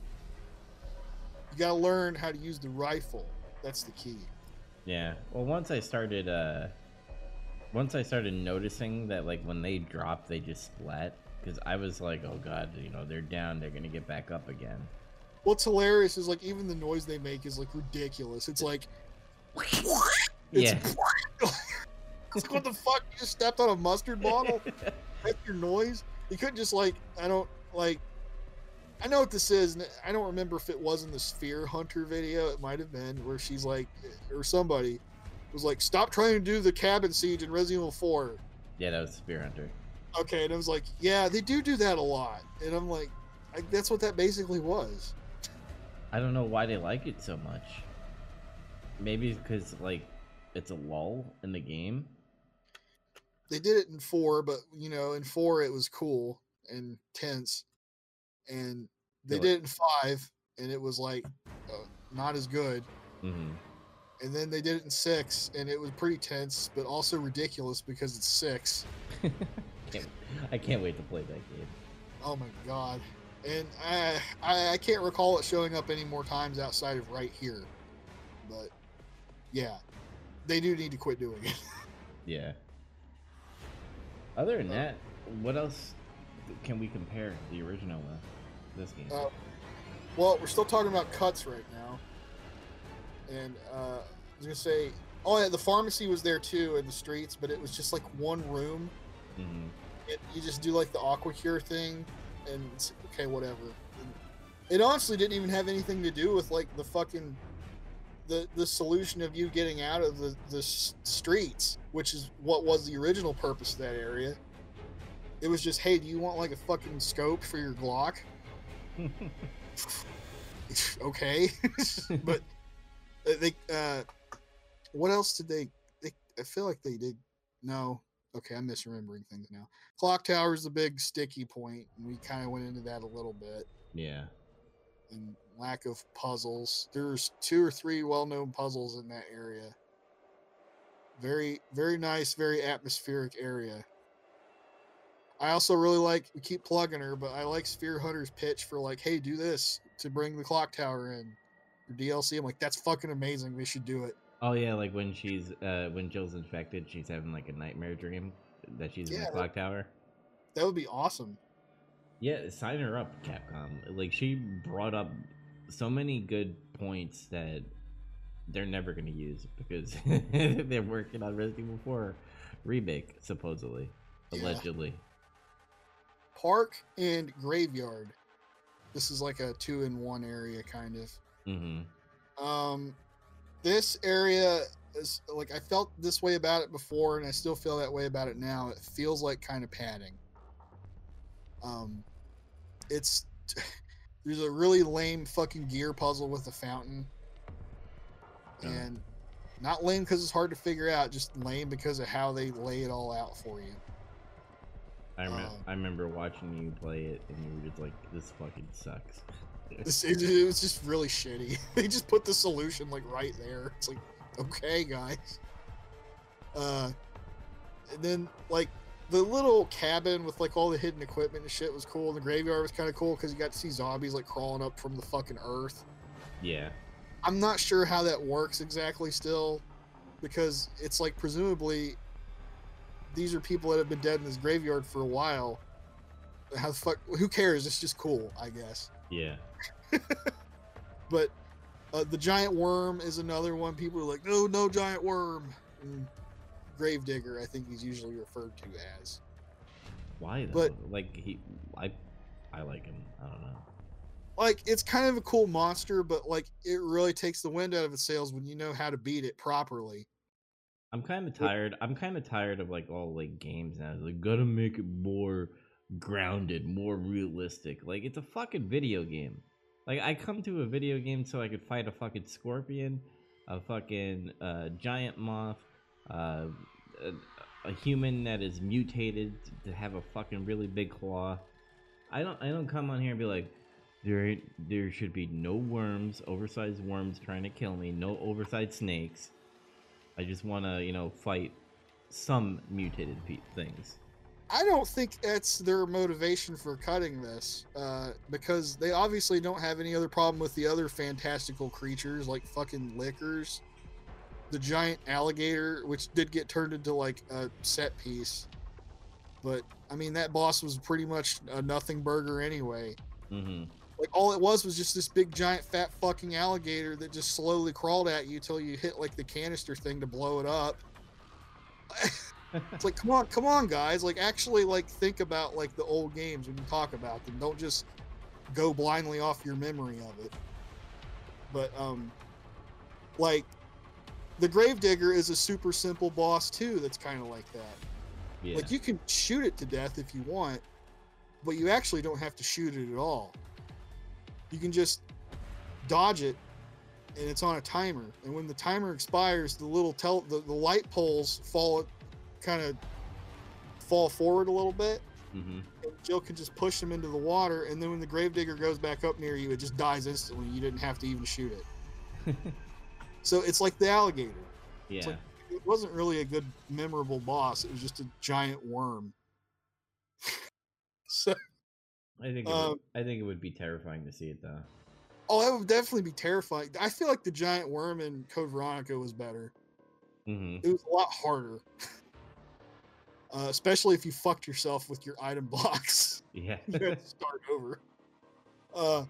You gotta learn how to use the rifle. That's the key. Yeah. Well, once I started, uh, once I started noticing that, like, when they drop, they just splat. Because I was like, oh god, you know, they're down, they're gonna get back up again. What's hilarious is like even the noise they make is like ridiculous. It's like Yeah. Like what the fuck? You just stepped on a mustard bottle? <laughs> That's your noise? You couldn't just like I don't like I know what this is, and I don't remember if it was in the Spear Hunter video. It might have been where she's like, or somebody was like, "Stop trying to do the cabin siege in Resident Evil 4." yeah, that was Spear Hunter. Okay, and I was like, "Yeah, they do do that a lot," and I'm like, I, "That's what that basically was." I don't know why they like it so much. Maybe because like it's a lull in the game. They did it in four, but you know, in four it was cool and tense, and they Really? did it in five, and it was like uh, not as good. hmm And then they did it in six, and it was pretty tense, but also ridiculous because it's six. <laughs> I can't wait to play that game. Oh my god! And I, I I can't recall it showing up any more times outside of right here, but yeah, they do need to quit doing it. <laughs> Yeah. Other than that, what else can we compare the original with this game? Uh, well, we're still talking about cuts right now. And uh, I was going to say, oh, yeah, the pharmacy was there too in the streets, but it was just like one room. hmm It, you just do like the aqua cure thing, and it's, okay, whatever. And it honestly didn't even have anything to do with like the fucking. The, the solution of you getting out of the, the streets, which is what was the original purpose of that area. It was just, hey, do you want like a fucking scope for your Glock? <laughs> okay <laughs> but uh, they uh what else did they, they i feel like they did no okay i'm misremembering things now clock tower is the big sticky point and we kind of went into that a little bit yeah. and lack of puzzles. There's two or three well-known puzzles in that area. Very very nice very atmospheric area. I also really like we keep plugging her but i like spear hunter's pitch for like hey do this to bring the clock tower in for dlc i'm like that's fucking amazing. They should do it. Oh yeah, like when she's uh when Jill's infected, she's having like a nightmare dream that she's in the clock tower. that would be awesome. Yeah, sign her up, Capcom. Like she brought up so many good points that they're never gonna use because <laughs> they're working on Resident Evil 4 remake, supposedly, Yeah. allegedly. park and graveyard this is like a two in one area kind of Mm-hmm. Um, this area is like I felt this way about it before, and I still feel that way about it now. It feels like kind of padding. Um, it's <laughs> there's a really lame fucking gear puzzle with a fountain, Oh. and not lame because it's hard to figure out, just lame because of how they lay it all out for you. I, rem- Um, I remember watching you play it and you were just like, this fucking sucks. <laughs> This, it, it was just really shitty. <laughs> they just put the solution like right there. It's like, okay, guys. Uh, and then like the little cabin with like all the hidden equipment and shit was cool. And the graveyard was kind of cool because you got to see zombies like crawling up from the fucking earth. Yeah. I'm not sure how that works exactly still, because it's like presumably these are people that have been dead in this graveyard for a while. How the fuck? Who cares? It's just cool, I guess. Yeah. <laughs> But uh, the giant worm is another one. People are like, no, no giant worm. And Gravedigger, I think he's usually referred to as. Why though? But- like he, I, I like him. I don't know. Like, it's kind of a cool monster, but like, it really takes the wind out of its sails when you know how to beat it properly. I'm kind of tired. I'm kind of tired of like all like games now. It's like gotta make it more grounded, more realistic. Like it's a fucking video game. Like I come to a video game so I could fight a fucking scorpion, a fucking uh, giant moth, uh, a, human that is mutated to have a fucking really big claw. I don't. I don't come on here and be like, there there should be no worms, oversized worms trying to kill me. No oversized snakes. I just want to, you know, fight some mutated pe- things. I don't think that's their motivation for cutting this, uh, because they obviously don't have any other problem with the other fantastical creatures like fucking lickers, the giant alligator, which did get turned into like a set piece. But I mean, that boss was pretty much a nothing burger anyway. Mm-hmm. Like all it was was just this big giant fat fucking alligator that just slowly crawled at you till you hit like the canister thing to blow it up. it's like come on, come on guys, like actually like think about like the old games when you talk about them. Don't just go blindly off your memory of it. But um like the Gravedigger is a super simple boss too that's kind of like that. Yeah. Like you can shoot it to death if you want, but you actually don't have to shoot it at all. You can just dodge it and it's on a timer. And when the timer expires, the little tell the, the light poles fall kind of fall forward a little bit. mm-hmm. And Jill can just push them into the water, and then when the gravedigger goes back up near you, it just dies instantly. You didn't have to even shoot it. <laughs> So it's like the alligator. yeah. like- It wasn't really a good memorable boss. It was just a giant worm. <laughs> so I think. It um, would, I think it would be terrifying to see it though. Oh, that would definitely be terrifying. I feel like the giant worm in Code Veronica was better. Mm-hmm. It was a lot harder. <laughs> Uh, especially if you fucked yourself with your item <laughs> box. Yeah. you had to start over. Uh,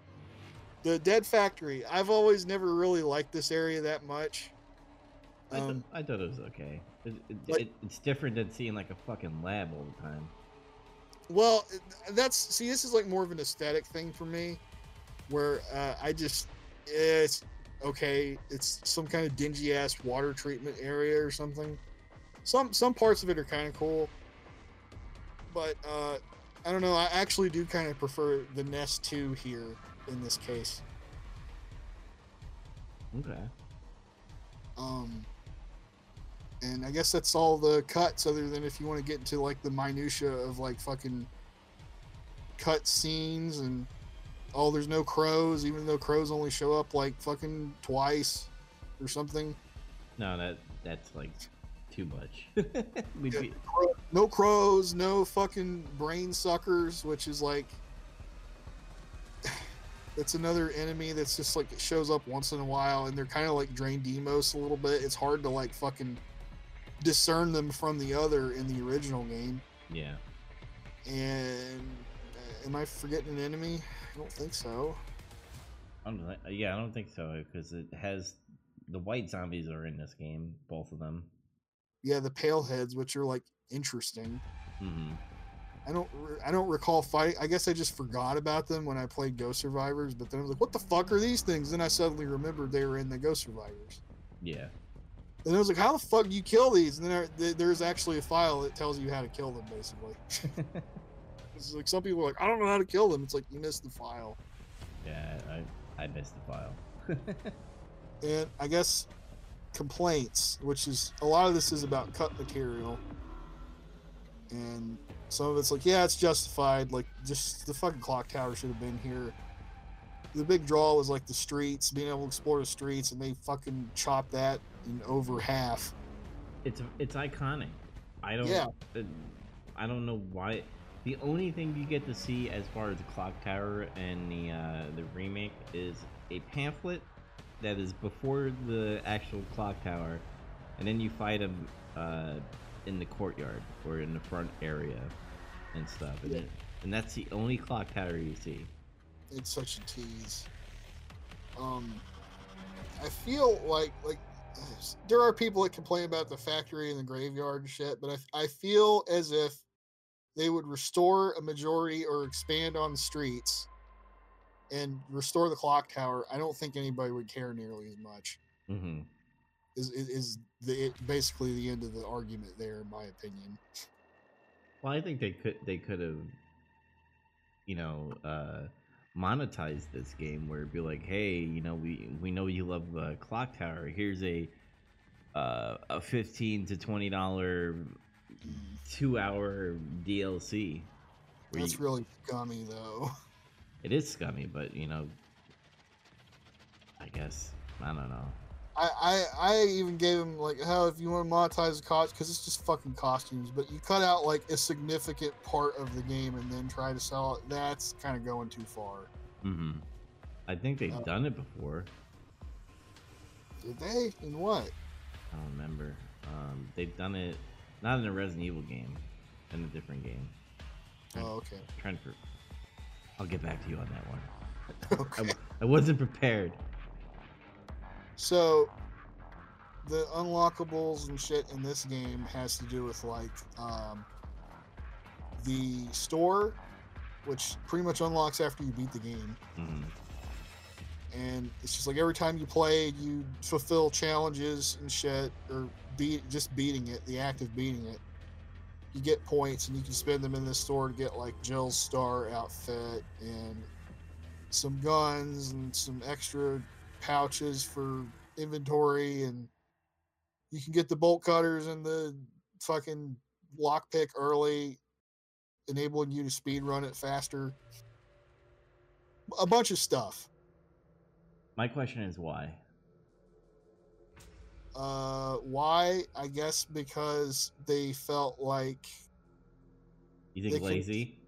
the Dead Factory. I've always never really liked this area that much. I, th- Um, I thought it was okay. It, it, like- it, it's different than seeing like a fucking lab all the time. Well, that's see, this is like more of an aesthetic thing for me, where uh, I just it's okay. It's some kind of dingy ass water treatment area or something. Some some parts of it are kind of cool, but uh, I don't know. I actually do kind of prefer the Nest Two here in this case. Okay. Um, and I guess that's all the cuts, other than if you want to get into like the minutia of like fucking cut scenes and oh, there's no crows, even though crows only show up like fucking twice or something. No, that that's like too much. <laughs> Yeah, be, no crows, no fucking brain suckers, which is like that's another enemy that's just like it shows up once in a while and they're kind of like drain deimos a little bit. It's hard to like fucking discern them from the other in the original game. yeah. And uh, am I forgetting an enemy? I don't think so. I don't yeah, I don't think so because it has the white zombies are in this game, both of them. Yeah, the pale heads, which are like interesting. Mm-hmm. I don't I don't recall fight. I guess I just forgot about them when I played Ghost Survivors. But then I was like, "What the fuck are these things?" Then I suddenly remembered they were in the Ghost Survivors. Yeah. And I was like, "How the fuck do you kill these?" And then there, there's actually a file that tells you how to kill them. Basically, <laughs> it's like some people are like, "I don't know how to kill them." It's like you missed the file. yeah, I I missed the file. <laughs> And I guess complaints, which is a lot of this is about cut material, and some of it's like, yeah, it's justified. Like, just the fucking clock tower should have been here. the big draw was like the streets, being able to explore the streets, and they fucking chopped that in over half. It's it's iconic. I don't. Yeah. I don't know why. The only thing you get to see as far as the clock tower and the uh, the remake is a pamphlet that is before the actual clock tower, and then you fight them uh, in the courtyard or in the front area and stuff. And, Yeah. then, and that's the only clock tower you see. It's such a tease. Um, I feel like like there are people that complain about the factory and the graveyard and shit, but I I feel as if they would restore a majority or expand on the streets and restore the clock tower. I don't think anybody would care nearly as much. hmm Is is, is the basically the end of the argument there, in my opinion. Well, I think they could they could have, you know, uh, monetized this game where it'd be like, hey, you know, we we know you love uh, Clock Tower. Here's a uh, a fifteen to twenty dollar two hour DLC. That's you- really scummy, though. it is scummy, but you know, I guess I don't know. I, I I even gave him like how if you want to monetize the cost because it's just fucking costumes, but you cut out like a significant part of the game and then try to sell it. That's kind of going too far. Mm-hmm. I think they've Uh, done it before. Did they? In what? I don't remember. Um, they've done it not in a Resident Evil game, in a different game. Oh, okay. trying to. I'll get back to you on that one. <laughs> I, Okay. w- I wasn't prepared. So the unlockables and shit in this game has to do with like um, the store, which pretty much unlocks after you beat the game. Mhm. and it's just like every time you play you fulfill challenges and shit or beat just beating it the act of beating it you get points and you can spend them in the store to get like Jill's star outfit and some guns and some extra pouches for inventory and you can get the bolt cutters and the fucking lockpick early enabling you to speed run it faster a bunch of stuff My question is why? Uh, why? I guess because they felt like You think lazy?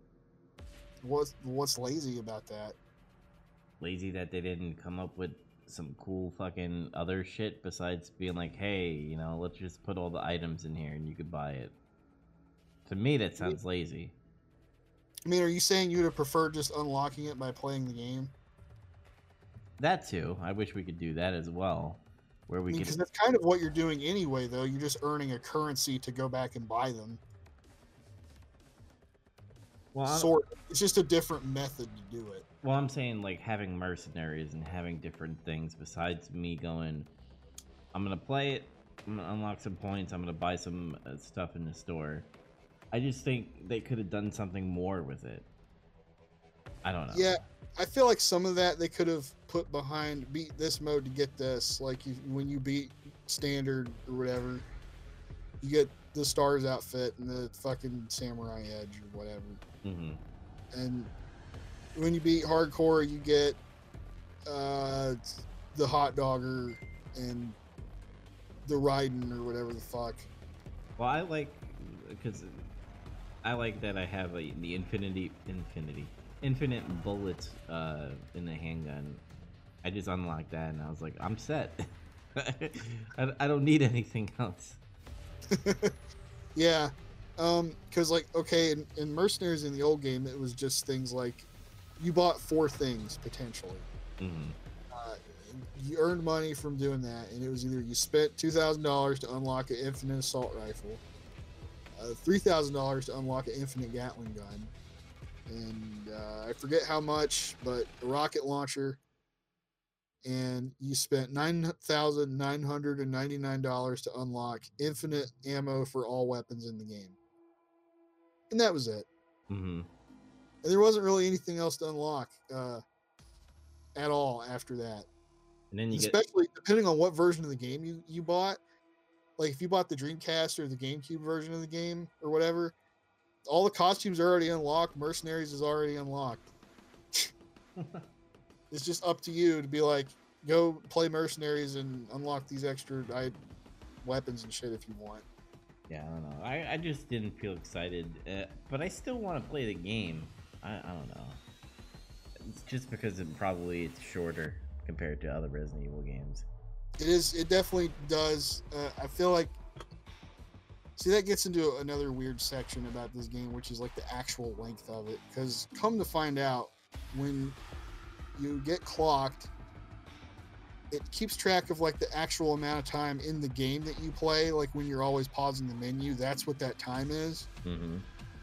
what's what's lazy about that? Lazy that they didn't come up with some cool fucking other shit besides being like, hey, you know, let's just put all the items in here and you could buy it. To me, that sounds lazy. I mean, are you saying you'd have preferred just unlocking it by playing the game? That too. I wish we could do that as well, where I we mean, could. because that's kind of what you're doing anyway, though. You're just earning a currency to go back and buy them. well, Sort. It's just a different method to do it. Well, I'm saying like having mercenaries and having different things besides me going. I'm gonna play it. I'm gonna unlock some points. I'm gonna buy some uh, stuff in the store. I just think they could have done something more with it. I don't know. Yeah, I feel like some of that they could have put behind beat this mode to get this. Like you, when you beat standard or whatever, you get the stars outfit and the fucking samurai edge or whatever. hmm And when you beat hardcore, you get uh, the hot dogger and the RAI-DEN or whatever the fuck. Well, I like because I like that I have a, the infinity, infinity, infinite bullets uh, in the handgun. I just unlocked that and I was like, I'm set. <laughs> I, I don't need anything else. <laughs> Yeah, um, because like okay, in, in Mercenaries in the old game, it was just things like you bought four things potentially. hmm Uh, you earned money from doing that, and it was either you spent two thousand dollars to unlock an infinite assault rifle, uh, three thousand dollars to unlock an infinite Gatling gun, and uh, I forget how much, but a rocket launcher. And you spent nine thousand nine hundred and ninety nine dollars to unlock infinite ammo for all weapons in the game, and that was it. hmm And there wasn't really anything else to unlock uh, at all after that And then you get especially depending on what version of the game you, you bought. Like if you bought the Dreamcast or the GameCube version of the game or whatever, all the costumes are already unlocked. Mercenaries is already unlocked. <laughs> it's just up to you to be like, go play mercenaries and unlock these extra I, weapons and shit if you want. Yeah, I don't know. I, I just didn't feel excited, uh, but I still want to play the game. I, I don't know. It's just because it probably it's shorter compared to other Resident Evil games. It is. It definitely does. Uh, I feel like. See, that gets into another weird section about this game, which is like the actual length of it. Because come to find out, when you get clocked, it keeps track of like the actual amount of time in the game that you play. Like when you're always pausing the menu, that's what that time is. Mm-hmm.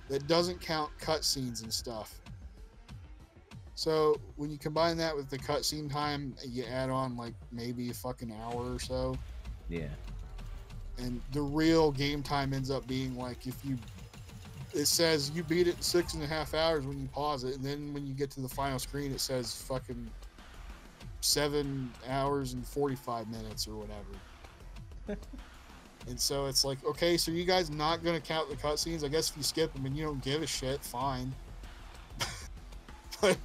That doesn't count cutscenes and stuff. So when you combine that with the cutscene time, you add on like maybe a fucking hour or so, Yeah. and the real game time ends up being like if you. It says you beat it in six and a half hours when you pause it, and then when you get to the final screen, it says fucking seven hours and forty-five minutes or whatever. <laughs> and so it's like, okay, so you guys not gonna count the cutscenes? I guess if you skip them and you don't give a shit, fine. <laughs> but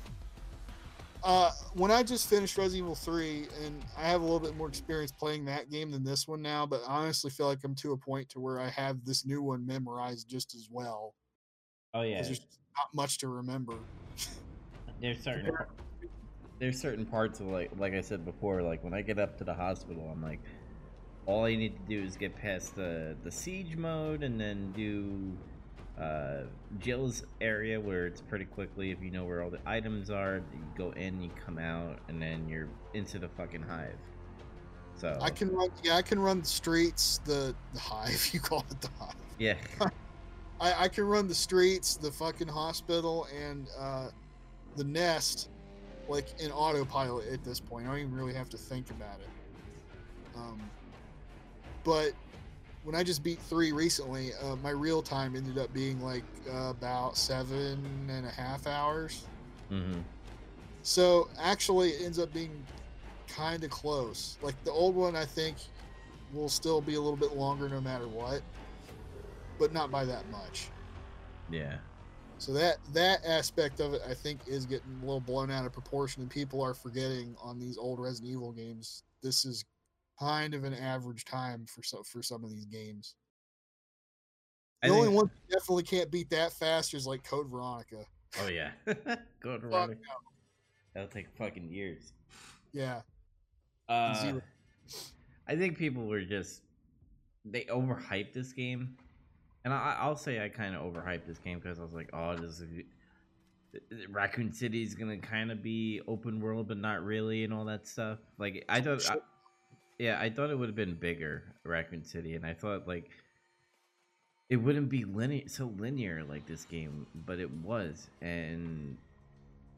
uh, when I just finished Resident Evil 3, and I have a little bit more experience playing that game than this one now, but I honestly feel like I'm to a point to where I have this new one memorized just as well. Oh yeah. There's not much to remember. <laughs> There's certain there's certain parts of like like I said before, like when I get up to the hospital, I'm like, all I need to do is get past the the siege mode and then do uh, Jill's area where it's pretty quickly if you know where all the items are. You go in, you come out, and then you're into the fucking hive. So I can run, yeah, I can run the streets, the, the hive, <laughs> you call it the hive. yeah, <laughs> I, I can run the streets, the fucking hospital, and uh, the nest, like in autopilot at this point. I don't even really have to think about it. Um, but when I just beat three recently, uh, my real time ended up being like uh, about seven and a half hours. hmm So actually, it ends up being kind of close. Like the old one, I think will still be a little bit longer no matter what, but not by that much. yeah, So that that aspect of it, I think, is getting a little blown out of proportion, and people are forgetting on these old Resident Evil games. This is kind of an average time for some for some of these games. I The only think- one that definitely can't beat that fast is like Code Veronica. Oh yeah, <laughs> <laughs> Fuck run. no. That'll take fucking years. Yeah, Uh, I think people were just they overhyped this game, and I, I'll say I kind of overhyped this game because I was like, oh, this is, Raccoon City is gonna kind of be open world, but not really, and all that stuff. Like I thought, I, yeah, I thought it would have been bigger, Raccoon City, and I thought like it wouldn't be linear, so linear like this game, but it was, and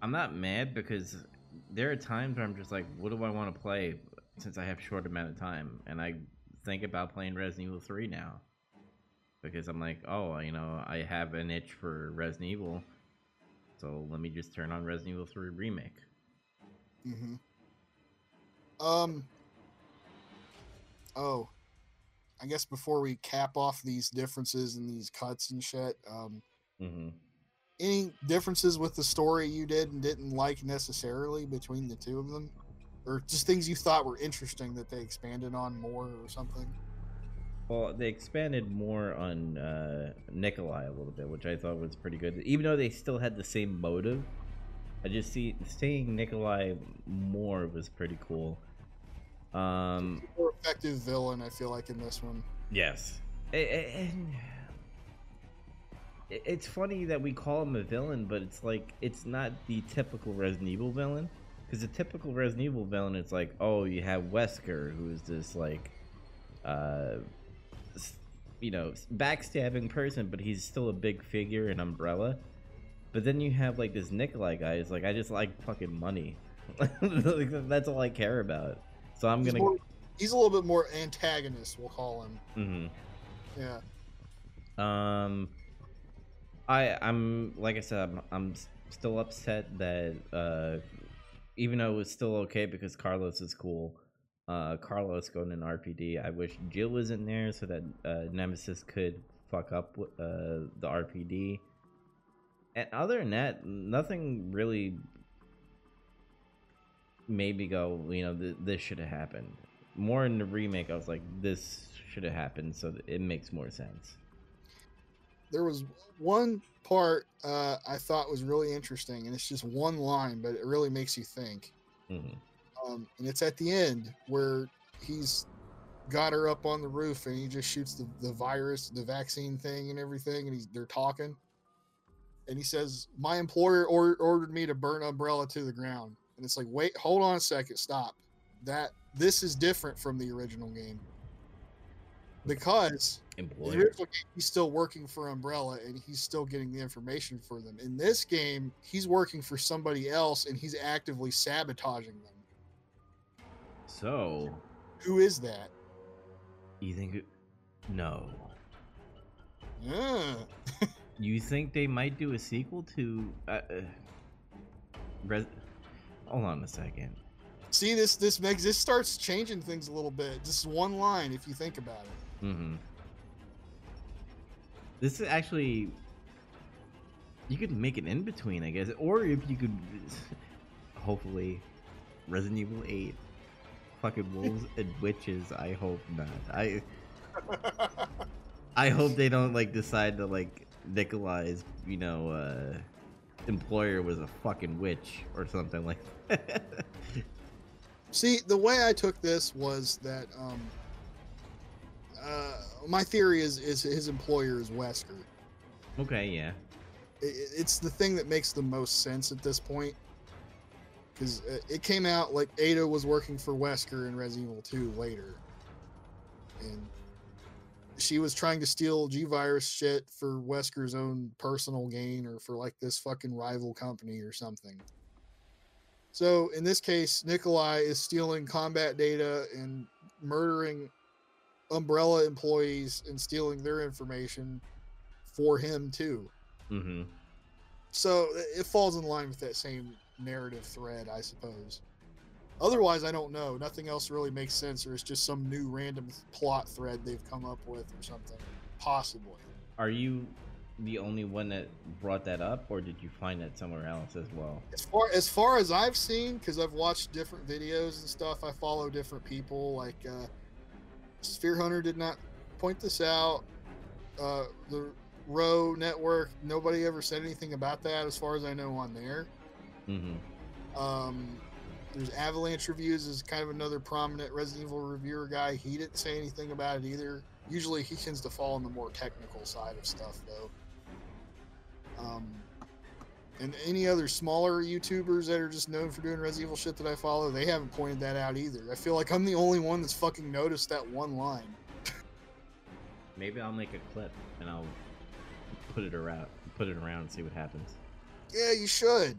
I'm not mad because there are times where I'm just like, what do I want to play since I have short amount of time, and I think about playing Resident Evil 3 now because I'm like, oh, you know, I have an itch for Resident Evil, so let me just turn on Resident Evil 3 remake. Mm-hmm. Um. Oh, I guess before we cap off these differences and these cuts and shit, um, Mm-hmm. any differences with the story you did and didn't like necessarily between the two of them, or just things you thought were interesting that they expanded on more or something? Well, they expanded more on uh, Nikolai a little bit, which I thought was pretty good. Even though they still had the same motive, I just see seeing Nikolai more was pretty cool. Um, More effective villain, I feel like in this one. Yes. And it's funny that we call him a villain, but it's like it's not the typical Resident Evil villain. Because the typical Resident Evil villain, it's like, oh, you have Wesker, who is this like, uh, you know, backstabbing person, but he's still a big figure in Umbrella. But then you have like this Nikolai guy. It's like I just like fucking money. <laughs> Like, That's all I care about. So I'm He's, gonna. more, he's a little bit more antagonist, we'll call him. Mm-hmm. Yeah. Um, I I'm like I said, I'm, I'm still upset that uh, even though it was still okay because Carlos is cool. Uh, Carlos going in RPD. I wish Jill was in there so that uh, Nemesis could fuck up uh, the RPD. And other than that, nothing really maybe go, you know, th- this should have happened. More in the remake, I was like, this should have happened, so it makes more sense. There was one part uh, I thought was really interesting, and it's just one line, but it really makes you think. hmm Um, and it's at the end where he's got her up on the roof and he just shoots the, the virus, the vaccine thing, and everything, and he's they're talking. And he says, "My employer or, ordered me to burn Umbrella to the ground." And it's like, wait, hold on a second, stop. That this is different from the original game because in the original game, he's still working for Umbrella and he's still getting the information for them. In this game, he's working for somebody else and he's actively sabotaging them. So, Who is that? you think? It... No. Yeah. <laughs> You think they might do a sequel to? Uh, uh, Res- Hold on a second. See this this makes this starts changing things a little bit. Just one line if you think about it. Mm-hmm. This is actually. You could make it in between, I guess, or if you could, <laughs> hopefully, Resident Evil Eight, fucking wolves <laughs> and witches. I hope not. I <laughs> I hope they don't like decide to like Nikolai's, you know, uh, employer was a fucking witch or something like. <laughs> That. See, the way I took this was that um uh my theory is is his employer is Wesker. okay, yeah. I- I- it's the thing that makes the most sense at this point because it came out like Ada was working for Wesker in Resident Evil 2 later, and she was trying to steal G virus shit for Wesker's own personal gain or for like this fucking rival company or something. So in this case, Nikolai is stealing combat data and murdering Umbrella employees and stealing their information for him too Mm-hmm. so it falls in line with that same narrative thread i suppose otherwise i don't know. Nothing else really makes sense or it's just some new random plot thread they've come up with or something. Possibly. Are you the only one that brought that up, or did you find that somewhere else as well? as far as far as i've seen because i've watched different videos and stuff i follow different people like uh Spear Hunter did not point this out. Uh the row network nobody ever said anything about that as far as i know on there. Mm-hmm. Um, there's Avalanche Reviews is kind of another prominent Resident Evil reviewer guy. He didn't say anything about it either. Usually he tends to fall on the more technical side of stuff though. Um, and any other smaller YouTubers that are just known for doing Resident Evil shit that I follow, they haven't pointed that out either. I feel like I'm the only one that's fucking noticed that one line. Maybe I'll make a clip and I'll put it around, put it around, and see what happens. Yeah, you should.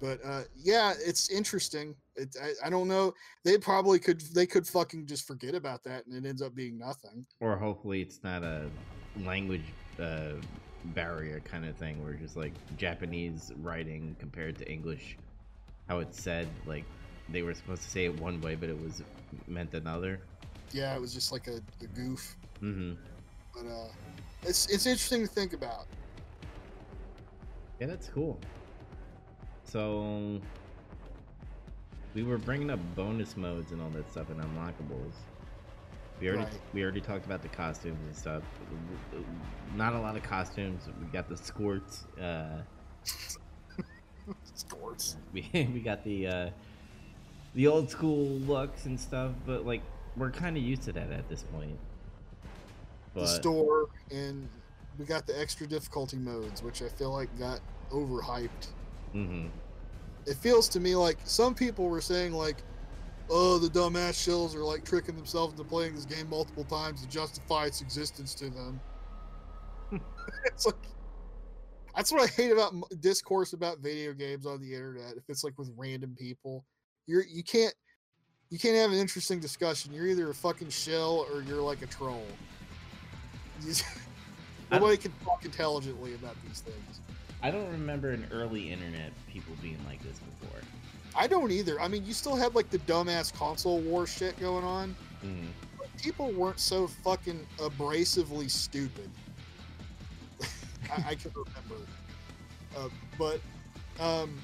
But uh, yeah, it's interesting. It, I, I don't know. They probably could. They could fucking just forget about that, and it ends up being nothing. Or hopefully it's not a language uh, barrier kind of thing, where just like Japanese writing compared to English, how it's said, like they were supposed to say it one way, but it was meant another. Yeah, it was just like a, a goof. Mm-hmm. But uh, it's it's interesting to think about. Yeah, that's cool. So we were bringing up bonus modes and all that stuff and unlockables. We already Right. we already talked about the costumes and stuff. Not a lot of costumes. We got the squirts. Uh, <laughs> Sports. we <laughs> we got the uh, the old school looks and stuff, but like we're kind of used to that at this point. The store, and we got the extra difficulty modes, which I feel like got overhyped. Mhm. It feels to me like some people were saying like, "Oh, the dumbass shills are like tricking themselves into playing this game multiple times to justify its existence to them." <laughs> it's like that's what I hate about discourse about video games on the internet. If it's like with random people, you're you can't you can't have an interesting discussion. You're either a fucking shill or you're like a troll. <laughs> Nobody can talk intelligently about these things. I don't remember an early internet people being like this before. I don't either. I mean, you still had like the dumbass console war shit going on. Mhm. but People weren't so fucking abrasively stupid. <laughs> I, I can remember. Uh, but um,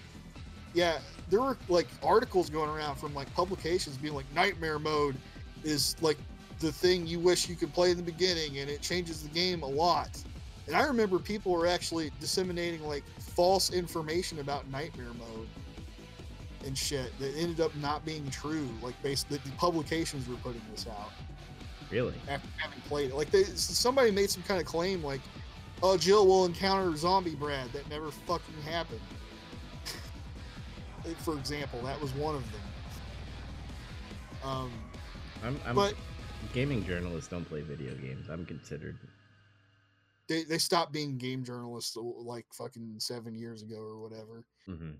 yeah, there were like articles going around from like publications being like nightmare mode is like the thing you wish you could play in the beginning and it changes the game a lot. And I remember people were actually disseminating like false information about nightmare mode and shit that ended up not being true. Like basically the publications were putting this out Really? after having played it. Like they, somebody made some kind of claim like, "Oh, Jill will encounter zombie Brad." That never fucking happened. Like, For example, that was one of them. Um, I'm, I'm but gaming journalists don't play video games. I'm considered. They, they stopped being game journalists uh, like fucking seven years ago or whatever. hmm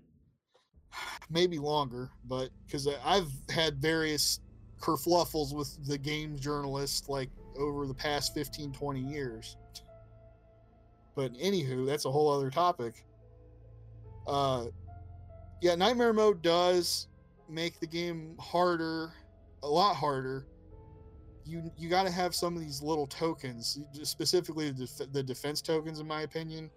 <sighs> Maybe longer, but because I've had various kerfluffles with the game journalists like over the past 15, 20 years. But anywho, that's a whole other topic. Uh, yeah, Nightmare Mode does make the game harder, a lot harder. You you got to have some of these little tokens, specifically the, def- the defense tokens, in my opinion.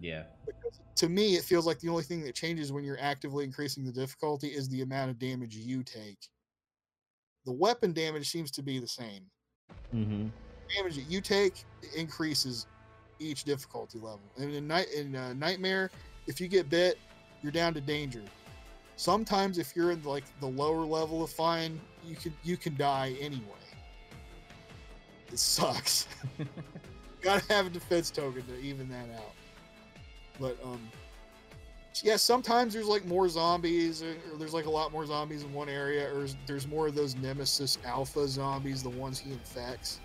Yeah. Because to me, it feels like the only thing that changes when you're actively increasing the difficulty is the amount of damage you take. The weapon damage seems to be the same. hmm Damage that you take increases each difficulty level. And in night in uh, nightmare, if you get bit, you're down to danger. Sometimes, if you're in like the lower level of fine, you can you can die anyway. It sucks. <laughs> Gotta have a defense token to even that out. But um, yeah, sometimes there's like more zombies, or, or there's like a lot more zombies in one area, or there's more of those Nemesis Alpha zombies, the ones he infects.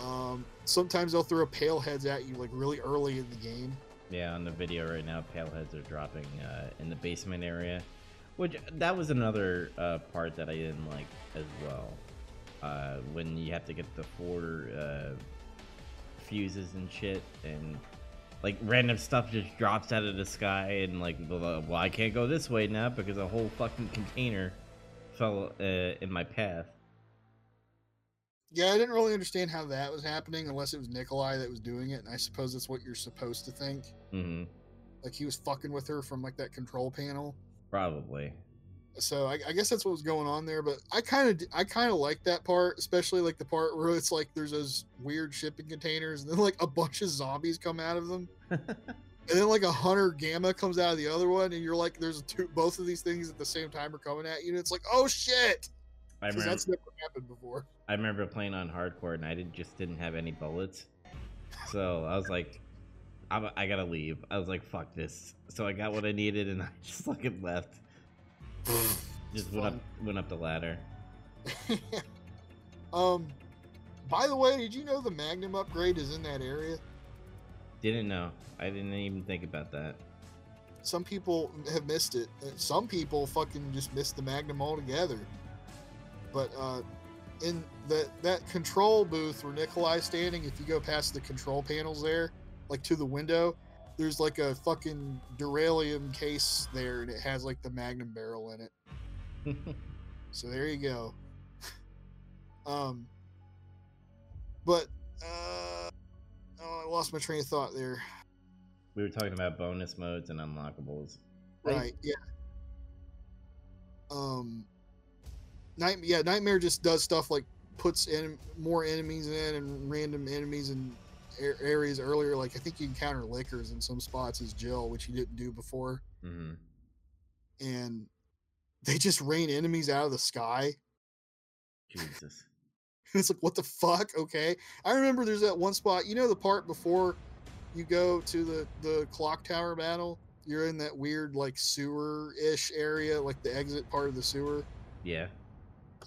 Um, sometimes they'll throw pale heads at you like really early in the game. Yeah, on the video right now, pale heads are dropping uh, in the basement area, which that was another uh, part that I didn't like as well. Uh, when you have to get the four uh, fuses and shit, and like random stuff just drops out of the sky, and like, well, well, I can't go this way now because a whole fucking container fell uh, in my path. Yeah, I didn't really understand how that was happening unless it was Nikolai that was doing it, and I suppose that's what you're supposed to think. hmm Like he was fucking with her from like that control panel. Probably. So I, I guess that's what was going on there. But I kind of I kind of like that part, especially like the part where it's like there's those weird shipping containers, and then like a bunch of zombies come out of them, <laughs> and then like a hunter gamma comes out of the other one, and you're like, there's two both of these things at the same time are coming at you, and it's like, oh shit, I remember. that's never happened before. I remember playing on hardcore and I didn't, just didn't have any bullets. So I was like, I'm, I gotta leave. I was like, fuck this. So I got what I needed and <laughs> I just fucking left. Just went up, went up the ladder. <laughs> um, by the way, did you know the Magnum upgrade is in that area? Didn't know. I didn't even think about that. Some people have missed it. Some people fucking just missed the Magnum altogether. But uh, in that that control booth where Nikolai's standing, if you go past the control panels there, like to the window, there's like a fucking Duralium case there, and it has like the Magnum barrel in it. <laughs> So there you go. um, but uh, oh, I lost my train of thought there. we were talking about bonus modes and unlockables. Right. Yeah. Um. Night. Yeah. Nightmare just does stuff like puts in more enemies in and random enemies in a- areas earlier. Like I think you encounter lickers in some spots as Jill, which you didn't do before, hmm and they just rain enemies out of the sky. Jesus. <laughs> it's like what the fuck? Okay. I remember there's that one spot. You know the part before you go to the the clock tower battle. You're in that weird like sewer ish area, like the exit part of the sewer. Yeah.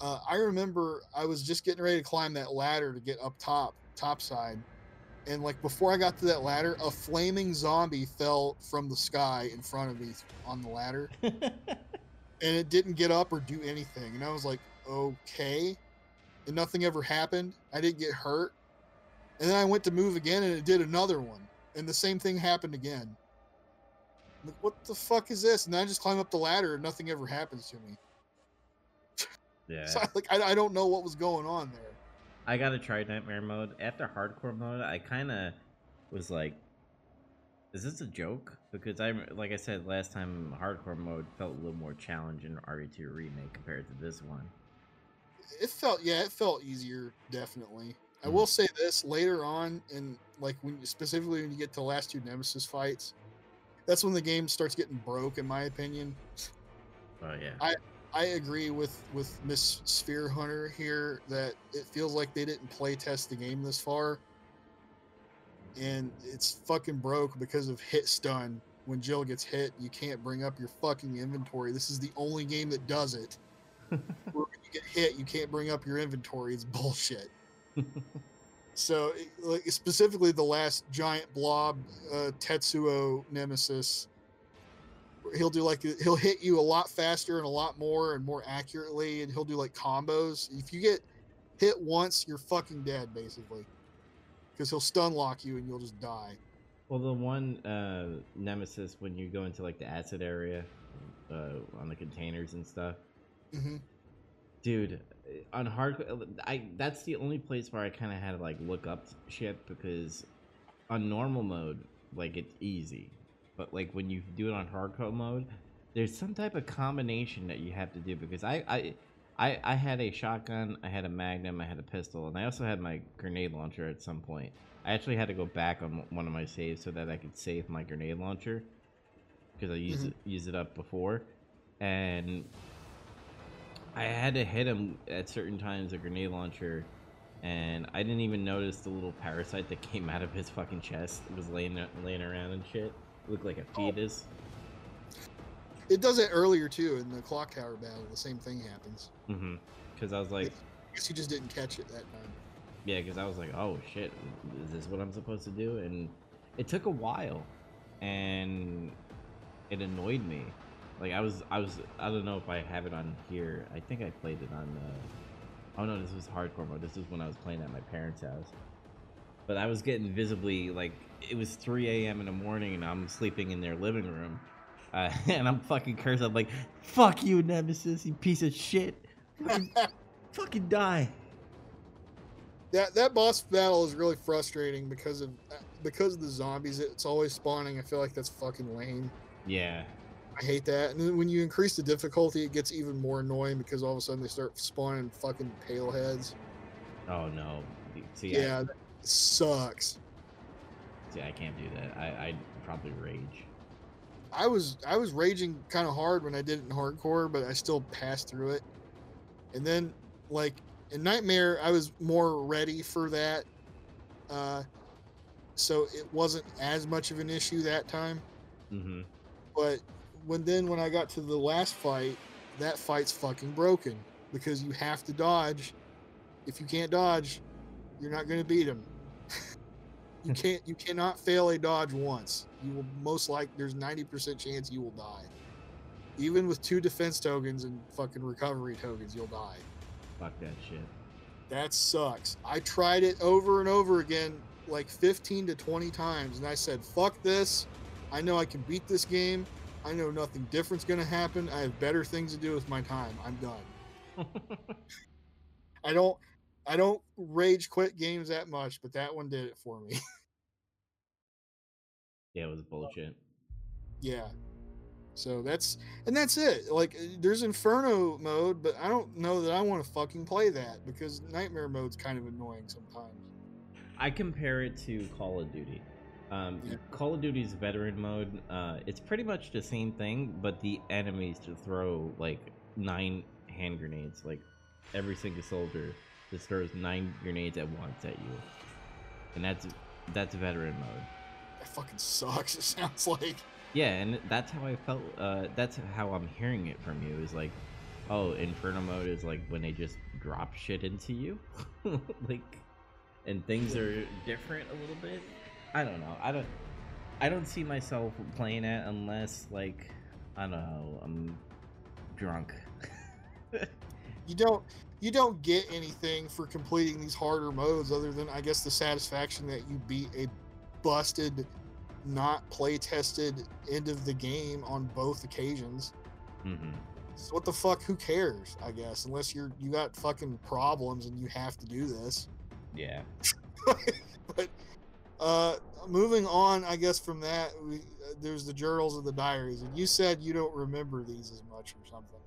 uh, I remember I was just getting ready to climb that ladder to get up top, top side. And like before I got to that ladder, a flaming zombie fell from the sky in front of me on the ladder. <laughs> and it didn't get up or do anything. And I was like, okay. And nothing ever happened. I didn't get hurt. And then I went to move again and it did another one. And the same thing happened again. Like, what the fuck is this? And then I just climb up the ladder and nothing ever happens to me. <laughs> yeah. So, like I, I don't know what was going on there. I gotta try nightmare mode. After hardcore mode, I kind of was like, Is this a joke? Because I, like I said last time, hardcore mode felt a little more challenging in RE2 remake compared to this one. It felt yeah, it felt easier definitely. I will mm. say this later on, and like when specifically when you get to the last two Nemesis fights, that's when the game starts getting broke, in my opinion. Oh yeah. I- I agree with with Miss Spear Hunter here that it feels like they didn't play test the game this far, and it's fucking broke because of hit stun. When Jill gets hit, you can't bring up your fucking inventory. This is the only game that does it. <laughs> Where when you get hit, you can't bring up your inventory. It's bullshit. <laughs> So, like specifically the last giant blob uh, Tetsuo nemesis, he'll do like he'll hit you a lot faster and a lot more and more accurately, and he'll do like combos. If you get hit once, you're fucking dead basically, because he'll stun lock you and you'll just die. Well, the one uh, nemesis when you go into like the acid area uh, on the containers and stuff, hmm dude. On hardcore, I that's the only place where I kind of had to like look up shit because on normal mode, like it's easy, but like when you do it on hardcore mode, there's some type of combination that you have to do because I I. I, I had a shotgun, I had a magnum, I had a pistol, and I also had my grenade launcher at some point. I actually had to go back on one of my saves so that I could save my grenade launcher because I used Mhm. it used it up before, and I had to hit him at certain times a grenade launcher, and I didn't even notice the little parasite that <laughs> came out of his fucking chest. It was laying laying around and shit. It looked like a fetus. It does it earlier too in the clock tower battle. The same thing happens. Mm-hmm. Because I was like, I guess you just didn't catch it that time. Yeah, because I was like, oh shit, is this what I'm supposed to do? And it took a while, and it annoyed me. Like I was, I was, I don't know if I have it on here. I think I played it on. Uh, oh no, this was hardcore mode. This is when I was playing at my parents' house. But I was getting visibly like it was 3 a.m. in the morning, and I'm sleeping in their living room, uh, <laughs> and I'm fucking cursed. I'm like, fuck you, Nemesis, you piece of shit. Fucking, <laughs> fucking die. that that boss battle is really frustrating because of uh, because of the zombies. It's always spawning. I feel like that's fucking lame. Yeah. I hate that. And then when you increase the difficulty, it gets even more annoying because all of a sudden they start spawning fucking pale heads. Oh no. See, Yeah, I, sucks. see, I can't do that. I, I'd probably rage. I was I was raging kind of hard when I did it in hardcore, but I still passed through it. And then like in Nightmare, I was more ready for that. Uh, so it wasn't as much of an issue that time. Mm-hmm. But when then when I got to the last fight, that fight's fucking broken because you have to dodge. If you can't dodge, you're not going to beat him. You can't. You cannot fail a dodge once. You will most like. There's 90% chance you will die. Even with two defense tokens and fucking recovery tokens, you'll die. Fuck that shit. That sucks. I tried it over and over again, like 15 to 20 times, and I said, fuck this. I know I can beat this game. I know nothing different's going to happen. I have better things to do with my time. I'm done. <laughs> I don't. I don't rage quit games that much, but that one did it for me. <laughs> yeah, it was bullshit. yeah. So that's and that's it. Like uh, there's Inferno mode, but I don't know that I want to fucking play that because Nightmare mode's kind of annoying sometimes. I compare it to Call of Duty. Um, Yeah. Call of Duty's veteran mode, uh, it's pretty much the same thing, but the enemies to throw like nine hand grenades. Like every single soldier just throws nine grenades at once at you, and that's that's veteran mode. That fucking sucks. <laughs> It sounds like. Yeah, and that's how I felt. Uh, that's how I'm hearing it from you. Is like, oh, Inferno mode is like when they just drop shit into you, <laughs> like, and things are different a little bit. I don't know. I don't. I don't see myself playing it unless, like, I don't know, I'm drunk. <laughs> you don't you don't get anything for completing these harder modes other than I guess the satisfaction that you beat a busted, not play tested end of the game on both occasions. hmm So what the fuck? Who cares? I guess unless you're you got fucking problems and you have to do this. Yeah. <laughs> but Uh, moving on, I guess from that, we, uh, there's the journals and the diaries, and you said you don't remember these as much or something.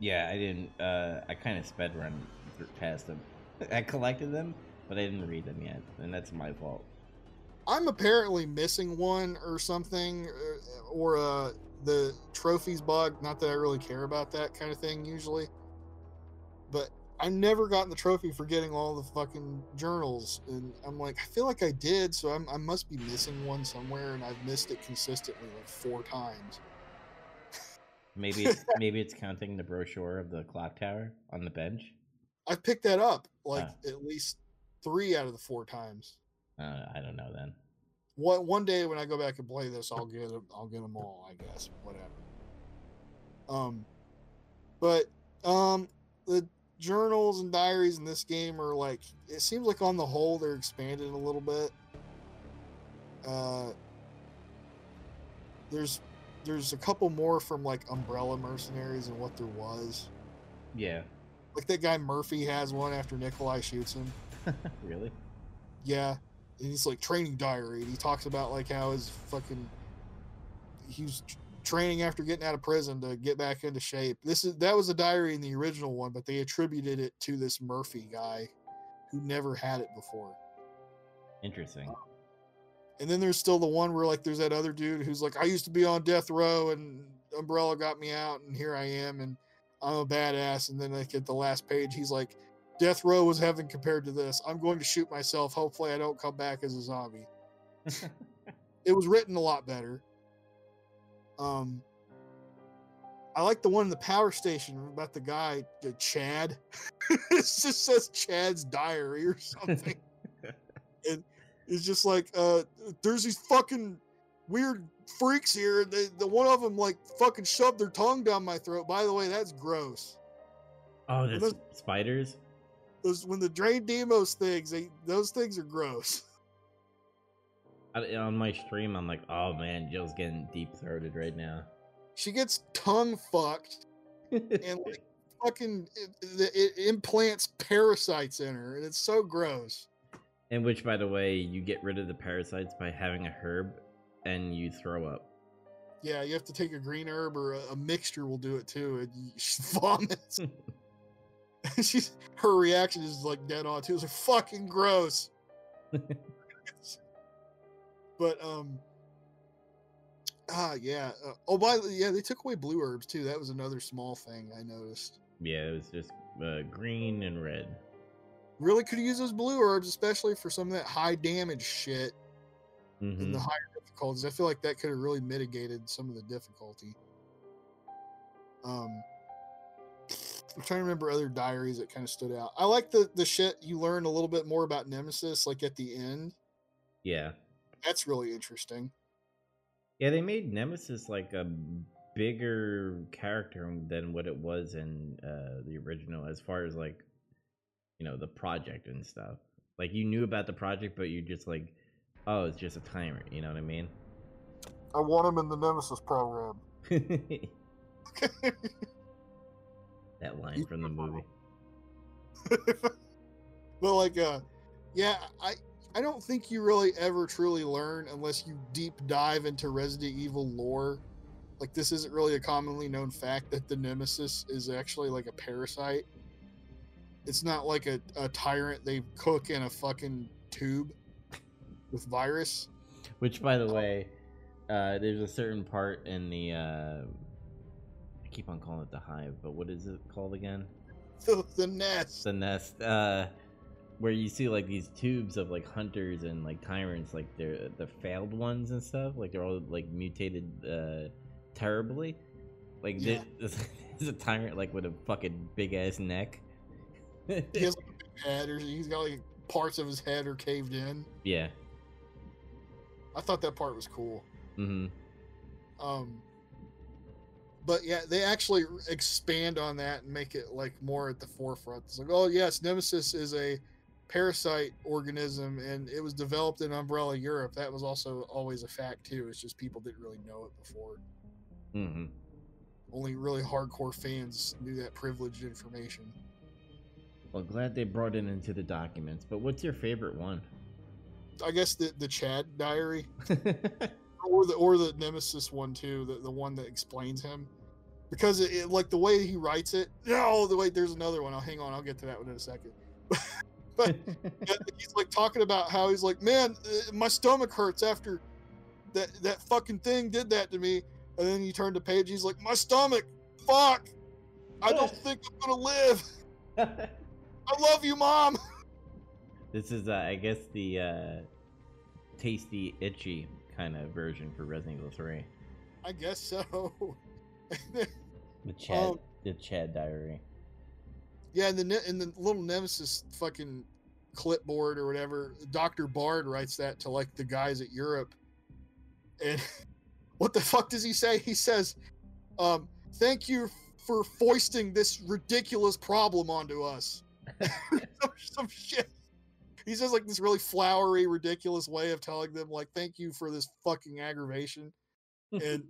Yeah, I didn't. Uh, I kind of sped run past them. <laughs> I collected them, but I didn't read them yet, and that's my fault. I'm apparently missing one or something, or, or uh, the trophies bug. Not that I really care about that kind of thing usually, but I've never gotten the trophy for getting all the fucking journals, and I'm like, I feel like I did, so I'm, I must be missing one somewhere, and I've missed it consistently like four times. Maybe it's, <laughs> maybe it's counting the brochure of the clock tower on the bench. I've picked that up like Ah. at least three out of the four times. Uh, I don't know then. One one day when I go back and play this, I'll get. I'll get them all. I guess whatever. Um, but um, the journals and diaries in this game are like it seems like on the whole they're expanded a little bit. Uh, there's there's a couple more from like Umbrella Mercenaries and what there was. Yeah. Like that guy Murphy has one after Nikolai shoots him. <laughs> really? Yeah, and he's like training diary. And he talks about like how his fucking he was training after getting out of prison to get back into shape. This is that was a diary in the original one, but they attributed it to this Murphy guy who never had it before. Interesting. Um, And then there's still the one where like there's that other dude who's like, I used to be on death row and Umbrella got me out and here I am and I'm a badass. And then like at the last page, he's like, Death row was heaven compared to this. I'm going to shoot myself. Hopefully I don't come back as a zombie. <laughs> It was written a lot better. Um I like the one in the power station about the guy, the Chad. <laughs> it just says Chad's diary or something. <laughs> and it's just like uh there's these fucking weird freaks here they, the one of them like fucking shoved their tongue down my throat by the way that's gross oh, there's those- spiders. those when the drain deimos things they those things are gross <laughs> I, on my stream, I'm like, oh man, Jill's getting deep throated right now. she gets tongue fucked and like <laughs> fucking it, it implants parasites in her and it's so gross In which, by the way, you get rid of the parasites by having a herb, and you throw up. yeah you have to take a green herb or a, a mixture will do it too and <laughs> she vomits. <laughs> <laughs> She's her reaction is like dead on too. It's like fucking gross. But um ah yeah uh, oh by the yeah they took away blue herbs too. That was another small thing i noticed. Yeah, it was just uh, green and red. Really could use those blue herbs especially for some of that high damage shit in hmm the higher difficulties. I feel like that could have really mitigated some of the difficulty. Um i'm trying to remember other diaries that kind of stood out. I like the the shit you learn a little bit more about nemesis like at the end. Yeah. that's really interesting. Yeah, they made Nemesis like a bigger character than what it was in uh, the original, as far as like, you know, the project and stuff. Like you knew about the project, but you just like, oh, it's just a timer. You know what I mean? i want him in the nemesis program <laughs> <laughs> that line from the movie. <laughs> but like uh yeah i i don't think you really ever truly learn unless you deep dive into resident evil lore like this isn't really a commonly known fact that the nemesis is actually like a parasite it's not like a, a tyrant they cook in a fucking tube with virus Which, by the way, uh, there's a certain part in the. Uh, I keep on calling it the hive, but what is it called again? the, the nest the nest uh where you see like these tubes of like hunters and like tyrants like they're the failed ones and stuff like they're all like mutated uh terribly like Yeah. <laughs> there's a tyrant like with a fucking big ass neck <laughs> he has like a big head or he's got like parts of his head are caved in. Yeah. I thought that part was cool. Mm-hmm. Um but yeah they actually expand on that and make it like more at the forefront. It's like oh yes nemesis is a parasite organism and it was developed in umbrella europe. That was also always a fact too. It's just people didn't really know it before. Mm-hmm. Only really hardcore fans knew that privileged information well glad they brought it into the documents but what's your favorite one I guess the the Chad diary <laughs> or the or the Nemesis one too, the, the one that explains him. Because it, it like the way he writes it. No, the way there's another one. I'll hang on. I'll get to that one in a second. <laughs> but <laughs> he's like talking about how he's like, man, uh, my stomach hurts after that that fucking thing did that to me. And then you turn the page. He's like, my stomach, fuck. I don't think I'm gonna live. I love you, mom. <laughs> this is, uh, I guess, the uh, tasty, itchy kind of version for Resident Evil 3. I guess so. The <laughs> Chad, Um, the Chad Diary. Yeah, and the and the little Nemesis fucking clipboard or whatever, Doctor Bard writes that to like the guys at Europe. And <laughs> what the fuck does he say? He says, um, "Thank you for foisting this ridiculous problem onto us." Some, <laughs> some shit. He says like this really flowery, ridiculous way of telling them like, "Thank you for this fucking aggravation." and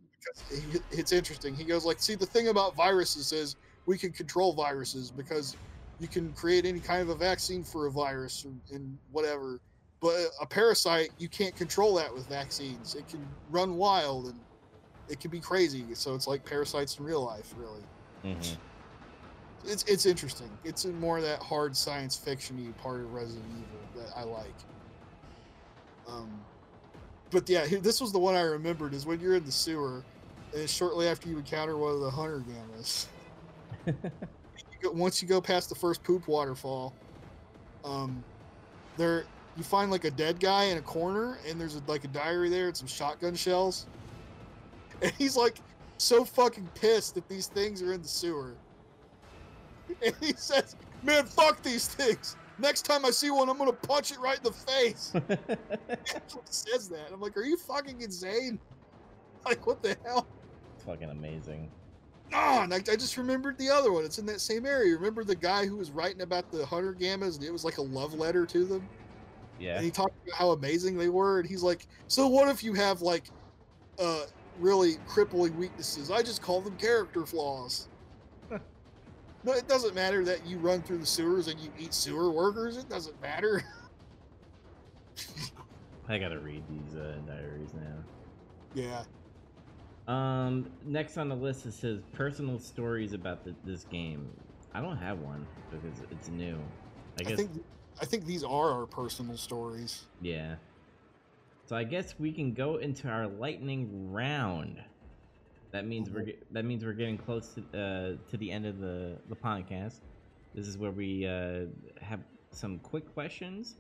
<laughs> it's interesting. He goes like, "See, the thing about viruses is we can control viruses because you can create any kind of a vaccine for a virus or, and whatever. But a parasite, you can't control that with vaccines. It can run wild and it can be crazy. So it's like parasites in real life, really. hmm It's it's interesting. It's more of that hard science fiction-y part of Resident Evil that I like. Um, but yeah, this was the one I remembered is when you're in the sewer, and it's shortly after you encounter one of the hunter gammas. <laughs> once you go past the first poop waterfall, um, there you find like a dead guy in a corner, and there's a, like a diary there and some shotgun shells, <laughs> and he's like so fucking pissed that these things are in the sewer, <laughs> and he says, "Man, fuck these things." Next time I see one, I'm gonna punch it right in the face. <laughs> <laughs> He says that. I'm like, are you fucking insane? Like, what the hell? it's fucking amazing. Ah, and I, I just remembered the other one. It's in that same area. Remember the guy who was writing about the hunter gammas, and it was like a love letter to them. Yeah. And he talked about how amazing they were, and he's like, "So what if you have like, uh, really crippling weaknesses? I just call them character flaws." No, it doesn't matter that you run through the sewers and you eat sewer workers. It doesn't matter. <laughs> I gotta read these uh, diaries now. yeah. Um, next on the list it says personal stories about the, this game. I don't have one because it's new. I I, think I think these are our personal stories. yeah. So I guess we can go into our lightning round. That means we're get, that means we're getting close to uh, to the end of the the podcast. This is where we uh, have some quick questions,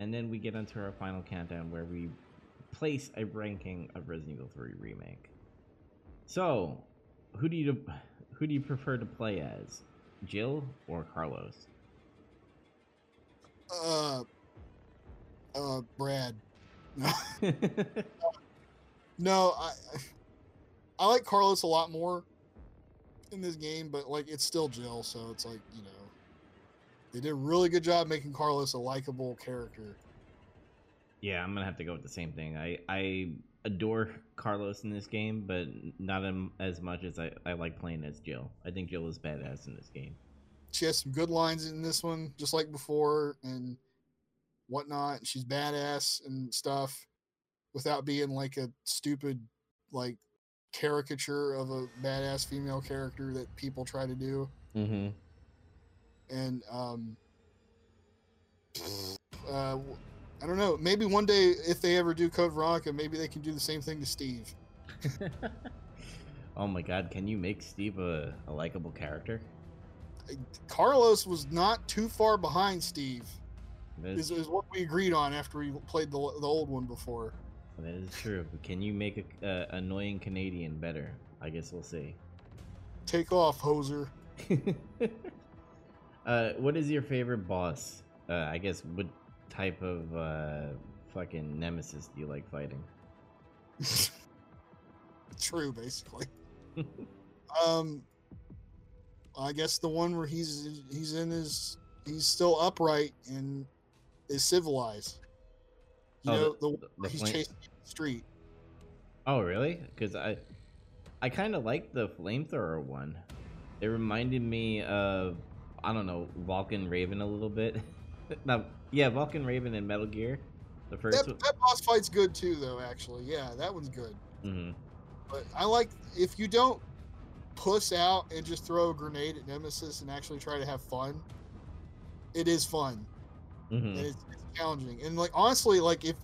and then we get into our final countdown where we place a ranking of Resident Evil 3 remake. So, who do you who do you prefer to play as, Jill or Carlos? Uh, uh, Brad. No, <laughs> <laughs> no, I, I like Carlos a lot more in this game, but like it's still Jill, so it's like you know, they did a really good job making Carlos a likable character. Yeah, I'm gonna have to go with the same thing. I I adore Carlos in this game, but not as much as I, I like playing as Jill. I think Jill is badass in this game. She has some good lines in this one, just like before, and whatnot. and She's badass and stuff, without being like a stupid, like caricature of a badass female character that people try to do. Mm-hmm. and um, uh, I don't know. Maybe one day, if they ever do Code Veronica, maybe they can do the same thing to Steve. <laughs> oh my god, can you make Steve a, a likable character? Carlos was not too far behind Steve. That Is, is, is what we agreed on after we played the the old one before. That is true. But can you make a uh, annoying Canadian better? I guess we'll see. Take off, hoser. <laughs> uh, what is your favorite boss? Uh, I guess what type of uh, fucking nemesis do you like fighting? <laughs> True, basically. <laughs> um, I guess the one where he's he's in his he's still upright and is civilized. You Oh, know, the- the, the he's flame- chasing the street. Oh, really? Because I, I kind of like the flamethrower one. It reminded me of, I don't know, Vulcan Raven a little bit. <laughs> no, yeah, Vulcan Raven and Metal Gear, The first That, one. that boss fight's good too, though. Actually, yeah, that one's good. hmm But I like if you don't puss out and just throw a grenade at Nemesis and actually try to have fun. It is fun hmm and it's, it's challenging. And like honestly, like if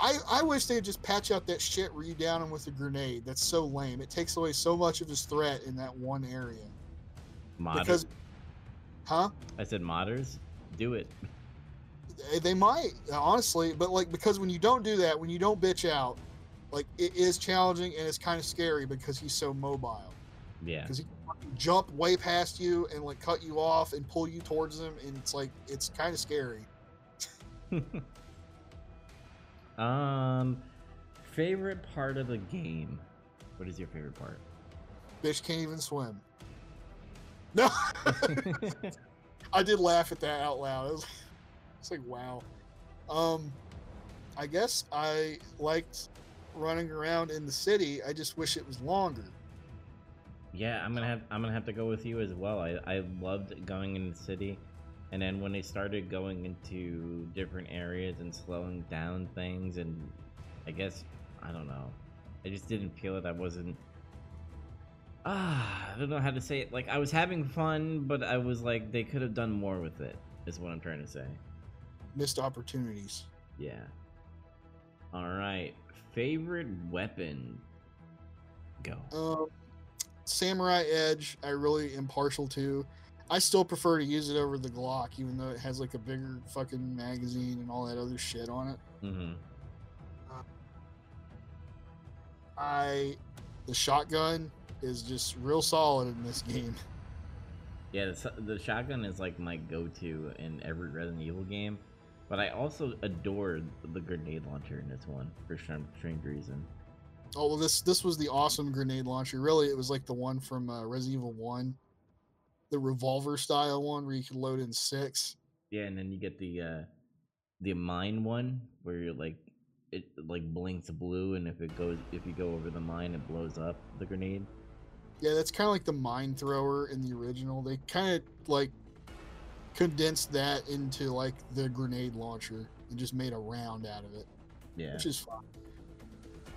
I I wish they'd just patch out that shit where you down him with a grenade. That's so lame. It takes away so much of his threat in that one area. Modders. Because, huh? I said modders. Do it. They- They might honestly, but like because when you don't do that, when you don't bitch out, like it is challenging and it's kind of scary because he's so mobile. Yeah. because he can jump way past you and like cut you off and pull you towards him, and it's like it's kind of scary. <laughs> um, favorite part of the game. What is your favorite part? Bitch can't even swim. No, <laughs> I did laugh at that out loud. <laughs> It's like wow. Um, I guess I liked running around in the city. I just wish it was longer. yeah, I'm gonna have I'm gonna have to go with you as well. I I loved going in the city, and then when they started going into different areas and slowing down things, and I guess I don't know, I just didn't feel it. I wasn't. Ah, I don't know how to say it. Like I was having fun, but I was like they could have done more with it. Is what I'm trying to say. Missed opportunities. Yeah. All right. Favorite weapon. Go. Um, Samurai Edge, I really am partial to. I still prefer to use it over the Glock, even though it has like a bigger fucking magazine and all that other shit on it. Mm-hmm. I, the shotgun is just real solid in this game. Yeah, the, the shotgun is like my go-to in every Resident Evil game, but I also adore the grenade launcher in this one for some strange reason. Oh well, this this was the awesome grenade launcher. Really, it was like the one from uh, Resident Evil One, the revolver style one where you can load in six. Yeah, and then you get the uh the mine one where you're like it like blinks blue, and if it goes if you go over the mine, it blows up the grenade. Yeah, that's kind of like the mine thrower in the original. They kind of like condensed that into like the grenade launcher and just made a round out of it, Yeah. which is fun.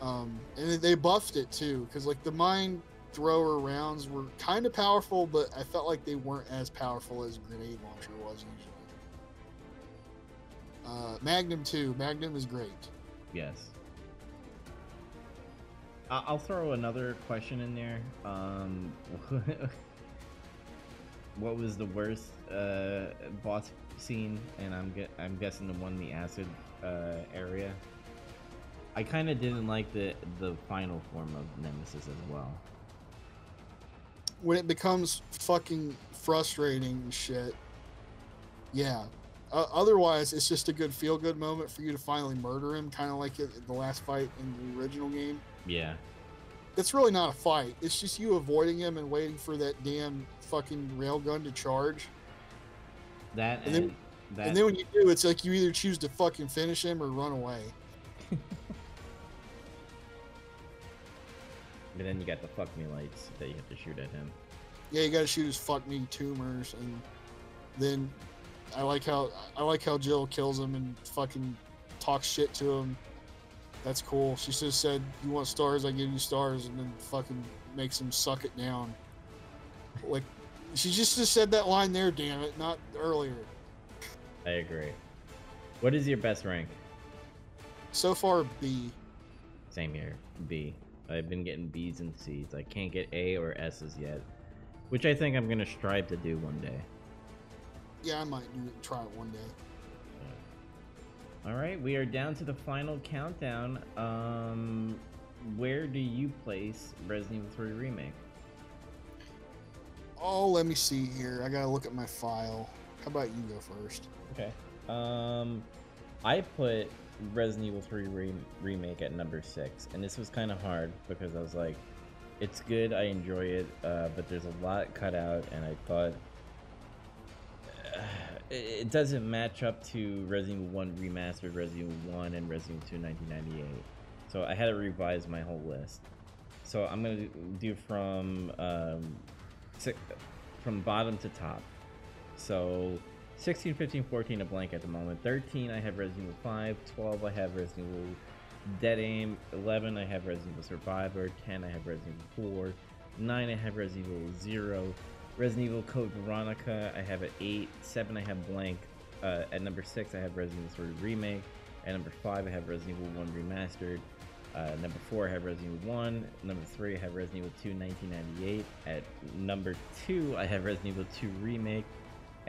Um, and they buffed it too, because like the mine thrower rounds were kind of powerful, but I felt like they weren't as powerful as grenade launcher was usually. Uh, Magnum too. Magnum is great. Yes. I'll throw another question in there. Um, <laughs> what was the worst uh, boss scene? And I'm I'm guessing the one in the acid uh, area. I kind of didn't like the the final form of Nemesis as well. When it becomes fucking frustrating and shit. Yeah. Uh, otherwise, it's just a good feel good moment for you to finally murder him, kind of like it, the last fight in the original game. Yeah. It's really not a fight. It's just you avoiding him and waiting for that damn fucking railgun to charge. That And and, then- that. And then when you do, it's like you either choose to fucking finish him or run away. <laughs> but then you got the fuck me lights that you have to shoot at him. Yeah, you gotta shoot his fuck me tumors, and then I like how I like how Jill kills him and fucking talks shit to him. That's cool. She just said, "You want stars? I give you stars," and then fucking makes him suck it down. Like she just just said that line there. Damn it, not earlier. I agree. What is your best rank? So far, B. Same here. B. I've been getting B's and C's. I can't get A or S's yet, which I think I'm gonna strive to do one day. Yeah, I might do it. Try it one day. All right, we are down to the final countdown. Um, where do you place Resident Evil 3 Remake? Oh, let me see here. I gotta look at my file. How about you go first? Okay. Um, I put Resident Evil 3 re- Remake at number six, and this was kind of hard because I was like, it's good, I enjoy it, uh, but there's a lot cut out, and I thought <sighs> uh, it, doesn't match up to Resident Evil 1 Remastered, Resident Evil 1, and Resident Evil 2 1998. So I had to revise my whole list. So I'm gonna do from um, from bottom to top. So 16, 15, 14 a blank at the moment. 13 I have Resident Evil 5. 12 I have Resident Evil Dead Aim. 11 I have Resident Evil Survivor. 10 I have Resident Evil 4. 9 I have Resident Evil 0. Resident Evil Code Veronica I have at 8. 7 I have blank. Uh, at number 6 I have Resident Evil 3 Remake. At number 5 I have Resident Evil 1 Remastered. Uh, number 4 I have Resident Evil 1. Number 3 I have Resident Evil 2 1998. At number 2 I have Resident Evil 2 Remake.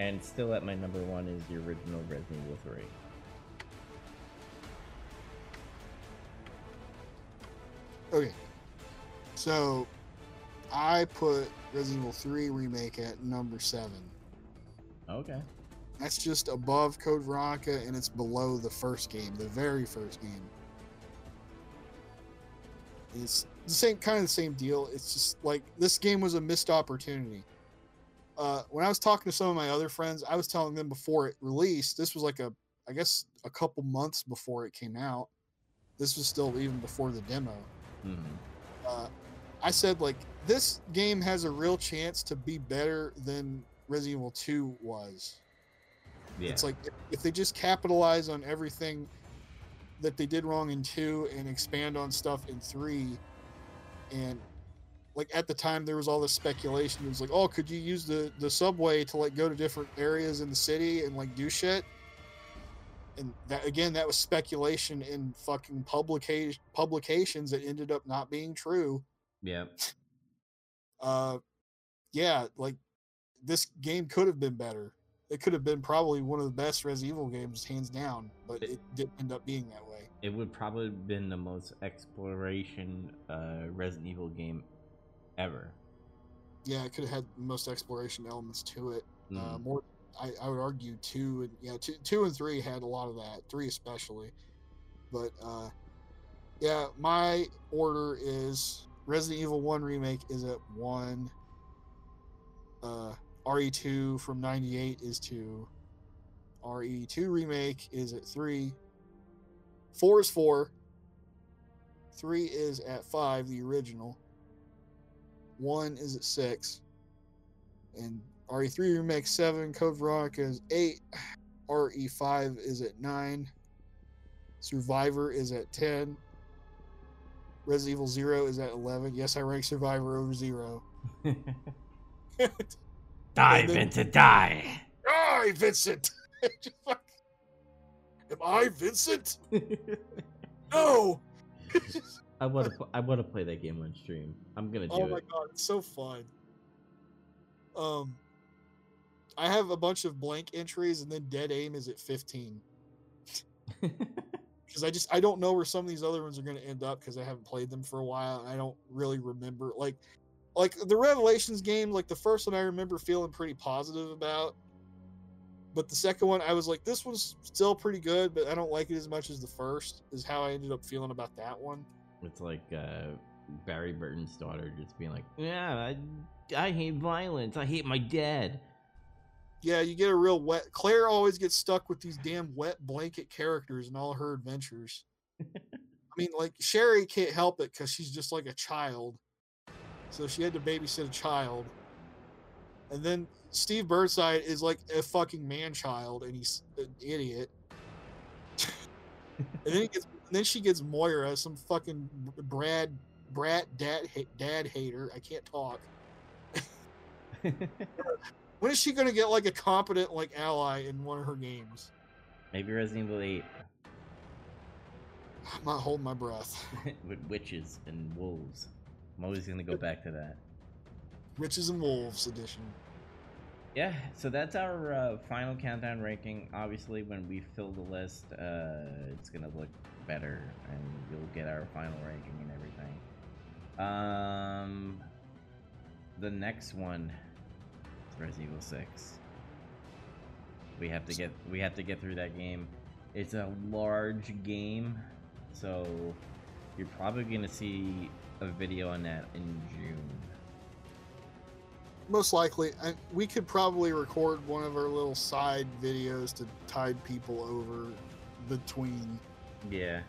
And still at my number 1 is the original Resident Evil 3. Okay. So I put Resident Evil 3 remake at number seven. Okay. That's just above Code Veronica and it's below the first game, the very first game. It's the same kind of the same deal. It's just like this game was a missed opportunity. Uh, when I was talking to some of my other friends, I was telling them before it released, this was like a, I guess, a couple months before it came out. This was still even before the demo. hmm Uh, I said like this game has a real chance to be better than Resident Evil 2 was. Yeah. It's like if- if they just capitalize on everything that they did wrong in 2 and expand on stuff in 3 and like at the time there was all this speculation. It was like oh could you use the the subway to like go to different areas in the city and like do shit? And that again that was speculation in fucking publication publications that ended up not being true. Yeah. uh yeah like this game could have been better. It could have been probably one of the best Resident Evil games hands down but it didn't end up being that way. It would probably have been the most exploration uh, Resident Evil game ever. yeah it could have had most exploration elements to it. Uh, Mhm. more I, I would argue two and yeah two, two and three had a lot of that three especially. But uh yeah my order is resident evil 1 remake is at 1 uh re2 from 98 is 2 re2 remake is at 3 4 is 4 3 is at 5 the original 1 is at 6 and RE3 Remake 7, Code Veronica is 8, RE5 is at 9, Survivor is at 10, Resident Evil 0 is at 11. Yes, I rank Survivor over 0. <laughs> die, then- Vincent, die! Die, Vincent! <laughs> Am I Vincent? <laughs> No! I want to. I want to play that game on stream. I'm gonna do it. oh my it. god, it's so fun. Um, I have a bunch of blank entries, and then Dead Aim is at 15. <laughs> because I just I don't know where some of these other ones are going to end up because I haven't played them for a while and I don't really remember like like the Revelations game like the first one I remember feeling pretty positive about but the second one I was like this one's still pretty good but I don't like it as much as the first is how I ended up feeling about that one it's like uh, Barry Burton's daughter just being like, "Yeah, I, I hate violence. I hate my dad." yeah you get a real wet Claire always gets stuck with these damn wet blanket characters in all her adventures I mean like Sherry can't help it because she's just like a child so she had to babysit a child and then Steve Burnside is like a fucking man child and he's an idiot <laughs> and then he gets then she gets Moira some fucking Brad brat dad dad hater. I can't talk. <laughs> When is she gonna get like a competent like ally in one of her games? Maybe Resident Evil 8 I'm not holding my breath. <laughs> With witches and wolves. I'm always gonna go back to that. Witches and Wolves edition Yeah, so that's our uh, final countdown ranking. Obviously, when we fill the list, uh, it's gonna look better, and you'll get our final ranking and everything. Um, the next one is Resident Evil Six. We have to get we have to get through that game. It's a large game, so you're probably gonna see a video on that in June. Most likely I, we could probably record one of our little side videos to tide people over between Yeah.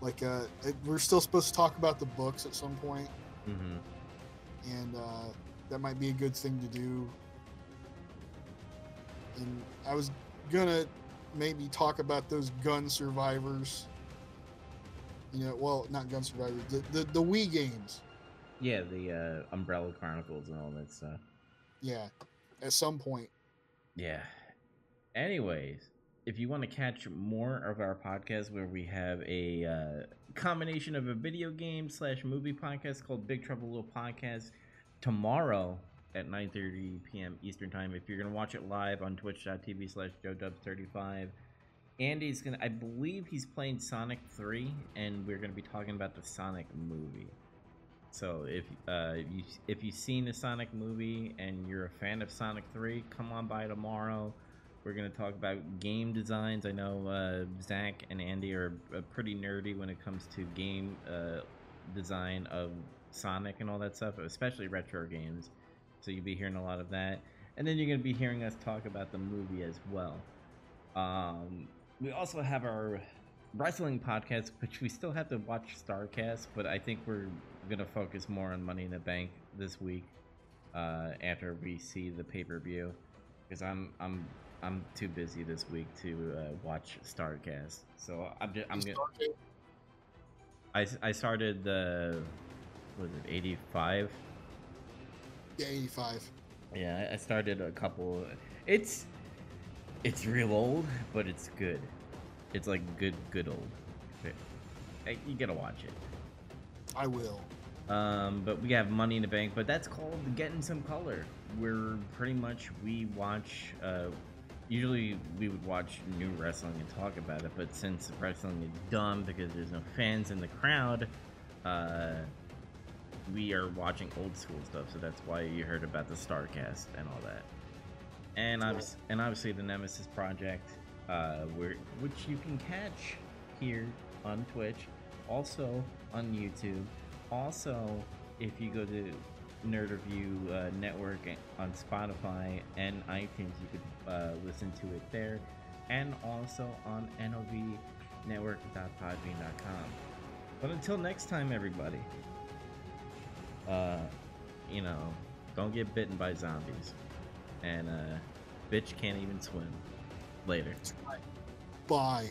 like uh we're still supposed to talk about the books at some point Mm-hmm. and uh that might be a good thing to do and I was gonna maybe talk about those gun survivors. You know, well, not gun survivors, the the, the Wii games. Yeah, the uh, Umbrella Chronicles and all that stuff. Yeah, at some point. Yeah. Anyways, if you want to catch more of our podcast where we have a uh, combination of a video game slash movie podcast called Big Trouble Little Podcast tomorrow at 9.30 p.m. Eastern Time. If you're going to watch it live on twitch.tv slash joedubs35, Andy's going to, I believe he's playing Sonic 3, and we're going to be talking about the Sonic movie. So if uh, you if you've seen the Sonic movie and you're a fan of Sonic 3, come on by tomorrow. We're gonna talk about game designs. I know uh, Zac and Andy are uh, pretty nerdy when it comes to game uh, design of Sonic and all that stuff, especially retro games. So you'll be hearing a lot of that, and then you're gonna be hearing us talk about the movie as well. Um, we also have our wrestling podcast, which we still have to watch Starrcade, but I think we're gonna focus more on Money in the Bank this week uh, after we see the pay per view, because I'm I'm I'm too busy this week to uh, watch Starrcade. So I'm just, I'm gonna I, I started the was it 85 Yeah, 85. yeah I- started a couple it's it's real old but it's good it's like good good old you gotta watch it I will. Um, but we have Money in the Bank, but that's called Getting Some Color. We're pretty much we watch. Uh, usually we would watch new wrestling and talk about it, but since wrestling is dumb because there's no fans in the crowd, uh, we are watching old school stuff. So that's why you heard about the Starrcade and all that. And obviously, and obviously the Nemesis Project, uh, where which you can catch here on Twitch, also on YouTube. Also, if you go to Nerd Review uh, Network on Spotify and iTunes, you could uh, listen to it there, and also on NOVNetwork.podbean.com. But until next time, everybody, uh, you know, don't get bitten by zombies, and uh, bitch can't even swim. Later. Bye.